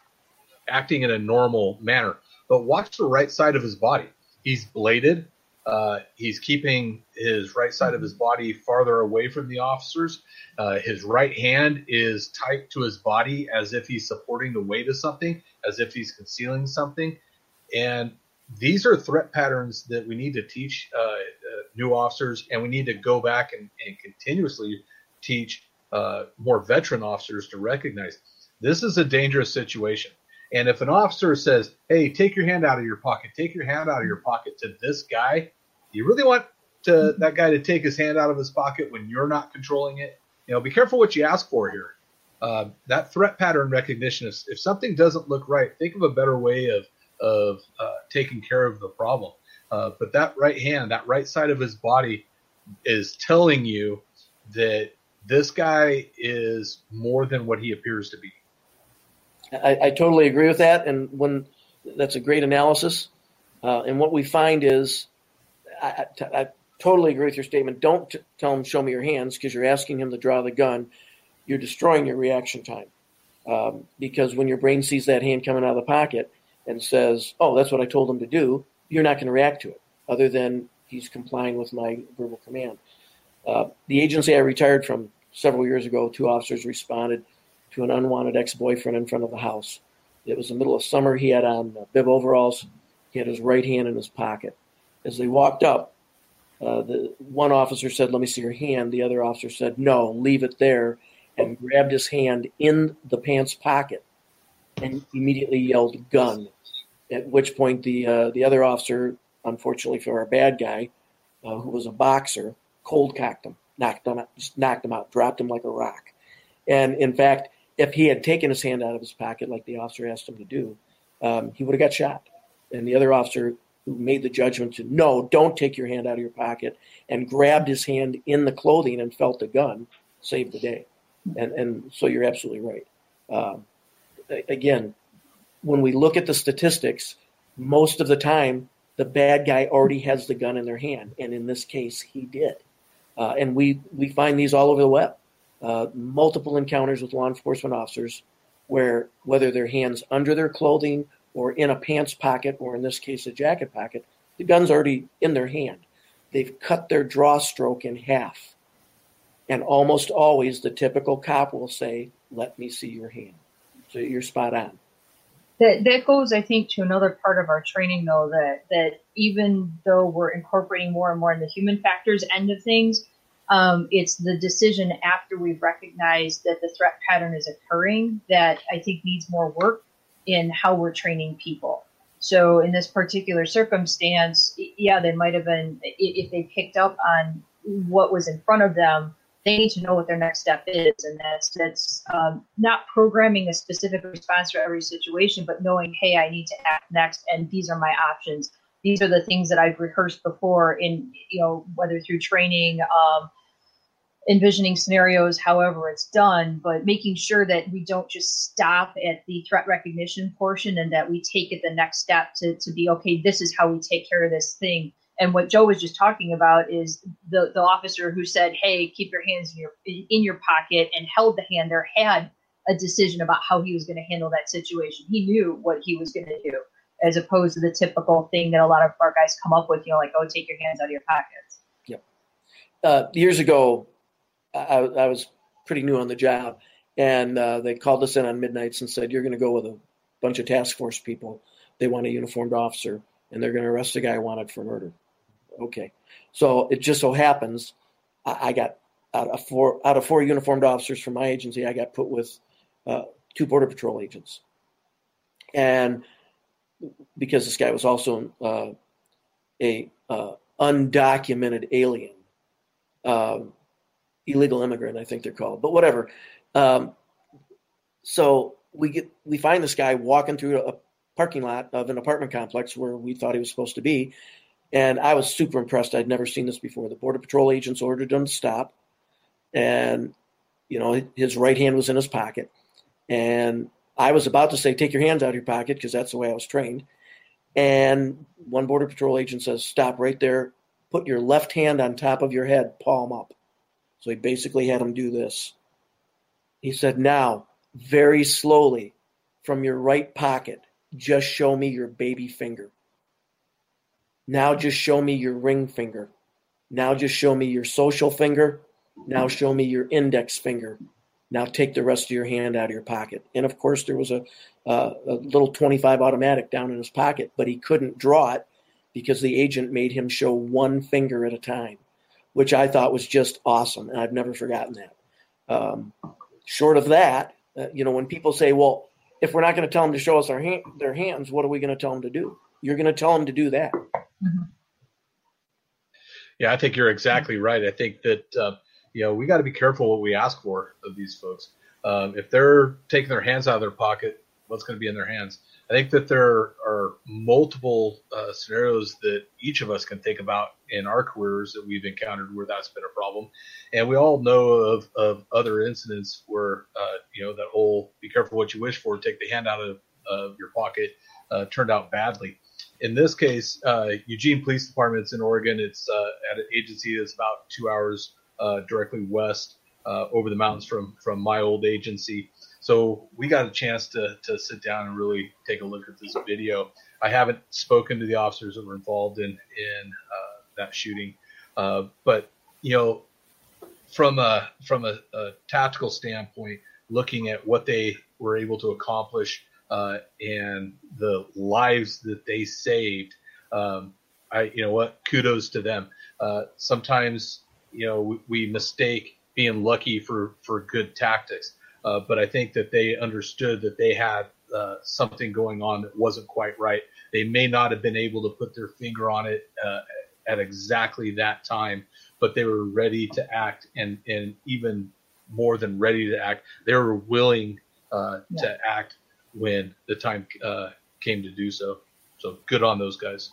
acting in a normal manner, but watch the right side of his body. He's bladed, uh, he's keeping his right side of his body farther away from the officers. Uh, his right hand is tight to his body as if he's supporting the weight of something, as if he's concealing something. And these are threat patterns that we need to teach uh, uh new officers, and we need to go back and, and continuously teach uh, more veteran officers to recognize this is a dangerous situation. And if an officer says, "Hey, take your hand out of your pocket. Take your hand out of your pocket," to this guy, you really want to, that guy to take his hand out of his pocket when you're not controlling it. You know, be careful what you ask for here. Uh, that threat pattern recognition is if something doesn't look right, think of a better way of of uh, taking care of the problem. Uh, but that right hand, that right side of his body, is telling you that this guy is more than what he appears to be. I, I totally agree with that, and when that's a great analysis. Uh, and what we find is, I, I, I, totally agree with your statement. Don't t- tell him show me your hands because you're asking him to draw the gun. You're destroying your reaction time um, because when your brain sees that hand coming out of the pocket and says, "Oh, that's what I told him to do," you're not going to react to it, other than he's complying with my verbal command. Uh, the agency I retired from several years ago, two officers responded to an unwanted ex-boyfriend in front of the house. It was the middle of summer. He had on bib overalls. He had his right hand in his pocket. As they walked up, uh, the one officer said, "Let me see your hand." The other officer said, "No, leave it there," and grabbed his hand in the pants pocket, and immediately yelled, "Gun!" At which point the uh, the other officer, unfortunately for our bad guy, uh, who was a boxer, cold cocked him, knocked him out, just knocked him out, dropped him like a rock. And in fact, if he had taken his hand out of his pocket like the officer asked him to do, um, he would have got shot. And the other officer who made the judgment to no, don't take your hand out of your pocket, and grabbed his hand in the clothing and felt the gun, saved the day. And and so you're absolutely right. Um, again, when we look at the statistics, most of the time the bad guy already has the gun in their hand, and in this case, he did. Uh, and we we find these all over the web uh, multiple encounters with law enforcement officers where whether their hands under their clothing or in a pants pocket, or in this case, a jacket pocket, the gun's already in their hand. They've cut their draw stroke in half. And almost always the typical cop will say, Let me see your hand. So you're spot on. That, that goes, I think, to another part of our training, though, that, that even though we're incorporating more and more in the human factors end of things, um, it's the decision after we've recognized that the threat pattern is occurring that I think needs more work in how we're training people. So in this particular circumstance, yeah, they might have been if they picked up on what was in front of them, they need to know what their next step is, and that's that's um, not programming a specific response for every situation, but knowing, hey, I need to act next, and these are my options. These are the things that I've rehearsed before in you know whether through training. Um, envisioning scenarios however it's done, but making sure that we don't just stop at the threat recognition portion and that we take it the next step to, to be okay, this is how we take care of this thing. And what Joe was just talking about is the, the officer who said, Hey, keep your hands in your in your pocket and held the hand there had a decision about how he was going to handle that situation. He knew what he was going to do, as opposed to the typical thing that a lot of our guys come up with, you know, like, oh, take your hands out of your pockets. Yep. Uh, years ago, I, I was pretty new on the job, and uh, they called us in on midnights and said, "You're going to go with a bunch of task force people. They want a uniformed officer, and they're going to arrest a guy wanted for murder." Okay, so it just so happens I, I got out of four out of four uniformed officers from my agency, I got put with uh, two border patrol agents, and because this guy was also uh, a uh, undocumented alien. Um, illegal immigrant, I think they're called, but whatever. Um, so we get we find this guy walking through a parking lot of an apartment complex where we thought he was supposed to be, and I was super impressed. I'd never seen this before. The border patrol agents ordered him to stop, and you know his right hand was in his pocket, and I was about to say, "Take your hands out of your pocket," because that's the way I was trained. And one border patrol agent says, "Stop right there. Put your left hand on top of your head, palm up." So he basically had him do this. He said, Now, very slowly, from your right pocket, just show me your baby finger. Now just show me your ring finger. Now just show me your social finger. Now show me your index finger. Now take the rest of your hand out of your pocket. And of course, there was a, uh, a little 25 automatic down in his pocket, but he couldn't draw it because the agent made him show one finger at a time which I thought was just awesome, and I've never forgotten that. Um, short of that, uh, you know, when people say, "Well, if we're not going to tell them to show us hand, their hands, what are we going to tell them to do?" You're going to tell them to do that. Mm-hmm. Yeah, I think you're exactly right. I think that uh, you know we got to be careful what we ask for of these folks. Um, if they're taking their hands out of their pocket, what's going to be in their hands? I think that there are multiple uh, scenarios that each of us can think about in our careers that we've encountered where that's been a problem, and we all know of, of other incidents where uh, you know that whole "be careful what you wish for," take the hand out of, of your pocket, uh, turned out badly. In this case, uh, Eugene Police Department's in Oregon. It's uh, at an agency that's about two hours uh, directly west over the mountains from from my old agency so we got a chance to, to sit down and really take a look at this video. I haven't spoken to the officers that were involved in in uh, that shooting, uh, but you know, from a from a, a, tactical standpoint, looking at what they were able to accomplish uh, and the lives that they saved, um, I you know what, kudos to them. Uh, sometimes you know we, we mistake being lucky for for good tactics. Uh, but I think that they understood that they had uh, something going on that wasn't quite right. They may not have been able to put their finger on it uh, at exactly that time, but they were ready to act, and and even more than ready to act, they were willing uh, yeah. to act when the time uh, came to do so. So good on those guys.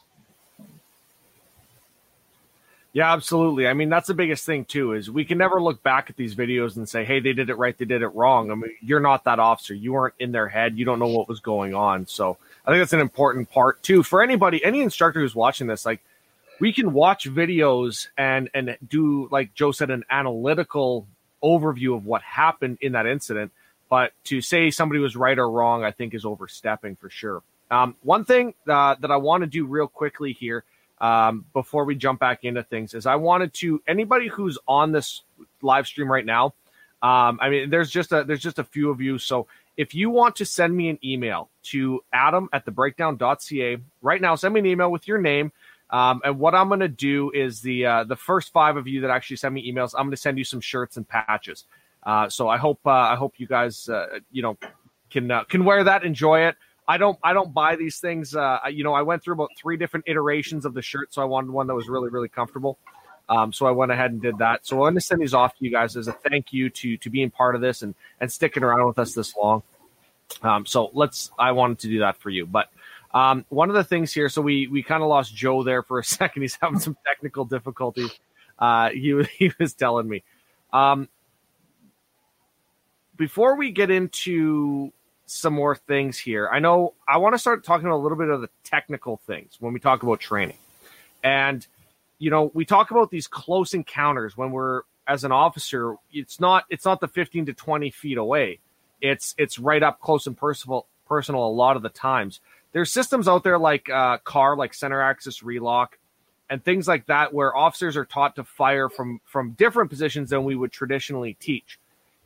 Yeah, absolutely. I mean, that's the biggest thing too is we can never look back at these videos and say, "Hey, they did it right, they did it wrong." I mean, you're not that officer. You weren't in their head. You don't know what was going on. So, I think that's an important part too for anybody, any instructor who's watching this. Like, we can watch videos and and do like Joe said, an analytical overview of what happened in that incident. But to say somebody was right or wrong, I think is overstepping for sure. Um, one thing uh, that I want to do real quickly here um, before we jump back into things is I wanted to anybody who's on this live stream right now. Um, I mean, there's just a there's just a few of you, so if you want to send me an email to adam at the breakdown.ca right now, send me an email with your name. Um, and what I'm going to do is the uh, the first five of you that actually send me emails, I'm going to send you some shirts and patches. Uh, so I hope uh, I hope you guys uh, you know can can wear that, enjoy it. I don't I don't buy these things. You know, I went through about three different iterations of the shirt, so I wanted one that was really really comfortable. Um, so I went ahead and did that. So I'm going to send these off to you guys as a thank you to to being part of this and and sticking around with us this long. Um, so let's. I wanted to do that for you, but um, one of the things here. So we we kind of lost Joe there for a second. He's having some technical difficulties. Uh, he he was telling me. Um, before we get into some more things here, I know I want to start talking a little bit of the technical things when we talk about training, and you know we talk about these close encounters when we're as an officer. It's not it's not the fifteen to twenty feet away it's it's right up close and personal personal a lot of the times. There's systems out there like uh, CAR, like center axis relock, and things like that, where officers are taught to fire from from different positions than we would traditionally teach.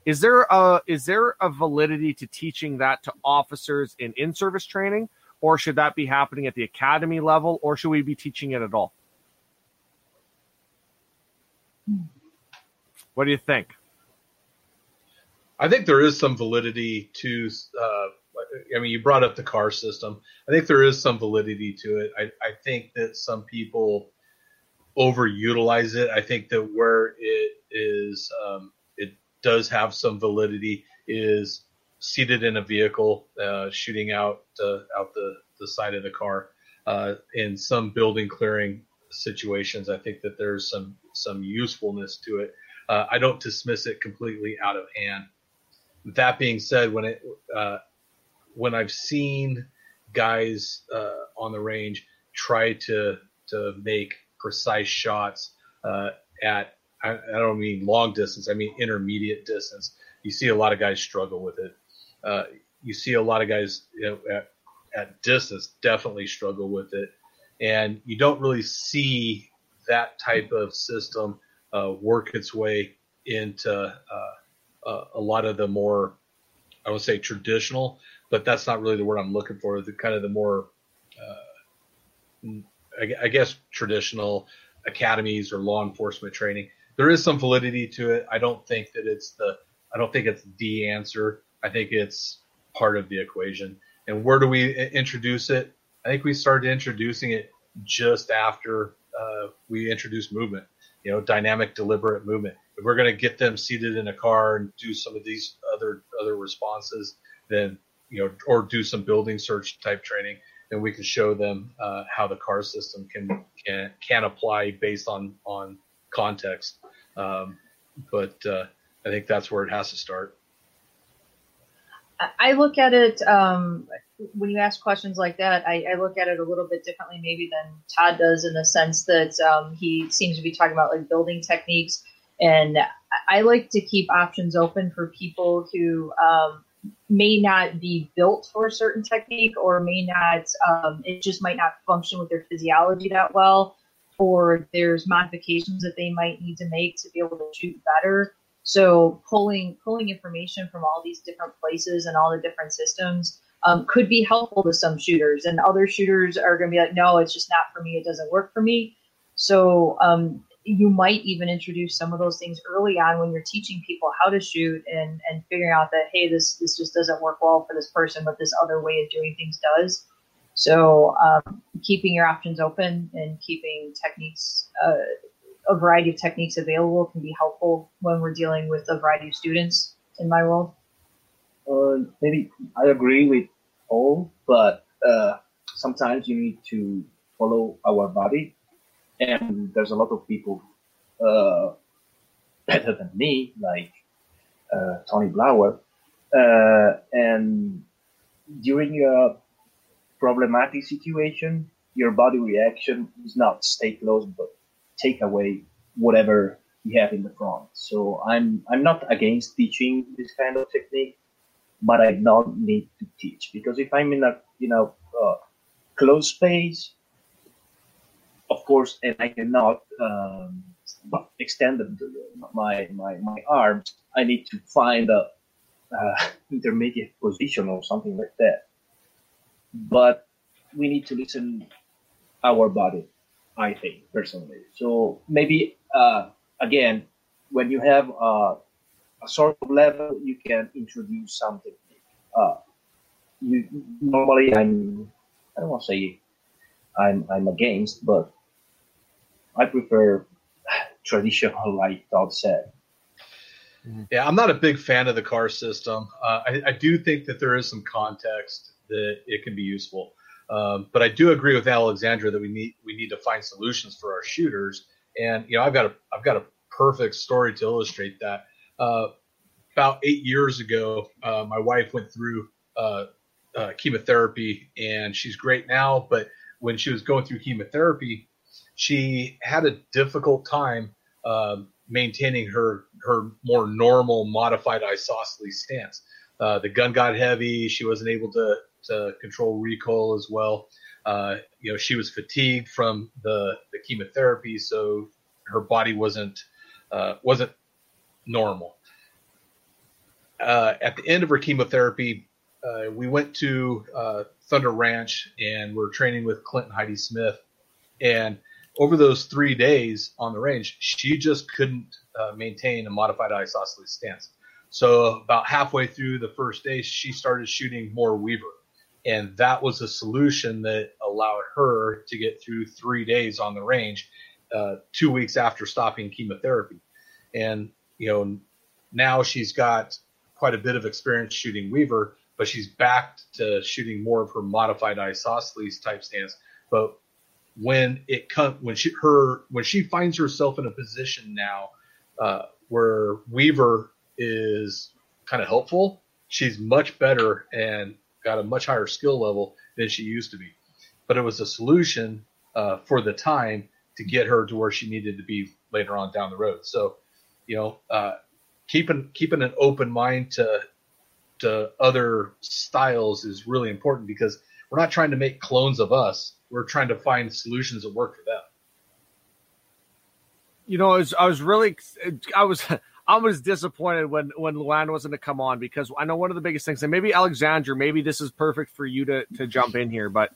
Is there a is there a validity to teaching that to officers in in service training, or should that be happening at the academy level, or should we be teaching it at all? What do you think? I think there is some validity to. Uh, I mean, you brought up the CAR system. I think there is some validity to it. I, I think that some people overutilize it. I think that where it is, um, does have some validity. Is seated in a vehicle, uh, shooting out uh, out the the side of the car. Uh, in some building clearing situations, I think that there's some some usefulness to it. Uh, I don't dismiss it completely out of hand that being said, when it uh, when I've seen guys uh, on the range try to to make precise shots at I, I, don't mean long distance, I mean intermediate distance. You see a lot of guys struggle with it. Uh, you see a lot of guys you know, at, at distance definitely struggle with it, and you don't really see that type of system uh, work its way into uh, uh, a lot of the more, I would say traditional, but that's not really the word I'm looking for. The kind of the more, uh, I, I, guess, traditional academies or law enforcement training. There is some validity to it. I don't think that it's the, I don't think it's the answer. I think it's part of the equation. And where do we introduce it? I think we started introducing it just after uh, we introduced movement. You know, dynamic, deliberate movement if we're going to get them seated in a car and do some of these other other responses, then you know, or do some building search type training, then we can show them uh, how the CAR system can can can apply based on on context. Um, but uh, I think that's where it has to start. I look at it um, when you ask questions like that. I, I, look at it a little bit differently, maybe than Todd does, in the sense that um, he seems to be talking about like building techniques and I like to keep options open for people who um, may not be built for a certain technique or may not, um, it just might not function with their physiology that well, or there's modifications that they might need to make to be able to shoot better. So pulling pulling information from all these different places and all the different systems um, could be helpful to some shooters, and other shooters are going to be like, no, it's just not for me. It doesn't work for me. So um, you might even introduce some of those things early on when you're teaching people how to shoot and and figuring out that hey this this just doesn't work well for this person but this other way of doing things does so um, keeping your options open and keeping techniques uh, a variety of techniques available can be helpful when we're dealing with a variety of students in my role uh, maybe i agree with all but uh, sometimes you need to follow our body and there's a lot of people uh, better than me, like uh, Tony Blauer, uh, and during a problematic situation, your body reaction is not stay close, but take away whatever you have in the front. So I'm I'm not against teaching this kind of technique, but I don't need to teach because if I'm in a you know uh, close space, of course, and I cannot um, extend the, my, my my arms. I need to find a uh, intermediate position or something like that. But we need to listen our body, I think personally. So maybe uh, again, when you have uh, a sort of level, you can introduce something. Uh, you normally I'm I don't want to say I'm I'm against, but I prefer traditional like Todd said. Yeah, I'm not a big fan of the CAR system. Uh, I, I, do think that there is some context that it can be useful, um, but I do agree with Alexandra that we need we need to find solutions for our shooters. And you know, I've got a I've got a perfect story to illustrate that. Uh, about eight years ago, uh, my wife went through uh, uh, chemotherapy, and she's great now. But when she was going through chemotherapy, she had a difficult time um, maintaining her her more normal modified isosceles stance. Uh, the gun got heavy. She wasn't able to to control recoil as well. Uh, you know, she was fatigued from the the chemotherapy, so her body wasn't uh, wasn't normal. Uh, at the end of her chemotherapy, uh, we went to uh, Thunder Ranch and we're training with Clint and Heidi Smith, and over those three days on the range, she just couldn't uh, maintain a modified isosceles stance. So about halfway through the first day, she started shooting more Weaver, and that was a solution that allowed her to get through three days on the range, uh, two weeks after stopping chemotherapy. And you know, now she's got quite a bit of experience shooting Weaver, but she's back to shooting more of her modified isosceles type stance. But when it comes when she her when she finds herself in a position now uh, where Weaver is kind of helpful, she's much better and got a much higher skill level than she used to be. But it was a solution uh, for the time to get her to where she needed to be later on down the road. So, you know, uh, keeping keeping an open mind to to other styles is really important because we're not trying to make clones of us we're trying to find solutions that work for them. You know, I was, I was really, I was, I was disappointed when when Luann wasn't to come on because I know one of the biggest things, and maybe Alexandra, maybe this is perfect for you to to jump in here, but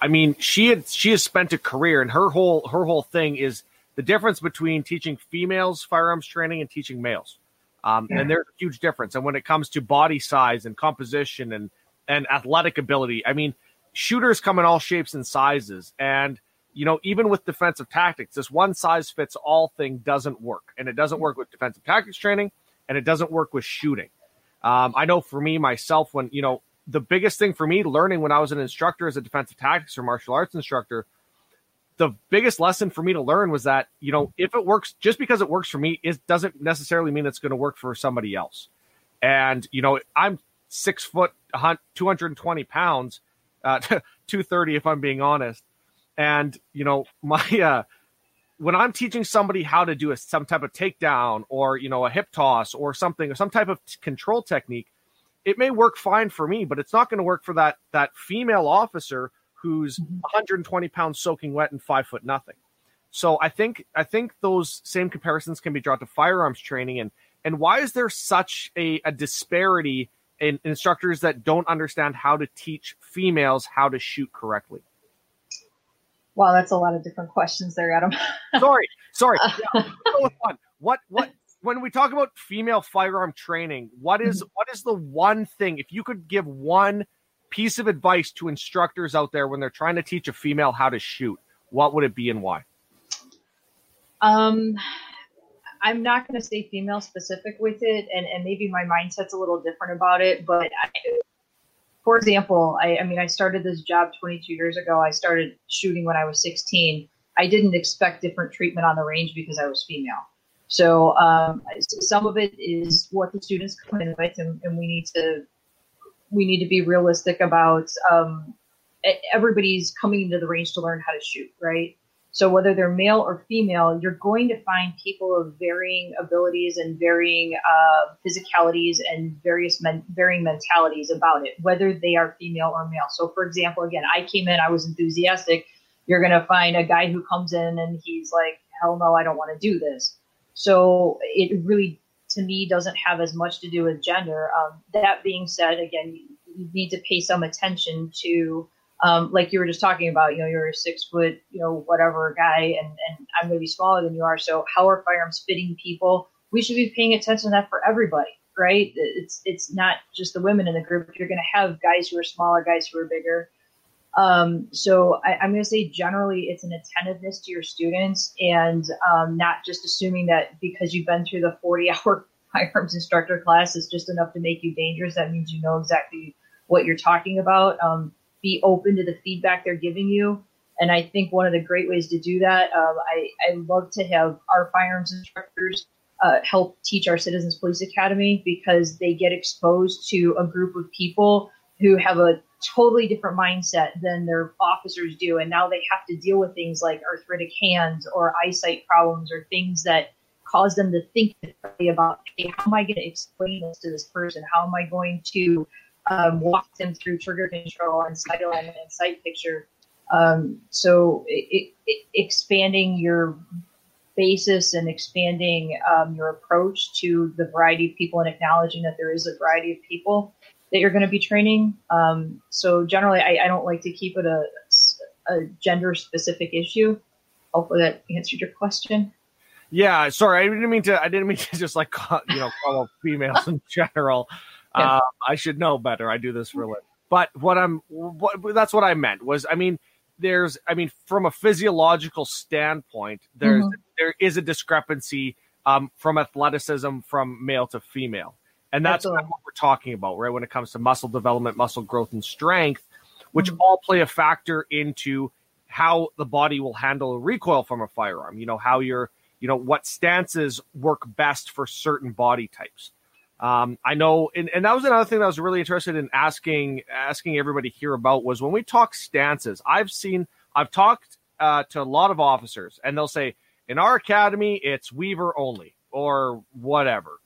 I mean, she had she has spent a career, and her whole her whole thing is the difference between teaching females firearms training and teaching males, um, yeah. and there's a huge difference. And when it comes to body size and composition and and athletic ability, I mean, shooters come in all shapes and sizes. And, you know, even with defensive tactics, this one size fits all thing doesn't work. And it doesn't work with defensive tactics training and it doesn't work with shooting. Um, I know for me, myself, when, you know, the biggest thing for me learning when I was an instructor as a defensive tactics or martial arts instructor, the biggest lesson for me to learn was that, you know, if it works, just because it works for me, it doesn't necessarily mean it's going to work for somebody else. And, you know, I'm six foot, 220 pounds uh, 230 if I'm being honest. And you know, my uh, when I'm teaching somebody how to do a, some type of takedown or you know a hip toss or something, or some type of t- control technique, it may work fine for me, but it's not going to work for that that female officer who's 120 mm-hmm. pounds soaking wet and five foot nothing. So I think I think those same comparisons can be drawn to firearms training and and why is there such a, a disparity in instructors that don't understand how to teach females how to shoot correctly? Wow, that's a lot of different questions there, Adam. sorry, sorry. Yeah, one. What what when we talk about female firearm training, what is, what is the one thing if you could give one piece of advice to instructors out there when they're trying to teach a female how to shoot, what would it be and why? Um I'm not going to say female specific with it, and, and maybe my mindset's a little different about it. But I, for example, I, I mean, I started this job 22 years ago. I started shooting when I was 16. I didn't expect different treatment on the range because I was female. So um, some of it is what the students come in with, and, and we need to we need to be realistic about um, everybody's coming into the range to learn how to shoot, right? So whether they're male or female, you're going to find people of varying abilities and varying uh, physicalities and various men- varying mentalities about it, whether they are female or male. So, for example, again, I came in, I was enthusiastic. You're going to find a guy who comes in and he's like, "Hell no, I don't want to do this." So it really, to me, doesn't have as much to do with gender. Um, that being said, again, you, you need to pay some attention to um, like you were just talking about, you know, you're a six foot, you know, whatever guy, and, and I'm going to be smaller than you are. So how are firearms fitting people? We should be paying attention to that for everybody, right? It's it's not just the women in the group. You're going to have guys who are smaller, guys who are bigger. Um, so I, am going to say generally it's an attentiveness to your students and um, not just assuming that because you've been through the 40 hour firearms instructor class is just enough to make you dangerous. That means you know exactly what you're talking about. Um, be open to the feedback they're giving you. And I think one of the great ways to do that, um, I, I love to have our firearms instructors uh, help teach our Citizens Police Academy because they get exposed to a group of people who have a totally different mindset than their officers do. And now they have to deal with things like arthritic hands or eyesight problems or things that cause them to think about, hey, how am I going to explain this to this person? How am I going to um, walk them through trigger control and sight alignment and sight picture. Um, so it, it, expanding your basis and expanding um, your approach to the variety of people and acknowledging that there is a variety of people that you're going to be training. Um, so generally, I, I, don't like to keep it a, a gender specific issue. Hopefully that answered your question. Yeah, sorry, I didn't mean to. I didn't mean to just like call, you know call females in general. Yeah. Uh, I should know better. I do this for a living. But what I'm, what, that's what I meant was, I mean, there's, I mean, from a physiological standpoint, there's mm-hmm. there is a discrepancy um, from athleticism from male to female, and that's what we're talking about, right? When it comes to muscle development, muscle growth, and strength, which mm-hmm. all play a factor into how the body will handle a recoil from a firearm. You know how you're, you know, what stances work best for certain body types. Um, I know, and, and that was another thing that I was really interested in asking asking everybody here about was when we talk stances. I've seen, I've talked uh, to a lot of officers, and they'll say in our academy it's Weaver only or whatever,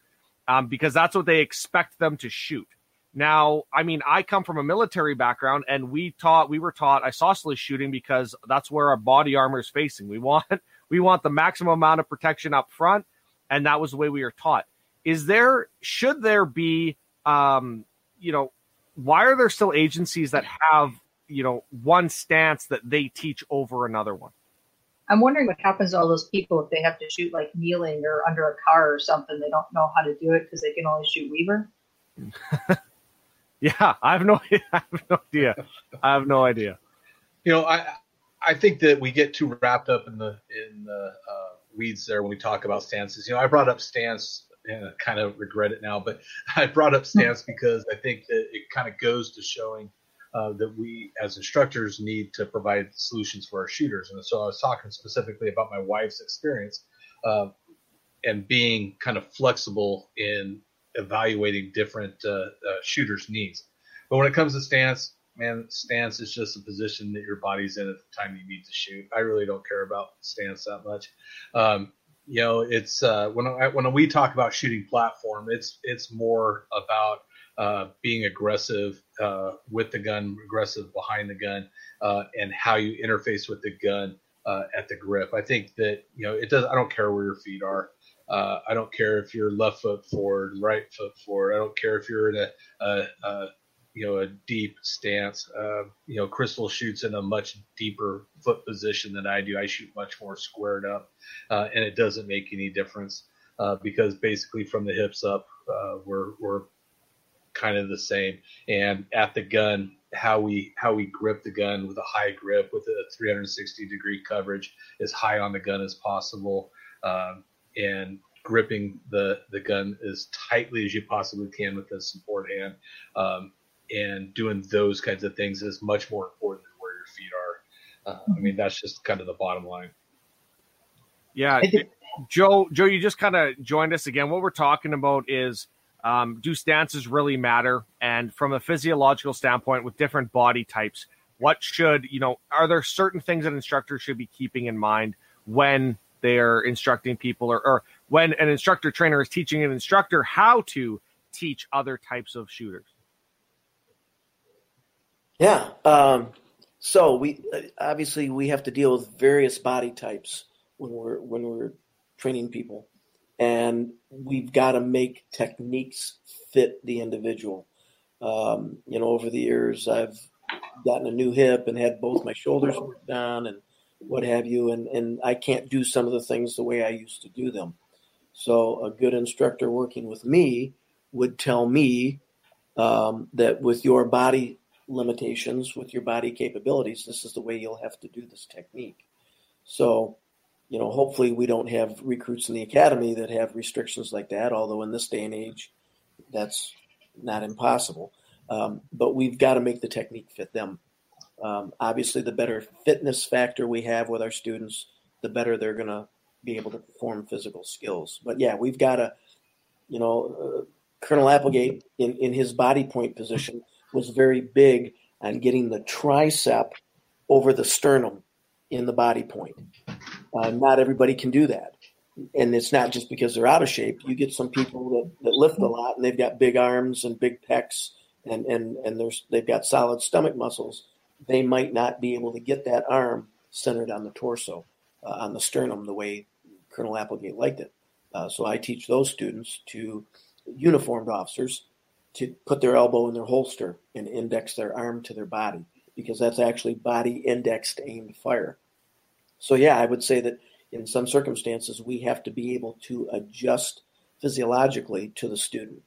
um, because that's what they expect them to shoot. Now, I mean, I come from a military background, and we taught, we were taught isosceles shooting because that's where our body armor is facing. We want, we want the maximum amount of protection up front, and that was the way we were taught is there should there be um, you know why are there still agencies that have you know one stance that they teach over another one? I'm wondering what happens to all those people if they have to shoot like kneeling or under a car or something. They don't know how to do it because they can only shoot weaver. Yeah i have no i have no idea. I have no idea. You know i i think that we get too wrapped up in the in the uh, weeds there when we talk about stances. You know i brought up stance and I kind of regret it now. But I brought up stance because I think that it kind of goes to showing uh, that we as instructors need to provide solutions for our shooters. And so I was talking specifically about my wife's experience uh, and being kind of flexible in evaluating different uh, uh, shooters' needs. But when it comes to stance, man, stance is just a position that your body's in at the time you need to shoot. I really don't care about stance that much. Um, you know, it's uh, when I, when we talk about shooting platform, it's it's more about uh, being aggressive uh, with the gun, aggressive behind the gun, uh, and how you interface with the gun uh, at the grip. I think that you know it does. I don't care where your feet are. Uh, I don't care if you're left foot forward, right foot forward. I don't care if you're in a, a, a you know a deep stance. Uh, you know, Crystal shoots in a much deeper foot position than I do. I shoot much more squared up, uh, and it doesn't make any difference uh, because basically from the hips up, uh, we're we're kind of the same. And at the gun, how we how we grip the gun with a high grip with a 360 degree coverage as high on the gun as possible, um, and gripping the the gun as tightly as you possibly can with the support hand. Um, and doing those kinds of things is much more important than where your feet are. Uh, I mean, that's just kind of the bottom line. Yeah, Joe. Joe, you just kind of joined us again. What we're talking about is um, do stances really matter? And from a physiological standpoint, with different body types, what should you know? Are there certain things that instructors should be keeping in mind when they're instructing people, or, or when an instructor trainer is teaching an instructor how to teach other types of shooters? Yeah. Um, so we obviously we have to deal with various body types when we're when we're training people, and we've got to make techniques fit the individual. Um, you know, over the years, I've gotten a new hip and had both my shoulders worked on and what have you, and and I can't do some of the things the way I used to do them. So a good instructor working with me would tell me um, that with your body limitations, with your body capabilities, this is the way you'll have to do this technique. So, you know, hopefully we don't have recruits in the academy that have restrictions like that, although in this day and age, that's not impossible. Um, but we've got to make the technique fit them. Um, obviously, the better fitness factor we have with our students, the better they're going to be able to perform physical skills. But yeah, we've got to, you know, uh, Colonel Applegate in, in his body point position was very big on getting the tricep over the sternum in the body point. Uh, not everybody can do that. And it's not just because they're out of shape. You get some people that, that lift a lot and they've got big arms and big pecs and, and, and they've got solid stomach muscles. They might not be able to get that arm centered on the torso, uh, on the sternum, the way Colonel Applegate liked it. Uh, so I teach those students to uniformed officers to put their elbow in their holster and index their arm to their body because that's actually body indexed aimed fire. So yeah, I would say that in some circumstances we have to be able to adjust physiologically to the student.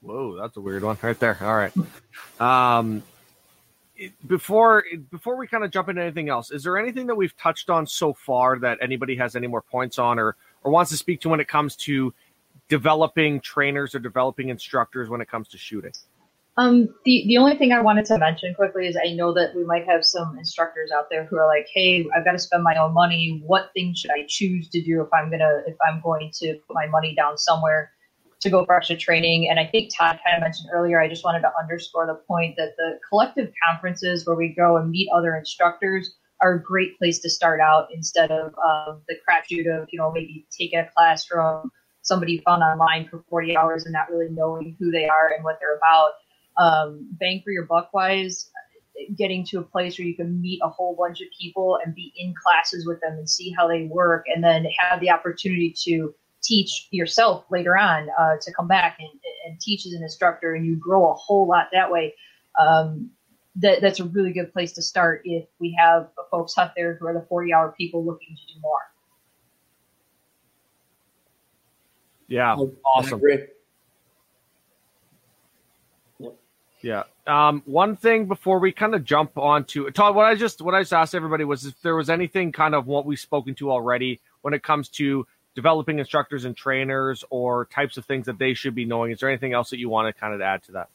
Whoa, that's a weird one right there. All right. Um, before before we kind of jump into anything else, is there anything that we've touched on so far that anybody has any more points on or or wants to speak to when it comes to developing trainers or developing instructors when it comes to shooting? Um, the the only thing I wanted to mention quickly is I know that we might have some instructors out there who are like, "Hey, I've got to spend my own money. What things should I choose to do if I'm gonna if I'm going to put my money down somewhere to go for extra training?" And I think Todd kind of mentioned earlier. I just wanted to underscore the point that the collective conferences where we go and meet other instructors are a great place to start out instead of um, the crapshoot of you know maybe taking a class from somebody found online for 40 hours and not really knowing who they are and what they're about. Um, bang for your buck wise, getting to a place where you can meet a whole bunch of people and be in classes with them and see how they work, and then have the opportunity to teach yourself later on uh, to come back and, and, teach as an instructor, and you grow a whole lot that way. Um, that, that's a really good place to start if we have folks out there who are the 40 hour people looking to do more. Yeah, awesome. Yeah. Um, one thing before we kind of jump on to Todd, what I just what I just asked everybody was if there was anything kind of what we've spoken to already when it comes to developing instructors and trainers or types of things that they should be knowing. Is there anything else that you want to kind of add to that?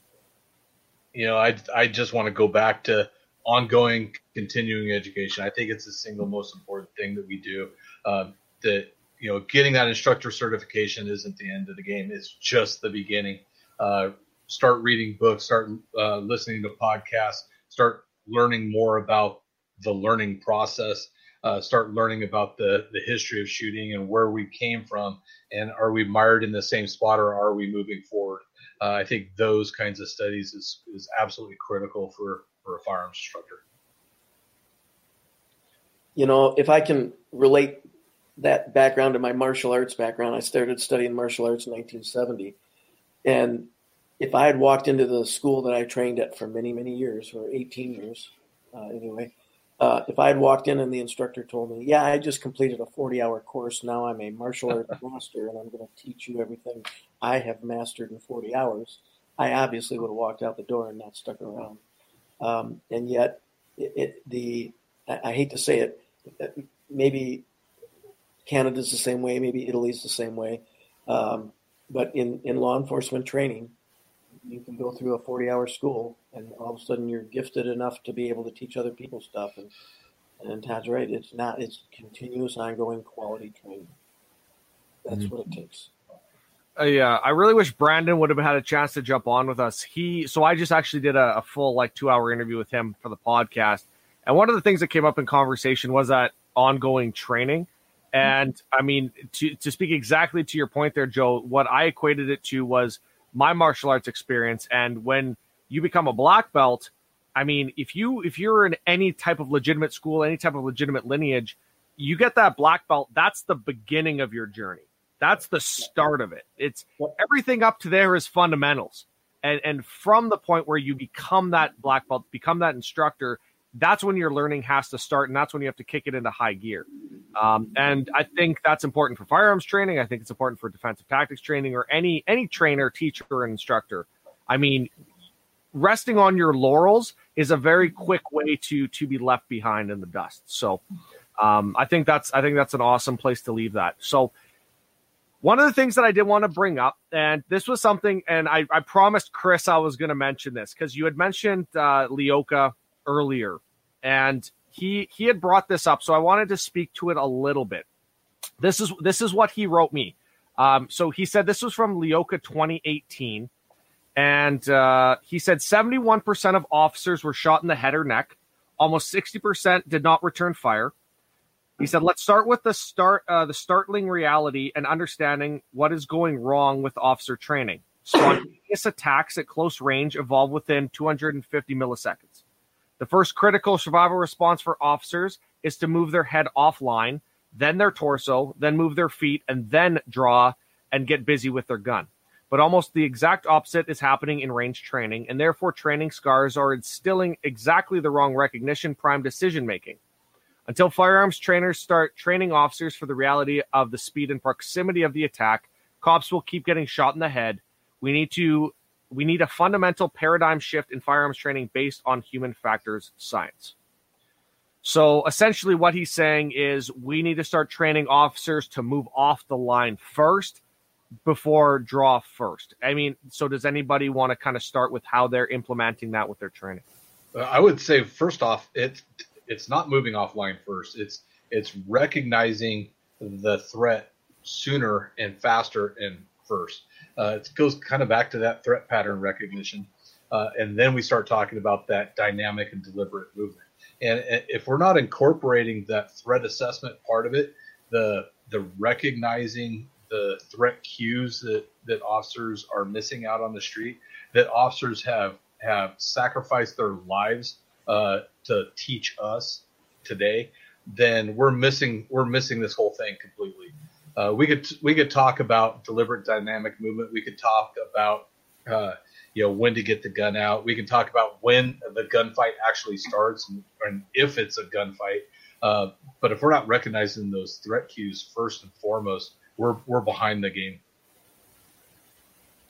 You know, I I just want to go back to ongoing continuing education. I think it's the single most important thing that we do. Uh, that you know, getting that instructor certification isn't the end of the game. It's just the beginning. Uh, start reading books, start uh, listening to podcasts, start learning more about the learning process. Uh, start learning about the the history of shooting and where we came from, and are we mired in the same spot or are we moving forward? Uh, I think those kinds of studies is is absolutely critical for for a firearms instructor. You know, if I can relate that background and my martial arts background. I started studying martial arts in 1970. And if I had walked into the school that I trained at for many, many years, for 18 years uh, anyway, uh, if I had walked in and the instructor told me, Yeah, I just completed a 40 hour course. Now I'm a martial arts master and I'm going to teach you everything I have mastered in 40 hours, I obviously would have walked out the door and not stuck around. Um, and yet, it, it, the I, I hate to say it, maybe Canada's the same way. Maybe Italy's the same way. Um, but in, in law enforcement training, you can go through a 40 hour school and all of a sudden you're gifted enough to be able to teach other people stuff. And, and Todd's right. It's not, it's continuous, ongoing quality training. That's mm-hmm. what it takes. Uh, I really wish Brandon would have had a chance to jump on with us. He so I just actually did a, a full like two hour interview with him for the podcast, and one of the things that came up in conversation was that ongoing training. And I mean, to to speak exactly to your point there, Joe, what I equated it to was my martial arts experience. And when you become a black belt, I mean, if you if you're in any type of legitimate school, any type of legitimate lineage, you get that black belt. That's the beginning of your journey. That's the start of it. It's everything up to there is fundamentals. And and from the point where you become that black belt, become that instructor, that's when your learning has to start, and that's when you have to kick it into high gear. Um, and I think that's important for firearms training. I think it's important for defensive tactics training or any any trainer, teacher, or instructor. I mean, resting on your laurels is a very quick way to to be left behind in the dust. So, um, I think that's I think that's an awesome place to leave that. So. One of the things that I did want to bring up, and this was something, and I, I promised Chris I was going to mention this because you had mentioned uh, LEOKA earlier, and he he had brought this up, so I wanted to speak to it a little bit. This is this is what he wrote me. Um, so he said this was from LEOKA 2018, and uh, he said 71% of officers were shot in the head or neck. Almost 60% did not return fire. He said, "Let's start with the start, uh, the startling reality and understanding what is going wrong with officer training. Spontaneous attacks at close range evolve within 250 milliseconds. The first critical survival response for officers is to move their head offline, then their torso, then move their feet, and then draw and get busy with their gun. But almost the exact opposite is happening in range training, and therefore training scars are instilling exactly the wrong recognition prime decision making. Until firearms trainers start training officers for the reality of the speed and proximity of the attack, cops will keep getting shot in the head. We need to we need a fundamental paradigm shift in firearms training based on human factors science. So essentially what he's saying is we need to start training officers to move off the line first before draw first. I mean, so does anybody want to kind of start with how they're implementing that with their training? Uh, I would say first off, it's it's not moving offline first. It's it's recognizing the threat sooner and faster and first. Uh, it goes kind of back to that threat pattern recognition, uh, and then we start talking about that dynamic and deliberate movement. And uh, if we're not incorporating that threat assessment part of it, the the recognizing the threat cues that that officers are missing out on the street, that officers have have sacrificed their lives uh, to teach us today, then we're missing we're missing this whole thing completely. Uh, we could we could talk about deliberate dynamic movement. We could talk about uh, you know when to get the gun out. We can talk about when the gunfight actually starts and, and if it's a gunfight. Uh, but if we're not recognizing those threat cues first and foremost, we're we're behind the game.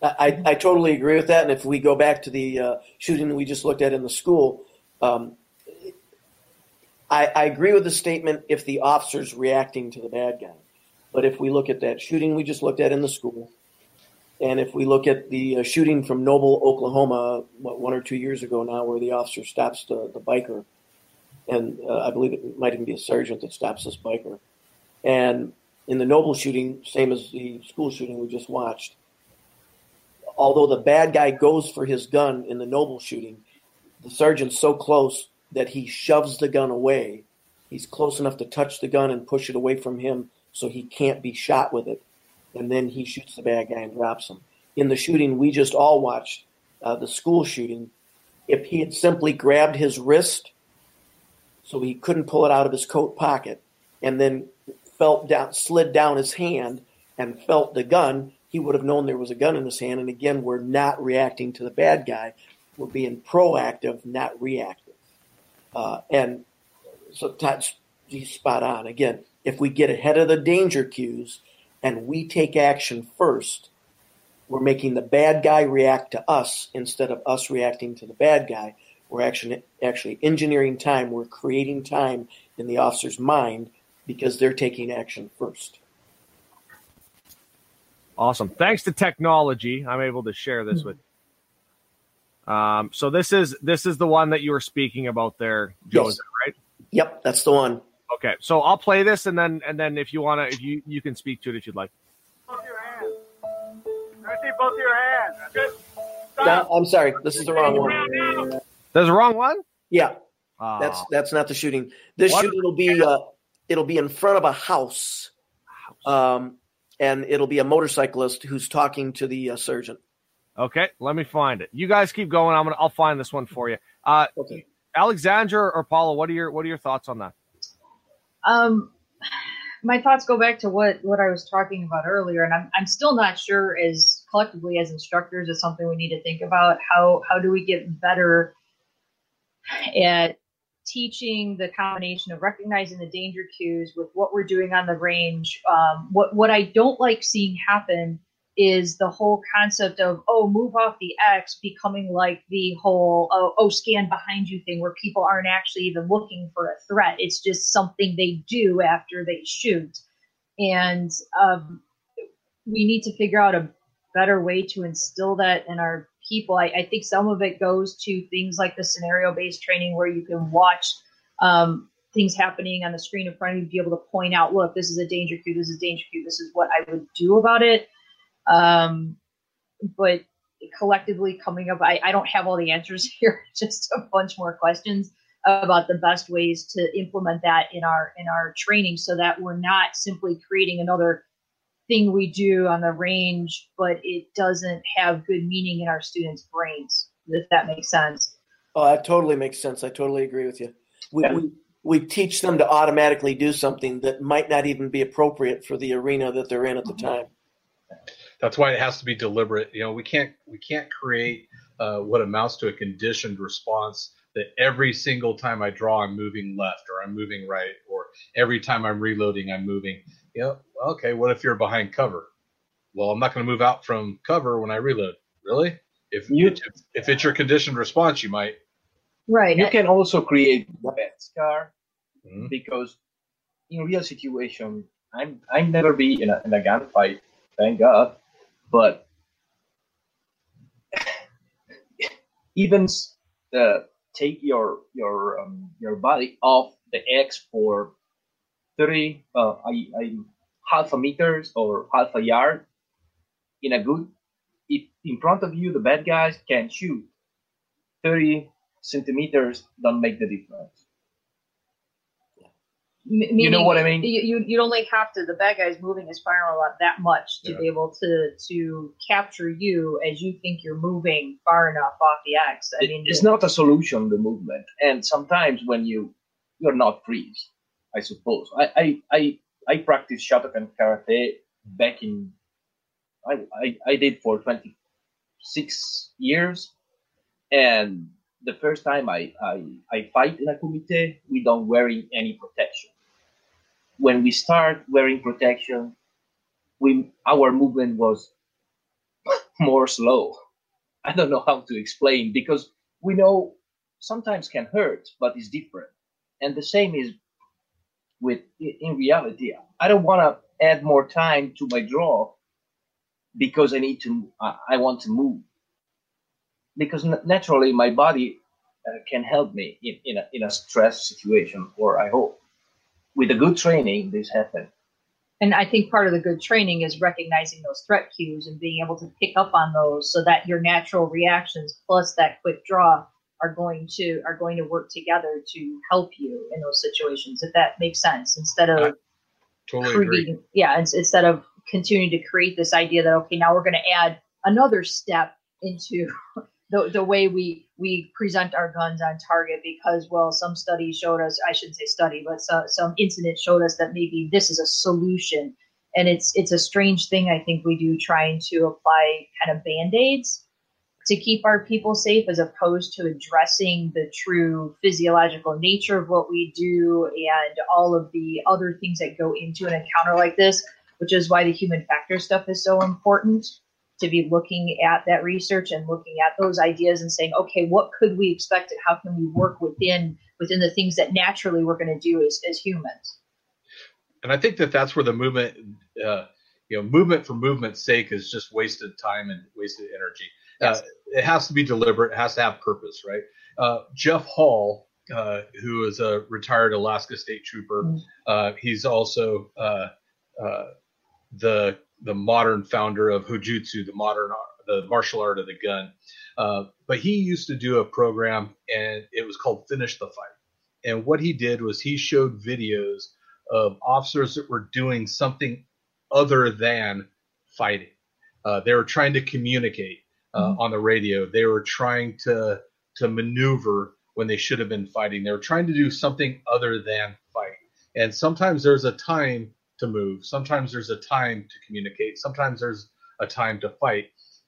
I, I totally agree with that. And if we go back to the uh, shooting that we just looked at in the school, um, I, I agree with the statement if the officer's reacting to the bad guy. But if we look at that shooting we just looked at in the school, and if we look at the uh, shooting from Noble, Oklahoma, what, one or two years ago now, where the officer stops the, the biker, and uh, I believe it might even be a sergeant that stops this biker. And in the Noble shooting, same as the school shooting we just watched, although the bad guy goes for his gun in the Noble shooting, the sergeant's so close that he shoves the gun away. He's close enough to touch the gun and push it away from him so he can't be shot with it. And then he shoots the bad guy and drops him. In the shooting we just all watched, uh, the school shooting, if he had simply grabbed his wrist so he couldn't pull it out of his coat pocket and then felt down, slid down his hand and felt the gun, he would have known there was a gun in his hand. And again, we're not reacting to the bad guy. We're being proactive, not reactive. Uh, and so that's he's spot on. Again, if we get ahead of the danger cues and we take action first, we're making the bad guy react to us instead of us reacting to the bad guy. We're actually actually engineering time. We're creating time in the officer's mind because they're taking action first. Awesome. Thanks to technology, I'm able to share this with. Um, so this is this is the one that you were speaking about there, Joe, Yes. right? Yep, that's the one. Okay, so I'll play this and then and then if you want to, if you you can speak to it if you'd like. Show your hands. I see both of your hands. Good. No, I'm sorry. This is the wrong one. There's a wrong one. Yeah, Oh. that's that's not the shooting. This What? shooting will be uh, it'll be in front of a house, um, and it'll be a motorcyclist who's talking to the uh, surgeon. okay. Let me find it. You guys keep going. I'm gonna. I'll find this one for you. Uh, Okay. Alexandra or Paula, what are your what are your thoughts on that? Um, my thoughts go back to what what I was talking about earlier, and I'm I'm still not sure as collectively as instructors is something we need to think about. How how do we get better at teaching the combination of recognizing the danger cues with what we're doing on the range? Um, what what I don't like seeing happen is the whole concept of oh move off the X becoming like the whole oh, oh scan behind you thing where people aren't actually even looking for a threat. It's just something they do after they shoot, and um, we need to figure out a better way to instill that in our people. I, I think some of it goes to things like the scenario based training where you can watch um, things happening on the screen in front of you, be able to point out, look, this is a danger cue, this is danger cue, this is what I would do about it. Um, but collectively coming up, I, I don't have all the answers here, just a bunch more questions about the best ways to implement that in our in our training so that we're not simply creating another thing we do on the range, but it doesn't have good meaning in our students' brains, if that makes sense. Oh, that totally makes sense. I totally agree with you. We, we, we teach them to automatically do something that might not even be appropriate for the arena that they're in at the time. That's why it has to be deliberate. You know, we can't we can't create uh, what amounts to a conditioned response that every single time I draw I'm moving left or I'm moving right or every time I'm reloading I'm moving. You know, okay, what if you're behind cover? Well, I'm not going to move out from cover when I reload. Really? If You- if, if it's your conditioned response, you might. Right. You can also create bad scar Mhm. because in real situation, I'm I've never been in a in a gunfight, thank God, but even uh, take your your um, your body off the X for thirty, uh, I, I half a meters or half a yard in a good. If in front of you the bad guys can shoot thirty centimeters, don't make the difference. You know what I mean? You, you you'd only have to the bad guy's moving his firearm a lot that much to Yeah. be able to to capture you as you think you're moving far enough off the X. I It- mean, it's not a solution the movement and sometimes when you you're not freeze i suppose i i i, I practiced shotokan karate back in I, I i did for 26 years and the first time i i, I fight in a kumite we don't wearing any protection when we start wearing protection we our movement was more slow I don't know how to explain because we know sometimes can hurt, but it's different. And the same is with in reality. I don't want to add more time to my draw because I need to. I want to move because naturally my body uh, can help me in, in a in a stress situation. Or I hope with a good training this happens. And I think part of the good training is recognizing those threat cues and being able to pick up on those so that your natural reactions plus that quick draw are going to are going to work together to help you in those situations if that makes sense instead of I Totally agree. yeah ins- instead of continuing to create this idea that okay now we're going to add another step into the, the way we we present our guns on target because well some studies showed us i shouldn't say study but so, some incident showed us that maybe this is a solution. And it's it's a strange thing i think we do trying to apply kind of band-aids to keep our people safe as opposed to addressing the true physiological nature of what we do and all of the other things that go into an encounter like this which is why the human factor stuff is so important to be looking at that research and looking at those ideas and saying okay what could we expect and how can we work within within the things that naturally we're going to do as, as humans and I think that that's where the movement, uh, you know, movement for movement's sake is just wasted time and wasted energy. Uh, it has to be deliberate. It has to have purpose, right? Uh, Jeff Hall, uh, who is a retired Alaska State Trooper, Mhm. uh, he's also uh, uh, the the modern founder of Hojutsu, the modern the martial art of the gun. Uh, but he used to do a program, and it was called Finish the Fight. And what he did was he showed videos of officers that were doing something other than fighting. Uh, they were trying to communicate uh, mm-hmm. on the radio. They were trying to to maneuver when they should have been fighting. They were trying to do something other than fight. And sometimes there's a time to move. Sometimes there's a time to communicate. Sometimes there's a time to fight.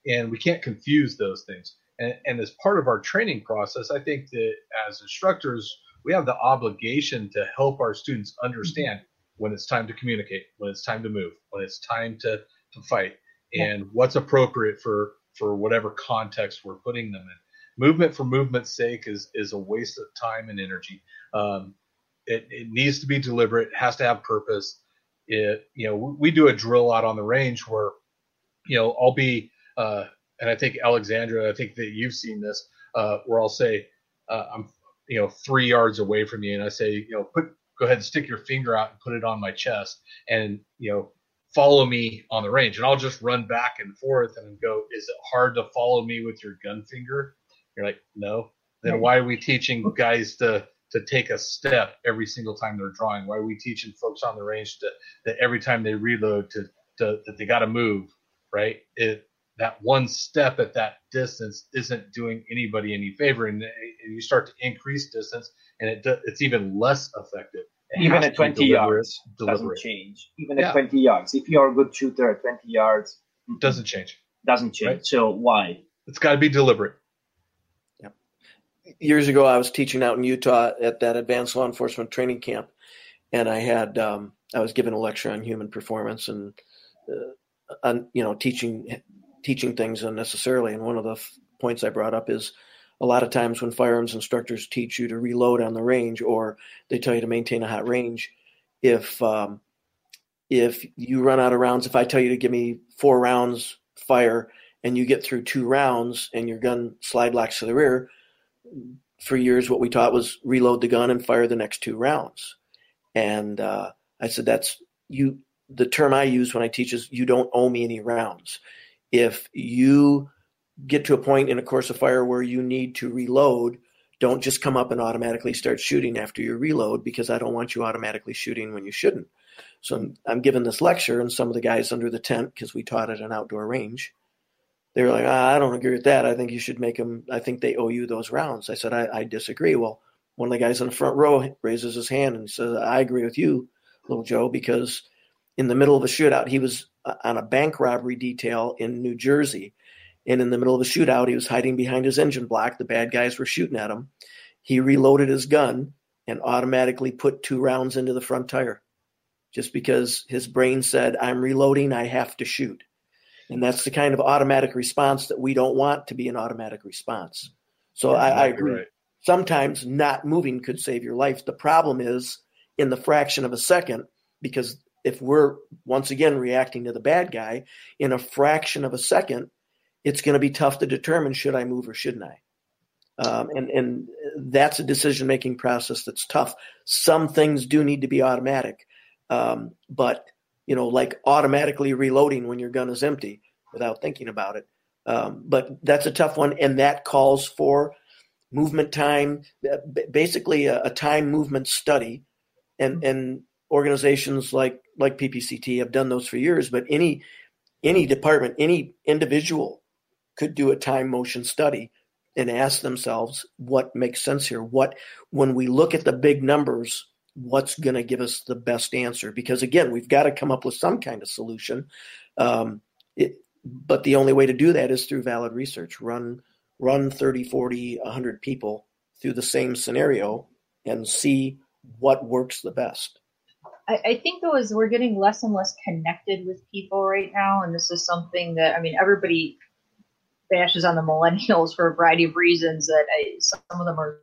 And we can't confuse those things. And, and as part of our training process, I think that as instructors, we have the obligation to help our students understand when it's time to communicate, when it's time to move, when it's time to, to fight, and yeah. what's appropriate for for whatever context we're putting them in. Movement for movement's sake is is a waste of time and energy. Um, it, it needs to be deliberate. Has to have purpose. It you know we, we do a drill out on the range where you know I'll be uh, and I think Alexandra, I think that you've seen this uh, where I'll say uh, I'm you know three yards away from you and I say you know put go ahead and stick your finger out and put it on my chest and you know follow me on the range. And i'll just run back and forth and go is it hard to follow me with your gun finger? You're like no. Then why are we teaching guys to to take a step every single time they're drawing why are we teaching folks on the range to that every time they reload to, to that they got to move right it that one step at that distance isn't doing anybody any favor and, and you start to increase distance and it it's even less effective. It Even at 20 yards doesn't change. Even yeah. at 20 yards, if you're a good shooter at 20 yards, doesn't change. Doesn't change. Right? So why? It's got to be deliberate. Years ago, I was teaching out in Utah at that advanced law enforcement training camp, and I had um, I was giving a lecture on human performance and uh, on you know teaching teaching things unnecessarily. And one of the f- points I brought up is a lot of times when firearms instructors teach you to reload on the range or they tell you to maintain a hot range, if um, if you run out of rounds, if I tell you to give me four rounds fire and you get through two rounds and your gun slide locks to the rear, for years what we taught was reload the gun and fire the next two rounds. And uh, I said that's you. The term I use when I teach is you don't owe me any rounds. If you get to a point in a course of fire where you need to reload, don't just come up and automatically start shooting after you reload because I don't want you automatically shooting when you shouldn't. So I'm, I'm giving this lecture, and some of the guys under the tent, because we taught at an outdoor range, they were like, ah, I don't agree with that. I think you should make them, I think they owe you those rounds. I said, I, I disagree. Well, one of the guys in the front row raises his hand and says, I agree with you, little Joe, because in the middle of a shootout, he was uh, on a bank robbery detail in New Jersey and in the middle of a shootout, he was hiding behind his engine block. The bad guys were shooting at him. He reloaded his gun and automatically put two rounds into the front tire just because his brain said, I'm reloading, I have to shoot. And that's the kind of automatic response that we don't want to be an automatic response. So I, I, agree. Right. Sometimes not moving could save your life. The problem is in the fraction of a second, because if we're once again reacting to the bad guy, in a fraction of a second, it's going to be tough to determine should I move or shouldn't I. Um, and and that's a decision making process that's tough. Some things do need to be automatic, um, but you know, like automatically reloading when your gun is empty without thinking about it. Um, but that's a tough one, and that calls for movement time, basically a, a time movement study, and and organizations like like PPCT have done those for years. But any any department, any individual could do a time motion study and ask themselves what makes sense here. What, when we look at the big numbers, what's going to give us the best answer? Because again, we've got to come up with some kind of solution. Um, it, but the only way to do that is through valid research. Run, run 30, 40, 100 people through the same scenario and see what works the best. I, I think though is we're getting less and less connected with people right now, and this is something that I mean everybody bashes on the millennials for a variety of reasons that I, some of them are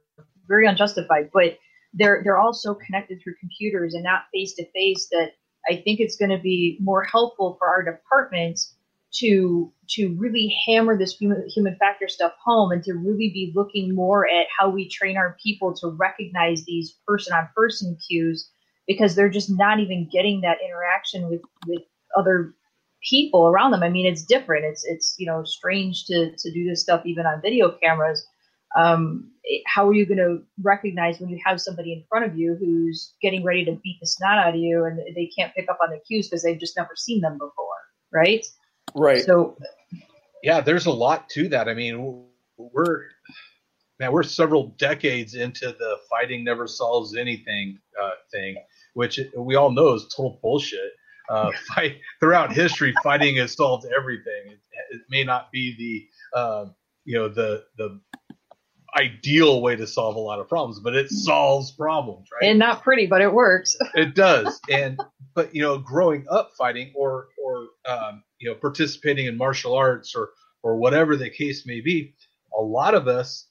very unjustified, but they're they're all so connected through computers and not face to face that I think it's going to be more helpful for our departments to to really hammer this human, human factor stuff home and to really be looking more at how we train our people to recognize these person on person cues because they're just not even getting that interaction with with other people around them. I mean, it's different. It's it's you know strange to to do this stuff even on video cameras. Um, how are you going to recognize when you have somebody in front of you who's getting ready to beat the snot out of you and they can't pick up on the cues because they've just never seen them before, right? Right. So yeah, there's a lot to that. I mean, we're man, we're several decades into the fighting never solves anything uh, thing, which we all know is total bullshit. Uh, fight throughout history, fighting has solved everything. It, it may not be the uh, you know the the ideal way to solve a lot of problems, but it solves problems, right? and not pretty, but it works. it does and but you know growing up fighting or or um, you know participating in martial arts or or whatever the case may be a lot of us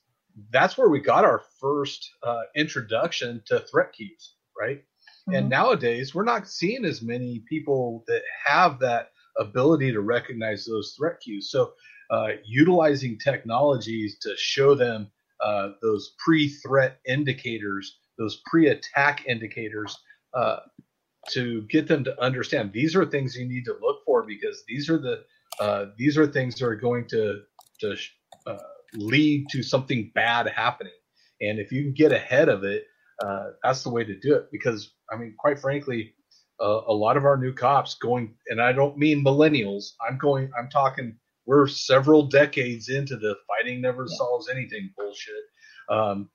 that's where we got our first uh, introduction to threat cues right and Mhm. nowadays we're not seeing as many people that have that ability to recognize those threat cues so uh, utilizing technologies to show them uh, those pre-threat indicators those pre-attack indicators uh, to get them to understand these are things you need to look for because these are the uh, these are things that are going to to uh, lead to something bad happening. And if you can get ahead of it uh, that's the way to do it because i mean quite frankly a lot of our new cops going and i don't mean millennials i'm going i'm talking we're several decades into the fighting never Yeah. solves anything bullshit um,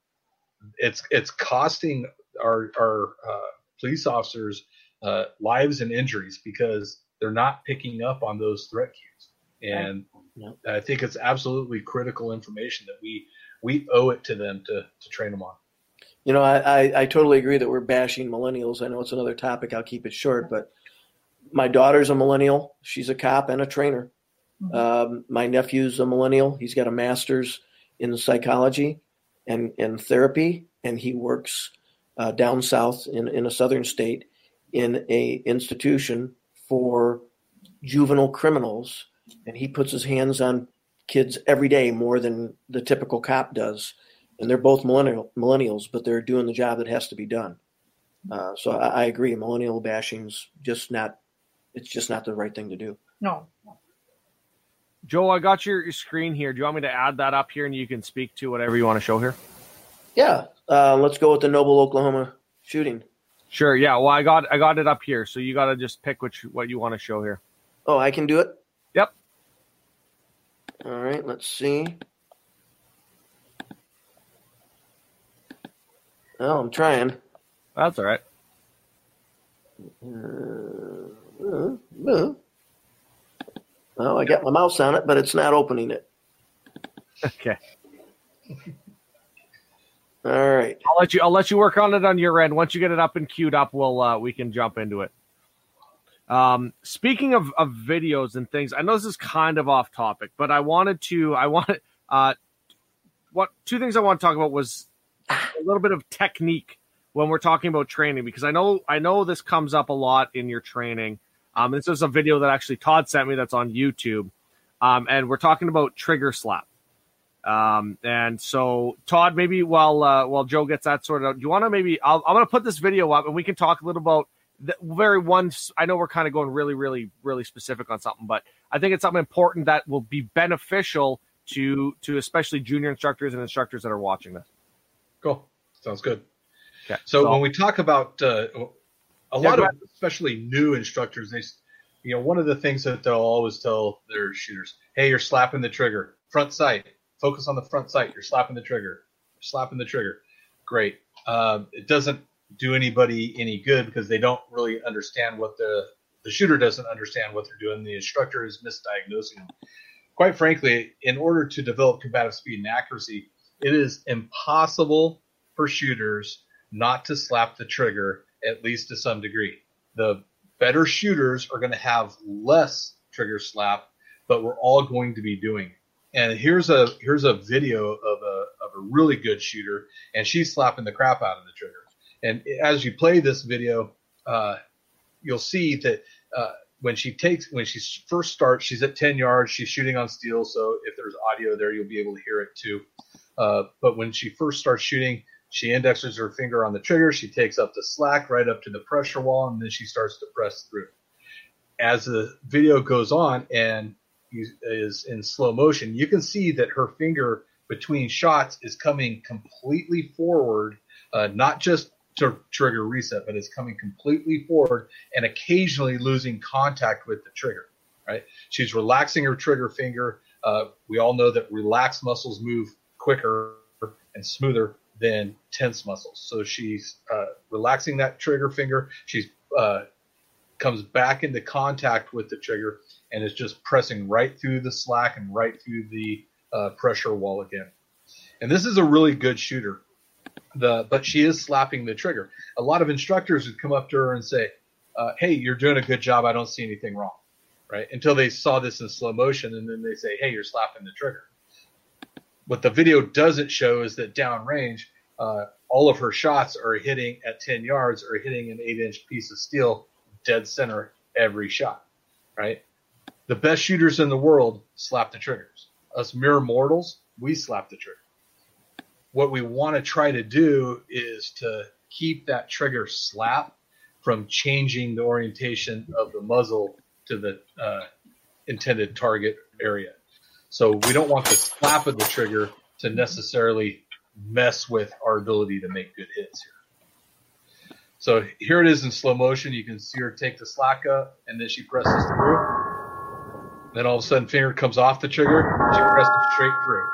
it's it's costing our our uh, police officers uh, lives and injuries because they're not picking up on those threat cues and Yeah. i think it's absolutely critical information that we we owe it to them to to train them on You know, I, I, I totally agree that we're bashing millennials. I know it's another topic. I'll keep it short, but my daughter's a millennial. She's a cop and a trainer. Mhm. Um, my nephew's a millennial. He's got a master's in psychology and, and therapy, and he works uh, down south in, in a southern state in a institution for juvenile criminals. And he puts his hands on kids every day more than the typical cop does and they're both millennial millennials, but they're doing the job that has to be done. Uh, so I, I agree. Millennial bashing's just not. It's just not the right thing to do. No. Joe, I got your, your screen here. Do you want me to add that up here and you can speak to whatever you want to show here? Yeah, uh, let's go with the Noble, Oklahoma shooting. Sure. Yeah. Well, I got I got it up here, so you got to just pick which what you want to show here. Oh, I can do it. Yep. All right. Let's see. Oh, I'm trying. That's all right. Uh, uh, Oh, I got my mouse on it, but it's not opening it. Okay. All right. I'll let you I'll let you work on it on your end. Once you get it up and queued up, we'll uh, we can jump into it. Um, speaking of, of videos and things, I know this is kind of off topic, but I wanted to I wanted uh what two things I want to talk about was a little bit of technique when we're talking about training because I know I know this comes up a lot in your training. Um, this is a video that actually Todd sent me that's on YouTube, um, and we're talking about trigger slap. Um, and so Todd, maybe while uh, while Joe gets that sorted out, do you want to maybe I'll, I'm going to put this video up and we can talk a little about the very one. I know we're kind of going really, really, really specific on something, but I think it's something important that will be beneficial to to especially junior instructors and instructors that are watching this. Cool. Sounds good. Okay. So, when we talk about uh, a Yeah, lot of especially new instructors, they, you know, one of the things that they'll always tell their shooters, "Hey, you're slapping the trigger, front sight. Focus on the front sight. You're slapping the trigger. You're slapping the trigger." Great. Um, it doesn't do anybody any good because they don't really understand what the the shooter doesn't understand what they're doing. The instructor is misdiagnosing them. Quite frankly, in order to develop combative speed and accuracy, it is impossible for shooters not to slap the trigger at least to some degree. The better shooters are going to have less trigger slap, but we're all going to be doing it. And here's a here's a video of a of a really good shooter, and she's slapping the crap out of the trigger. And as you play this video, uh, you'll see that uh, when she takes when she first starts, she's at 10 yards. She's shooting on steel, so if there's audio there, you'll be able to hear it too. Uh, but when she first starts shooting, she indexes her finger on the trigger. She takes up the slack right up to the pressure wall, and then she starts to press through. as the video goes on and is in slow motion, you can see that her finger between shots is coming completely forward, uh, not just to trigger reset, but it's coming completely forward and occasionally losing contact with the trigger. Right? She's relaxing her trigger finger. Uh, we all know that relaxed muscles move quicker and smoother than tense muscles. So she's uh, relaxing that trigger finger. She's uh, comes back into contact with the trigger and is just pressing right through the slack and right through the uh, pressure wall again. And this is a really good shooter. The but she is slapping the trigger. A lot of instructors would come up to her and say, uh, "Hey, you're doing a good job. I don't see anything wrong." Right? Until they saw this in slow motion, and then they say, "Hey, you're slapping the trigger." What the video doesn't show is that downrange, uh, all of her shots are hitting at 10 yards or hitting an eight inch piece of steel dead center every shot, right? The best shooters in the world slap the triggers. Us mere mortals, we slap the trigger. What we want to try to do is to keep that trigger slap from changing the orientation of the muzzle to the uh, intended target area. So we don't want the slap of the trigger to necessarily mess with our ability to make good hits here. So here it is in slow motion. You can see her take the slack up, and then she presses through. Then all of a sudden, finger comes off the trigger. She presses straight through.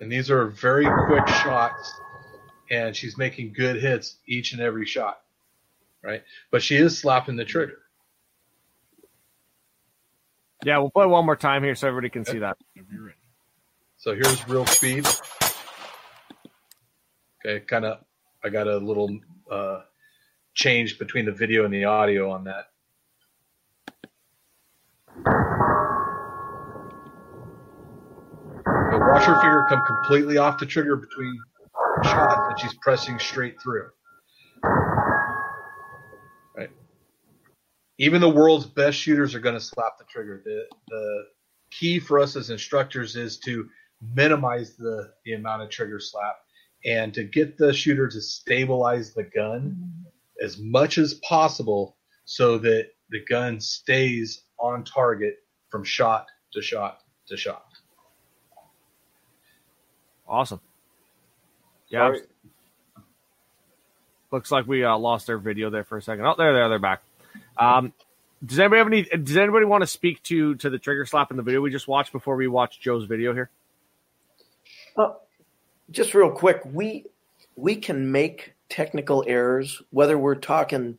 And these are very quick shots, and she's making good hits each and every shot, right? But she is slapping the trigger. Yeah, we'll play one more time here so everybody can see that. So here's real speed. Okay, kind of. I got a little uh, change between the video and the audio on that. Now watch her finger come completely off the trigger between shots, and she's pressing straight through. Even the world's best shooters are going to slap the trigger. The the key for us as instructors is to minimize the the amount of trigger slap and to get the shooter to stabilize the gun as much as possible so that the gun stays on target from shot to shot to shot. Awesome. Yeah. Looks like we uh, lost their video there for a second. Oh, there they are. They're back. Um, does anybody have any? Does anybody want to speak to to the trigger slap in the video we just watched before we watch Joe's video here? Uh, just real quick, we we can make technical errors, whether we're talking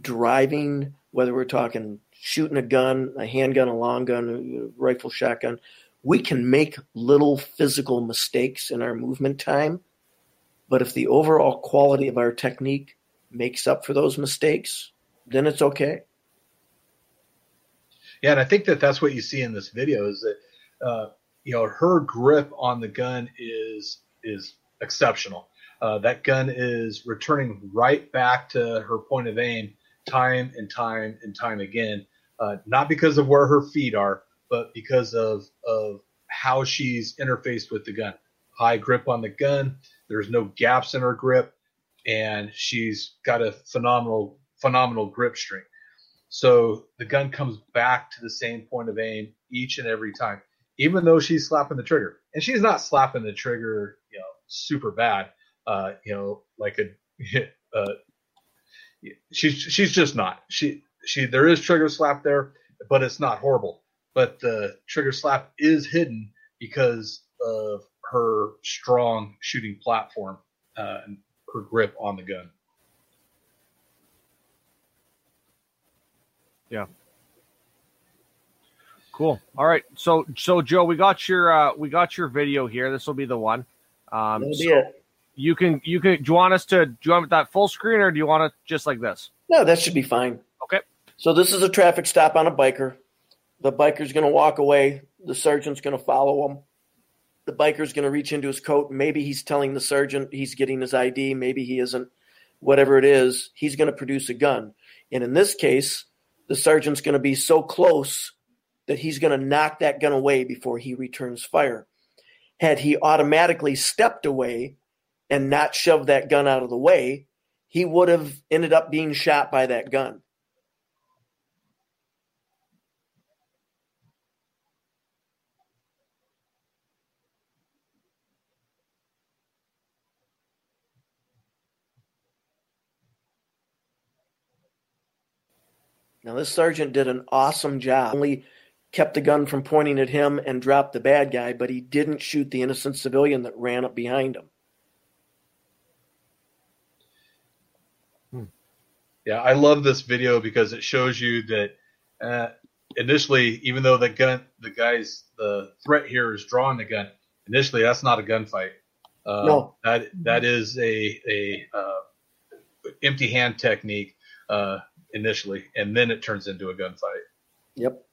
driving, whether we're talking shooting a gun, a handgun, a long gun, a rifle, shotgun. We can make little physical mistakes in our movement time, but if the overall quality of our technique makes up for those mistakes, then it's okay. Yeah, and I think that that's what you see in this video is that uh, you know her grip on the gun is is exceptional. Uh, that gun is returning right back to her point of aim time and time and time again. Uh, not because of where her feet are, but because of of how she's interfaced with the gun. High grip on the gun. There's no gaps in her grip, and she's got a phenomenal phenomenal grip strength. So the gun comes back to the same point of aim each and every time, even though she's slapping the trigger. And she's not slapping the trigger, you know, super bad. Uh, you know, like a uh, she's she's just not. She she there is trigger slap there, but it's not horrible. But the trigger slap is hidden because of her strong shooting platform uh, and her grip on the gun. Yeah. Cool. All right. So so Joe, we got your uh we got your video here. This will be the one. Um That'll be it. you can you can do you want us to do you want that full screen or do you want it just like this? No, that should be fine. Okay. So this is a traffic stop on a biker. The biker's going to walk away. The sergeant's going to follow him. The biker's going to reach into his coat. Maybe he's telling the sergeant he's getting his ID. Maybe he isn't. Whatever it is, he's going to produce a gun. And in this case, the sergeant's going to be so close that he's going to knock that gun away before he returns fire. Had he automatically stepped away and not shoved that gun out of the way, he would have ended up being shot by that gun. Now, this sergeant did an awesome job. Only kept the gun from pointing at him and dropped the bad guy, but he didn't shoot the innocent civilian that ran up behind him. Yeah, I love this video because it shows you that uh, initially, even though the gun, the guys, the threat here is drawing the gun. Initially, that's not a gunfight. Uh, No. that that is a a uh, empty hand technique uh, initially, and then it turns into a gunfight. Yep.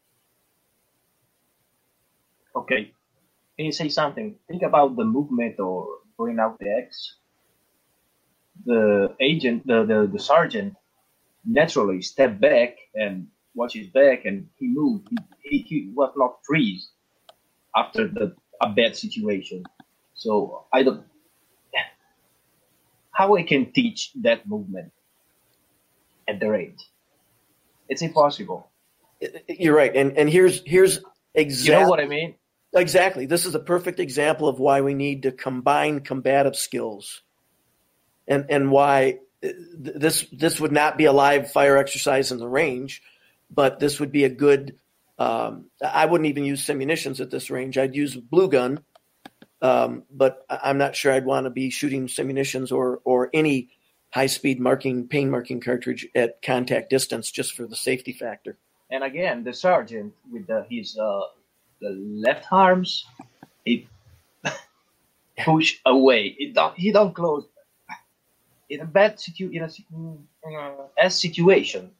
Okay. Can you say something? Think about the movement or bring out the X. The agent, the, the, the sergeant, naturally stepped back and watched his back, and he moved. He, he, he was not freeze after the a bad situation. So I don't. How I can teach that movement at the range? It's impossible. You're right. And and here's here's exactly You know what I mean? Exactly. This is a perfect example of why we need to combine combative skills, and and why uh, th- this this would not be a live fire exercise in the range, but this would be a good. Um, I wouldn't even use simunitions at this range. I'd use blue gun, um, but I'm not sure I'd want to be shooting simunitions or or any high speed marking pain marking cartridge at contact distance just for the safety factor. And again, the sergeant with the, his uh, the left arms, he push away. He don't he don't close. In a bad situ in a, situation,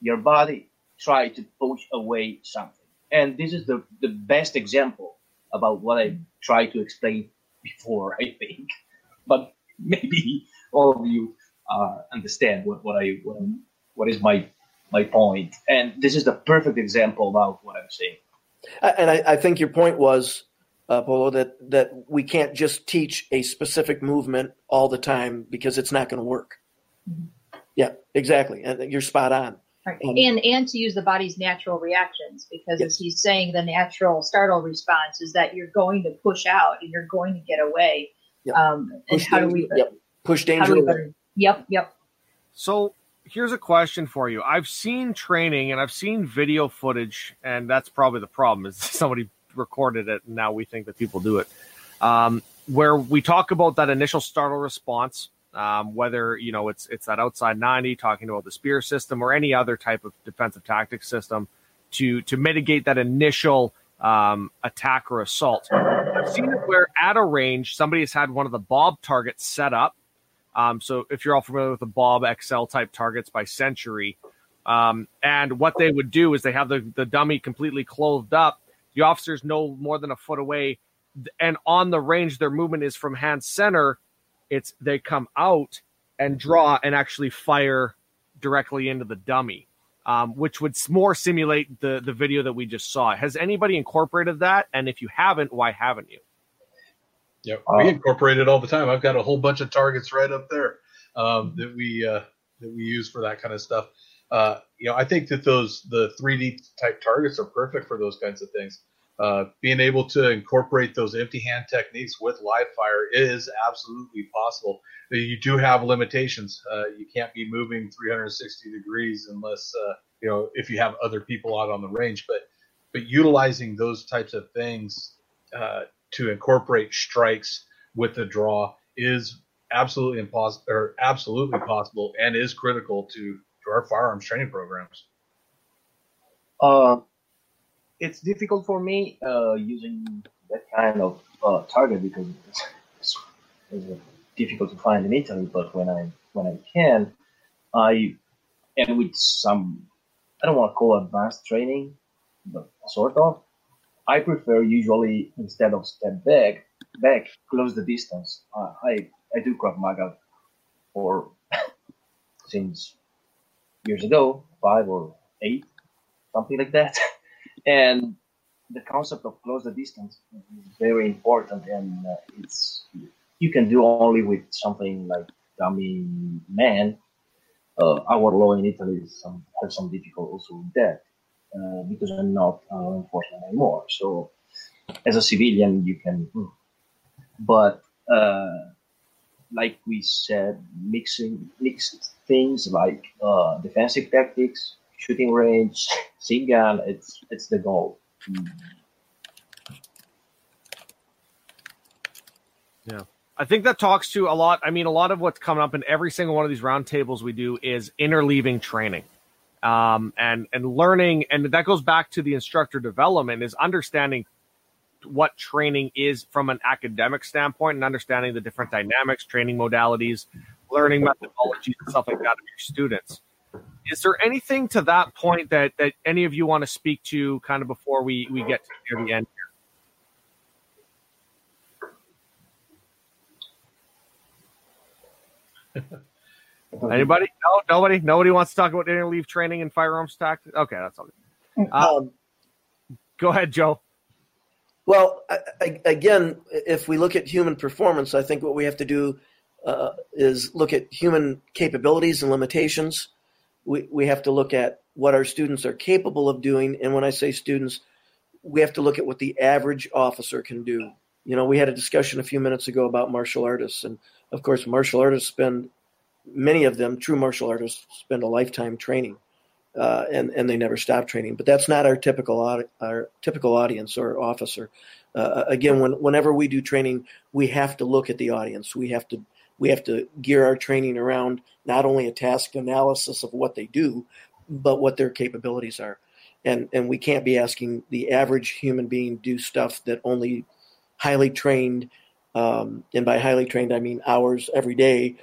your body try to push away something. And this is the, the best example about what I tried to explain before, I think. But maybe all of you uh, understand what, what I what, what is my my point. And this is the perfect example of what I'm saying. And I, I think your point was, uh, Paolo, that that we can't just teach a specific movement all the time because it's not going to work. Yeah, exactly, and you're spot on. Right. Um, and and to use the body's natural reactions because Yes. as he's saying the natural startle response is that you're going to push out and you're going to get away Yep. um, and Push how do danger, we yep. push how danger yep yep So here's a question for you. I've seen training and I've seen video footage, and that's probably the problem is somebody recorded it and now we think that people do it. Um, where we talk about that initial startle response, um, whether you know it's it's that outside 90 talking about the spear system or any other type of defensive tactics system to to mitigate that initial um, attack or assault. I've seen it where at a range somebody has had one of the bob targets set up um, so if you're all familiar with the Bob XL type targets by Century, um, and what they would do is they have the, the dummy completely clothed up. The officer's no more than a foot away, and on the range, their movement is from hand center. It's they come out and draw and actually fire directly into the dummy, um, which would more simulate the the video that we just saw. Has anybody incorporated that? And if you haven't, why haven't you? Yeah, Uh, we incorporate it all the time. I've got a whole bunch of targets right up there um, that we uh, that we use for that kind of stuff. Uh, you know, I think that those the 3D type targets are perfect for those kinds of things. Uh, being able to incorporate those empty hand techniques with live fire is absolutely possible. You do have limitations. Uh, you can't be moving 360 degrees unless uh, you know if you have other people out on the range. But but utilizing those types of things uh, to incorporate strikes with the draw is absolutely impossible or absolutely possible and is critical to, to our firearms training programs. Uh, it's difficult for me uh, using that kind of uh, target because it's, it's, it's difficult to find in Italy. But when I when I can, I and with some I don't want to call advanced training, but sort of. I prefer usually instead of step back, back close the distance. Uh, I I do Krav Maga for since years ago, five or eight, something like that. and the concept of close the distance is very important, and uh, it's you can do only with something like dummy man uh, our law in Italy is some, has some difficulty also with that uh, because I'm not uh, law enforcement anymore. So as a civilian, you can, hmm. but uh, like we said, mixing mixed things like uh, defensive tactics, shooting range, gun. It's it's the goal. Yeah. I think that talks to a lot. I mean, a lot of what's coming up in every single one of these roundtables we do is interleaving training, um, and and learning, and that goes back to the instructor development is understanding what training is from an academic standpoint and understanding the different dynamics, training modalities, learning methodologies, and stuff like that of your students. Is there anything to that point that that any of you want to speak to, kind of before we we get to the end here? Anybody? No, nobody. Nobody wants to talk about interleave training and firearms tactics. Okay, that's all. Good. Uh, Um, go ahead, Joe. Well, I, I, again, if we look at human performance, I think what we have to do uh, is look at human capabilities and limitations. We, we have to look at what our students are capable of doing. And when I say students, we have to look at what the average officer can do. You know, we had a discussion a few minutes ago about martial artists. And of course, martial artists spend, many of them, true martial artists, spend a lifetime training. Uh, and and they never stop training. But that's not our typical our typical audience or officer. Uh, again, when, whenever we do training, we have to look at the audience. We have to we have to gear our training around not only a task analysis of what they do, but what their capabilities are. And and we can't be asking the average human being do stuff that only highly trained, um, and by highly trained I mean hours every day,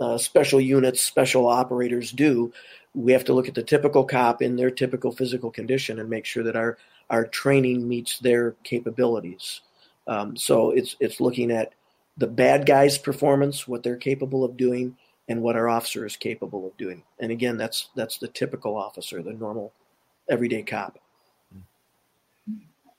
uh, special units, special operators do we have to look at the typical cop in their typical physical condition and make sure that our our training meets their capabilities. Um, so it's it's looking at the bad guy's performance, what they're capable of doing, and what our officer is capable of doing. And again, that's that's the typical officer, the normal, everyday cop.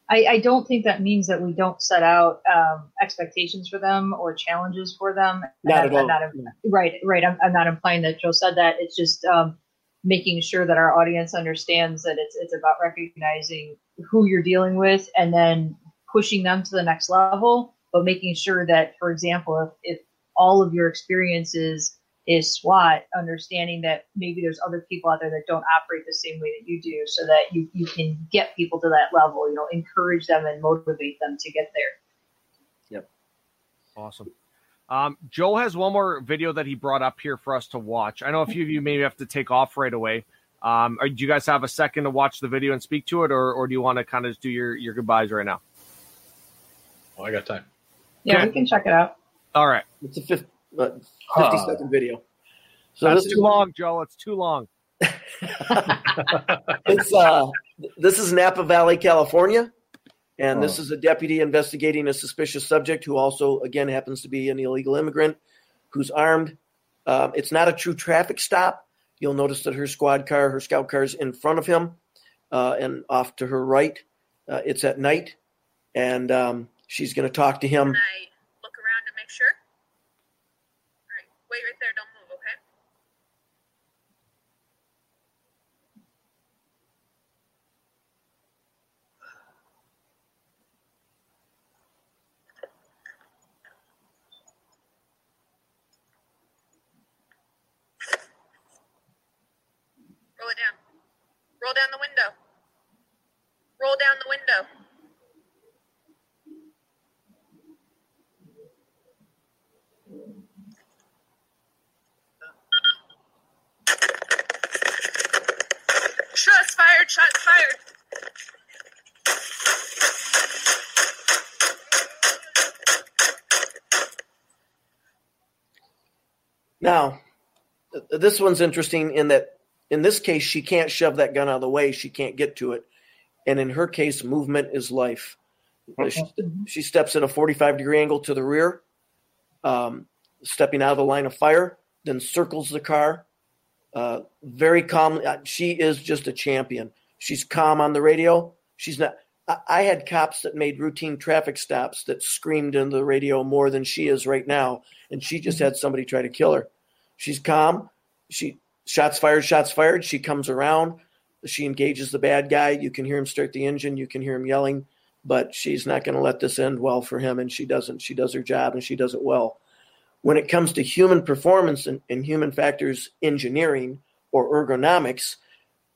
I, I don't think that means that we don't set out um, expectations for them or challenges for them. Not at all. I'm not- right, right. I'm, I'm not implying that Joe said that. It's just um, making sure that our audience understands that it's it's about recognizing who you're dealing with and then pushing them to the next level, but making sure that, for example, if, if all of your experiences is SWAT, understanding that maybe there's other people out there that don't operate the same way that you do, so that you, you can get people to that level, you know, encourage them and motivate them to get there. Yep. Awesome. Um, Joe has one more video that he brought up here for us to watch. I know a few of you maybe have to take off right away. Um, are, do you guys have a second to watch the video and speak to it, or, or do you want to kind of do your, your goodbyes right now? Oh, I got time. Yeah, Okay. we can check it out. All right. It's a 50, uh, 50 Huh. second video. So That's this too is, long, Joe. It's too long. it's uh, this is Napa Valley, California, and this Oh. is a deputy investigating a suspicious subject who also, again, happens to be an illegal immigrant who's armed. Um, it's not a true traffic stop. You'll notice that her squad car, her scout car, is in front of him, uh, and off to her right. Uh, it's at night, and um, she's going to talk to him. Can I look around and make sure? All right, wait right there. Don't move, okay? Roll it down. Roll down the window. Roll down the window. Shots fired, shots fired. Now, this one's interesting in that in this case, she can't shove that gun out of the way. She can't get to it. And in her case, movement is life. She, she steps at a 45 degree angle to the rear, um, stepping out of the line of fire, then circles the car uh, very calmly. Uh, She is just a champion. She's calm on the radio. She's not. I, I had cops that made routine traffic stops that screamed into the radio more than she is right now, and she just had somebody try to kill her. She's calm. She shots fired, shots fired. She comes around, she engages the bad guy. You can hear him start the engine, you can hear him yelling, but she's not going to let this end well for him, and she doesn't. She does her job and she does it well. When it comes to human performance and, and human factors engineering or ergonomics,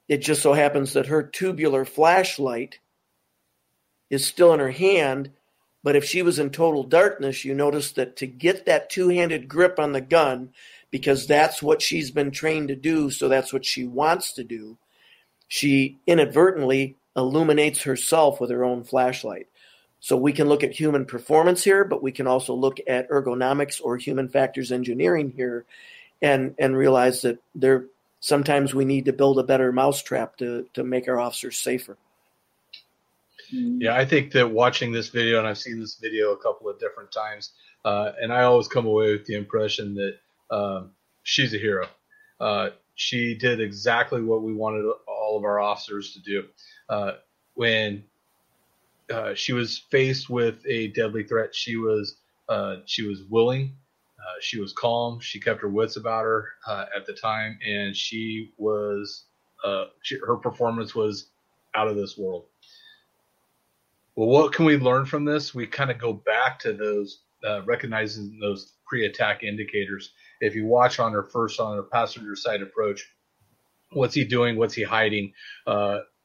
it just so happens that her tubular flashlight is still in her hand. But if she was in total darkness, you notice that to get that two handed grip on the gun, because that's what she's been trained to do, so that's what she wants to do, she inadvertently illuminates herself with her own flashlight. So we can look at human performance here, but we can also look at ergonomics or human factors engineering here and and realize that there sometimes we need to build a better mousetrap to to make our officers safer. Yeah, I think that watching this video, and I've seen this video a couple of different times, uh, and I always come away with the impression that um, she's a hero. Uh, she did exactly what we wanted all of our officers to do. Uh, when uh, she was faced with a deadly threat, she was uh, she was willing, uh, she was calm, she kept her wits about her at the time, and she was she, her performance was out of this world. Well, what can we learn from this? We kind of go back to those uh, recognizing those pre-attack indicators. If you watch on her first on her passenger side approach, what's he doing? What's he hiding?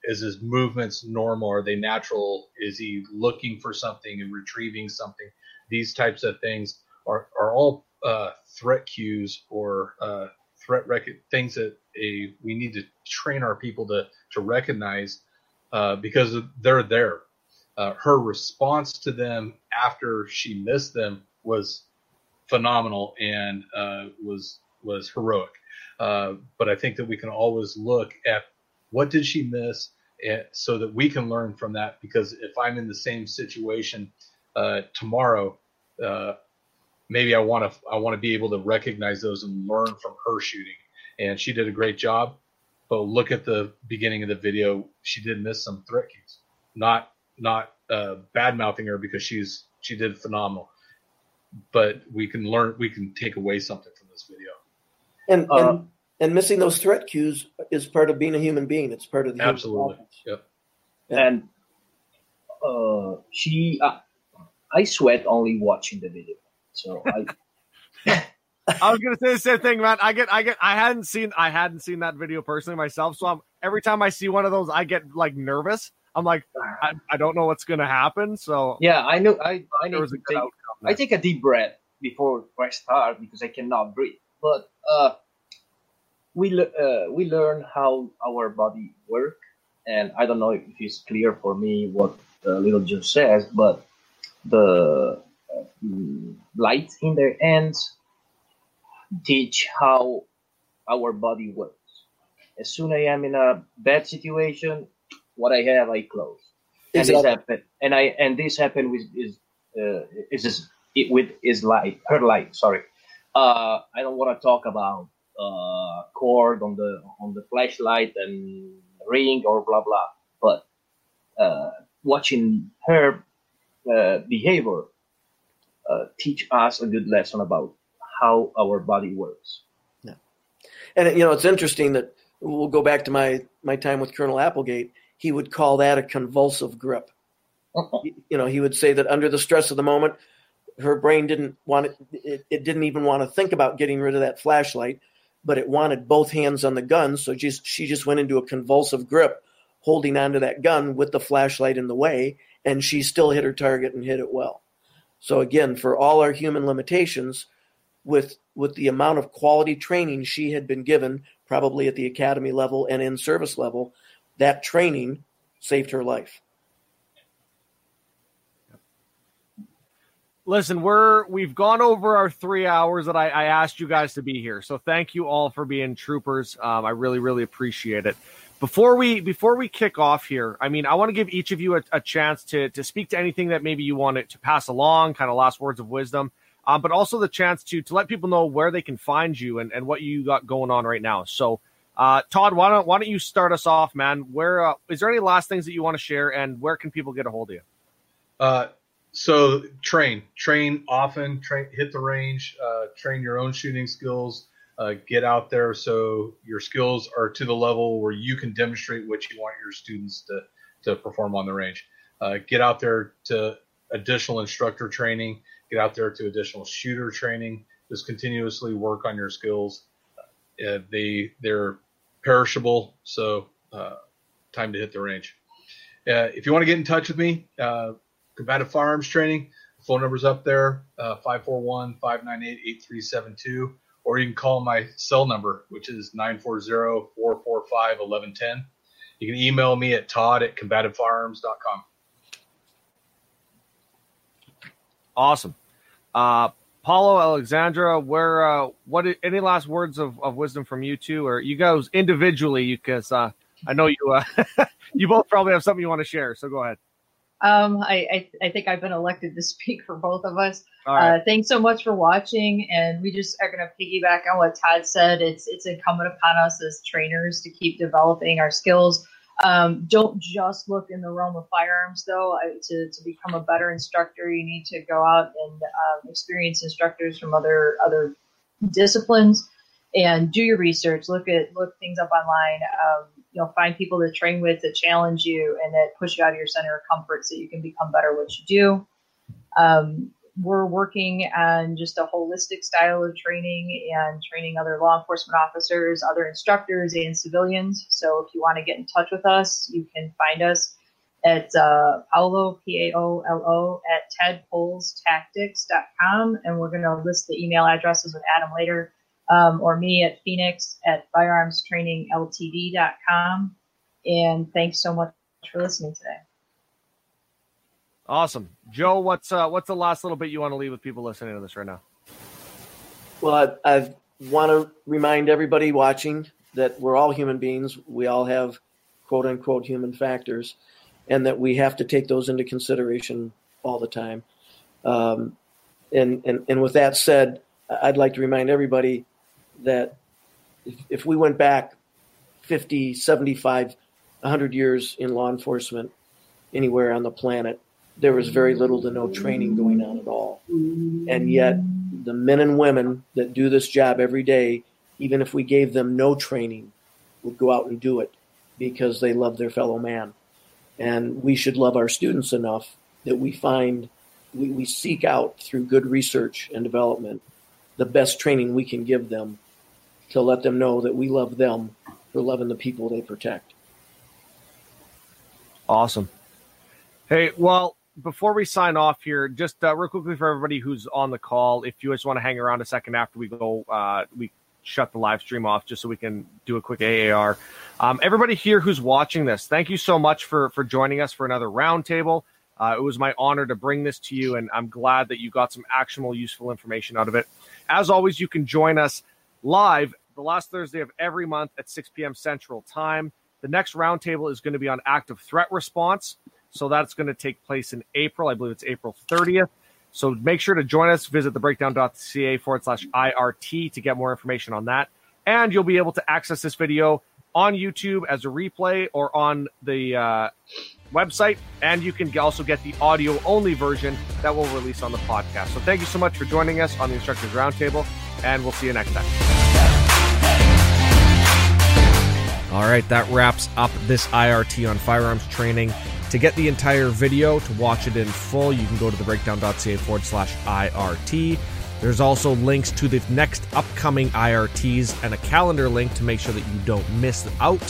Is his movements normal? Are they natural? Is he looking for something and retrieving something? These types of things are are all uh, threat cues or uh, threat rec- things that a we need to train our people to to recognize uh, because they're there uh, her response to them after she missed them was phenomenal and uh, was was heroic. Uh, but I think that we can always look at what did she miss, so that we can learn from that. Because if I'm in the same situation uh, tomorrow, uh, maybe I want to I want to be able to recognize those and learn from her shooting. And she did a great job. But look at the beginning of the video; she did miss some threat cues. Not not uh, bad mouthing her because she's she did phenomenal. But we can learn, we can take away something from this video. And uh, and, and missing those threat cues is part of being a human being. It's part of the human absolutely. Yep. And uh, she, uh, I sweat only watching the video. So I. I was gonna say the same thing, man. I get, I get, I hadn't seen, I hadn't seen that video personally myself. So I'm every time I see one of those, I get like nervous I'm like, I, I don't know what's going to happen. So yeah, I know. I I need to take, I take a deep breath before I start because I cannot breathe. But uh, we uh, we learn how our body work, and I don't know if it's clear for me what uh, little Joe says, but the uh, light in their hands teach how our body works. As soon as I am in a bad situation, what I have, I close. And this happened, and I and this happened with is uh, is with his light, her light. Sorry, uh, I don't want to talk about uh, cord on the on the flashlight and ring or blah blah. But uh, watching her uh, behavior uh, teach us a good lesson about how our body works. Yeah, and you know it's interesting that we'll go back to my my time with Colonel Applegate he would call that a convulsive grip. You know, he would say that under the stress of the moment, her brain didn't want it, it, it didn't even want to think about getting rid of that flashlight, but it wanted both hands on the gun. So just, she just went into a convulsive grip, holding onto that gun with the flashlight in the way, and she still hit her target and hit it well. So again, for all our human limitations, with with the amount of quality training she had been given, probably at the academy level and in service level, that training saved her life. Listen, we're we've gone over our three hours that I, I, asked you guys to be here. So thank you all for being troopers. Um, I really, really appreciate it. Before we before we kick off here, I mean, I want to give each of you a, a chance to to speak to anything that maybe you want to pass along, kind of last words of wisdom, um, but also the chance to to let people know where they can find you and, and what you got going on right now. So uh, Todd, why don't why don't you start us off, man? Where uh, is there any last things that you want to share, and where can people get a hold of you? Uh, so train, train often, train, hit the range, uh, train your own shooting skills. Uh, get out there so your skills are to the level where you can demonstrate what you want your students to, to perform on the range. Uh, get out there to additional instructor training, get out there to additional shooter training, just continuously work on your skills. Uh, they, they're perishable, so uh, time to hit the range. Uh, if you want to get in touch with me, uh, combative firearms training, phone number's up there, 541-598-8372 or you can call my cell number, which is 940-445-1110. You can email me at todd at combativefirearms.com. Awesome. Uh, Paolo, Alexandra, where, uh, what, any last words of, of wisdom from you two, or you guys individually, because uh, I know you, uh, you both probably have something you want to share. So go ahead. Um, I, I, I think I've been elected to speak for both of us. Right. Uh, thanks so much for watching, and we just are going to piggyback on what Todd said. It's it's incumbent upon us as trainers to keep developing our skills. Um, don't just look in the realm of firearms, though. I, to to become a better instructor, you need to go out and um, experience instructors from other other disciplines and do your research. Look at look things up online. Um, you know, find people to train with that challenge you and that push you out of your center of comfort so you can become better what you do. Um, we're working on just a holistic style of training and training other law enforcement officers, other instructors, and civilians. So if you want to get in touch with us, you can find us at uh, Paolo, P A O L O, at tedpolestactics.com. And we're going to list the email addresses with Adam later, um, or me at Phoenix at firearmstrainingltd.com. And thanks so much for listening today. Awesome, Joe. What's uh, what's the last little bit you want to leave with people listening to this right now? Well, I, I want to remind everybody watching that we're all human beings. We all have quote unquote human factors, and that we have to take those into consideration all the time. Um, and, and, and with that said, I'd like to remind everybody that if, if we went back 50, 75, 100 years in law enforcement anywhere on the planet, there was very little to no training going on at all. And yet, the men and women that do this job every day, even if we gave them no training, would go out and do it because they love their fellow man. And we should love our students enough that we find, we, we seek out through good research and development the best training we can give them to let them know that we love them for loving the people they protect. Awesome. Hey, well, before we sign off here, just uh, real quickly for everybody who's on the call, if you just want to hang around a second after we go, uh, we shut the live stream off just so we can do a quick AAR. Um, everybody here who's watching this, thank you so much for for joining us for another roundtable. Uh, it was my honor to bring this to you, and I'm glad that you got some actionable, useful information out of it. As always, you can join us live the last Thursday of every month at 6 p.m. Central Time. The next roundtable is going to be on active threat response. So that's going to take place in April. I believe it's April 30th. So make sure to join us. Visit thebreakdown.ca forward slash IRT to get more information on that. And you'll be able to access this video on YouTube as a replay or on the uh, website. And you can also get the audio only version that we'll release on the podcast. So thank you so much for joining us on the Instructors Roundtable. And we'll see you next time. All right, that wraps up this IRT on firearms training. To get the entire video, to watch it in full, you can go to thebreakdown.ca forward slash IRT. There's also links to the next upcoming IRTs and a calendar link to make sure that you don't miss out.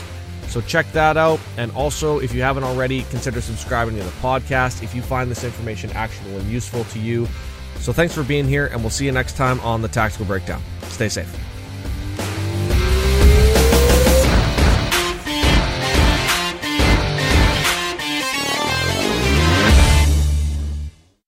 So check that out. And also, if you haven't already, consider subscribing to the podcast if you find this information actionable and useful to you. So thanks for being here, and we'll see you next time on the Tactical Breakdown. Stay safe.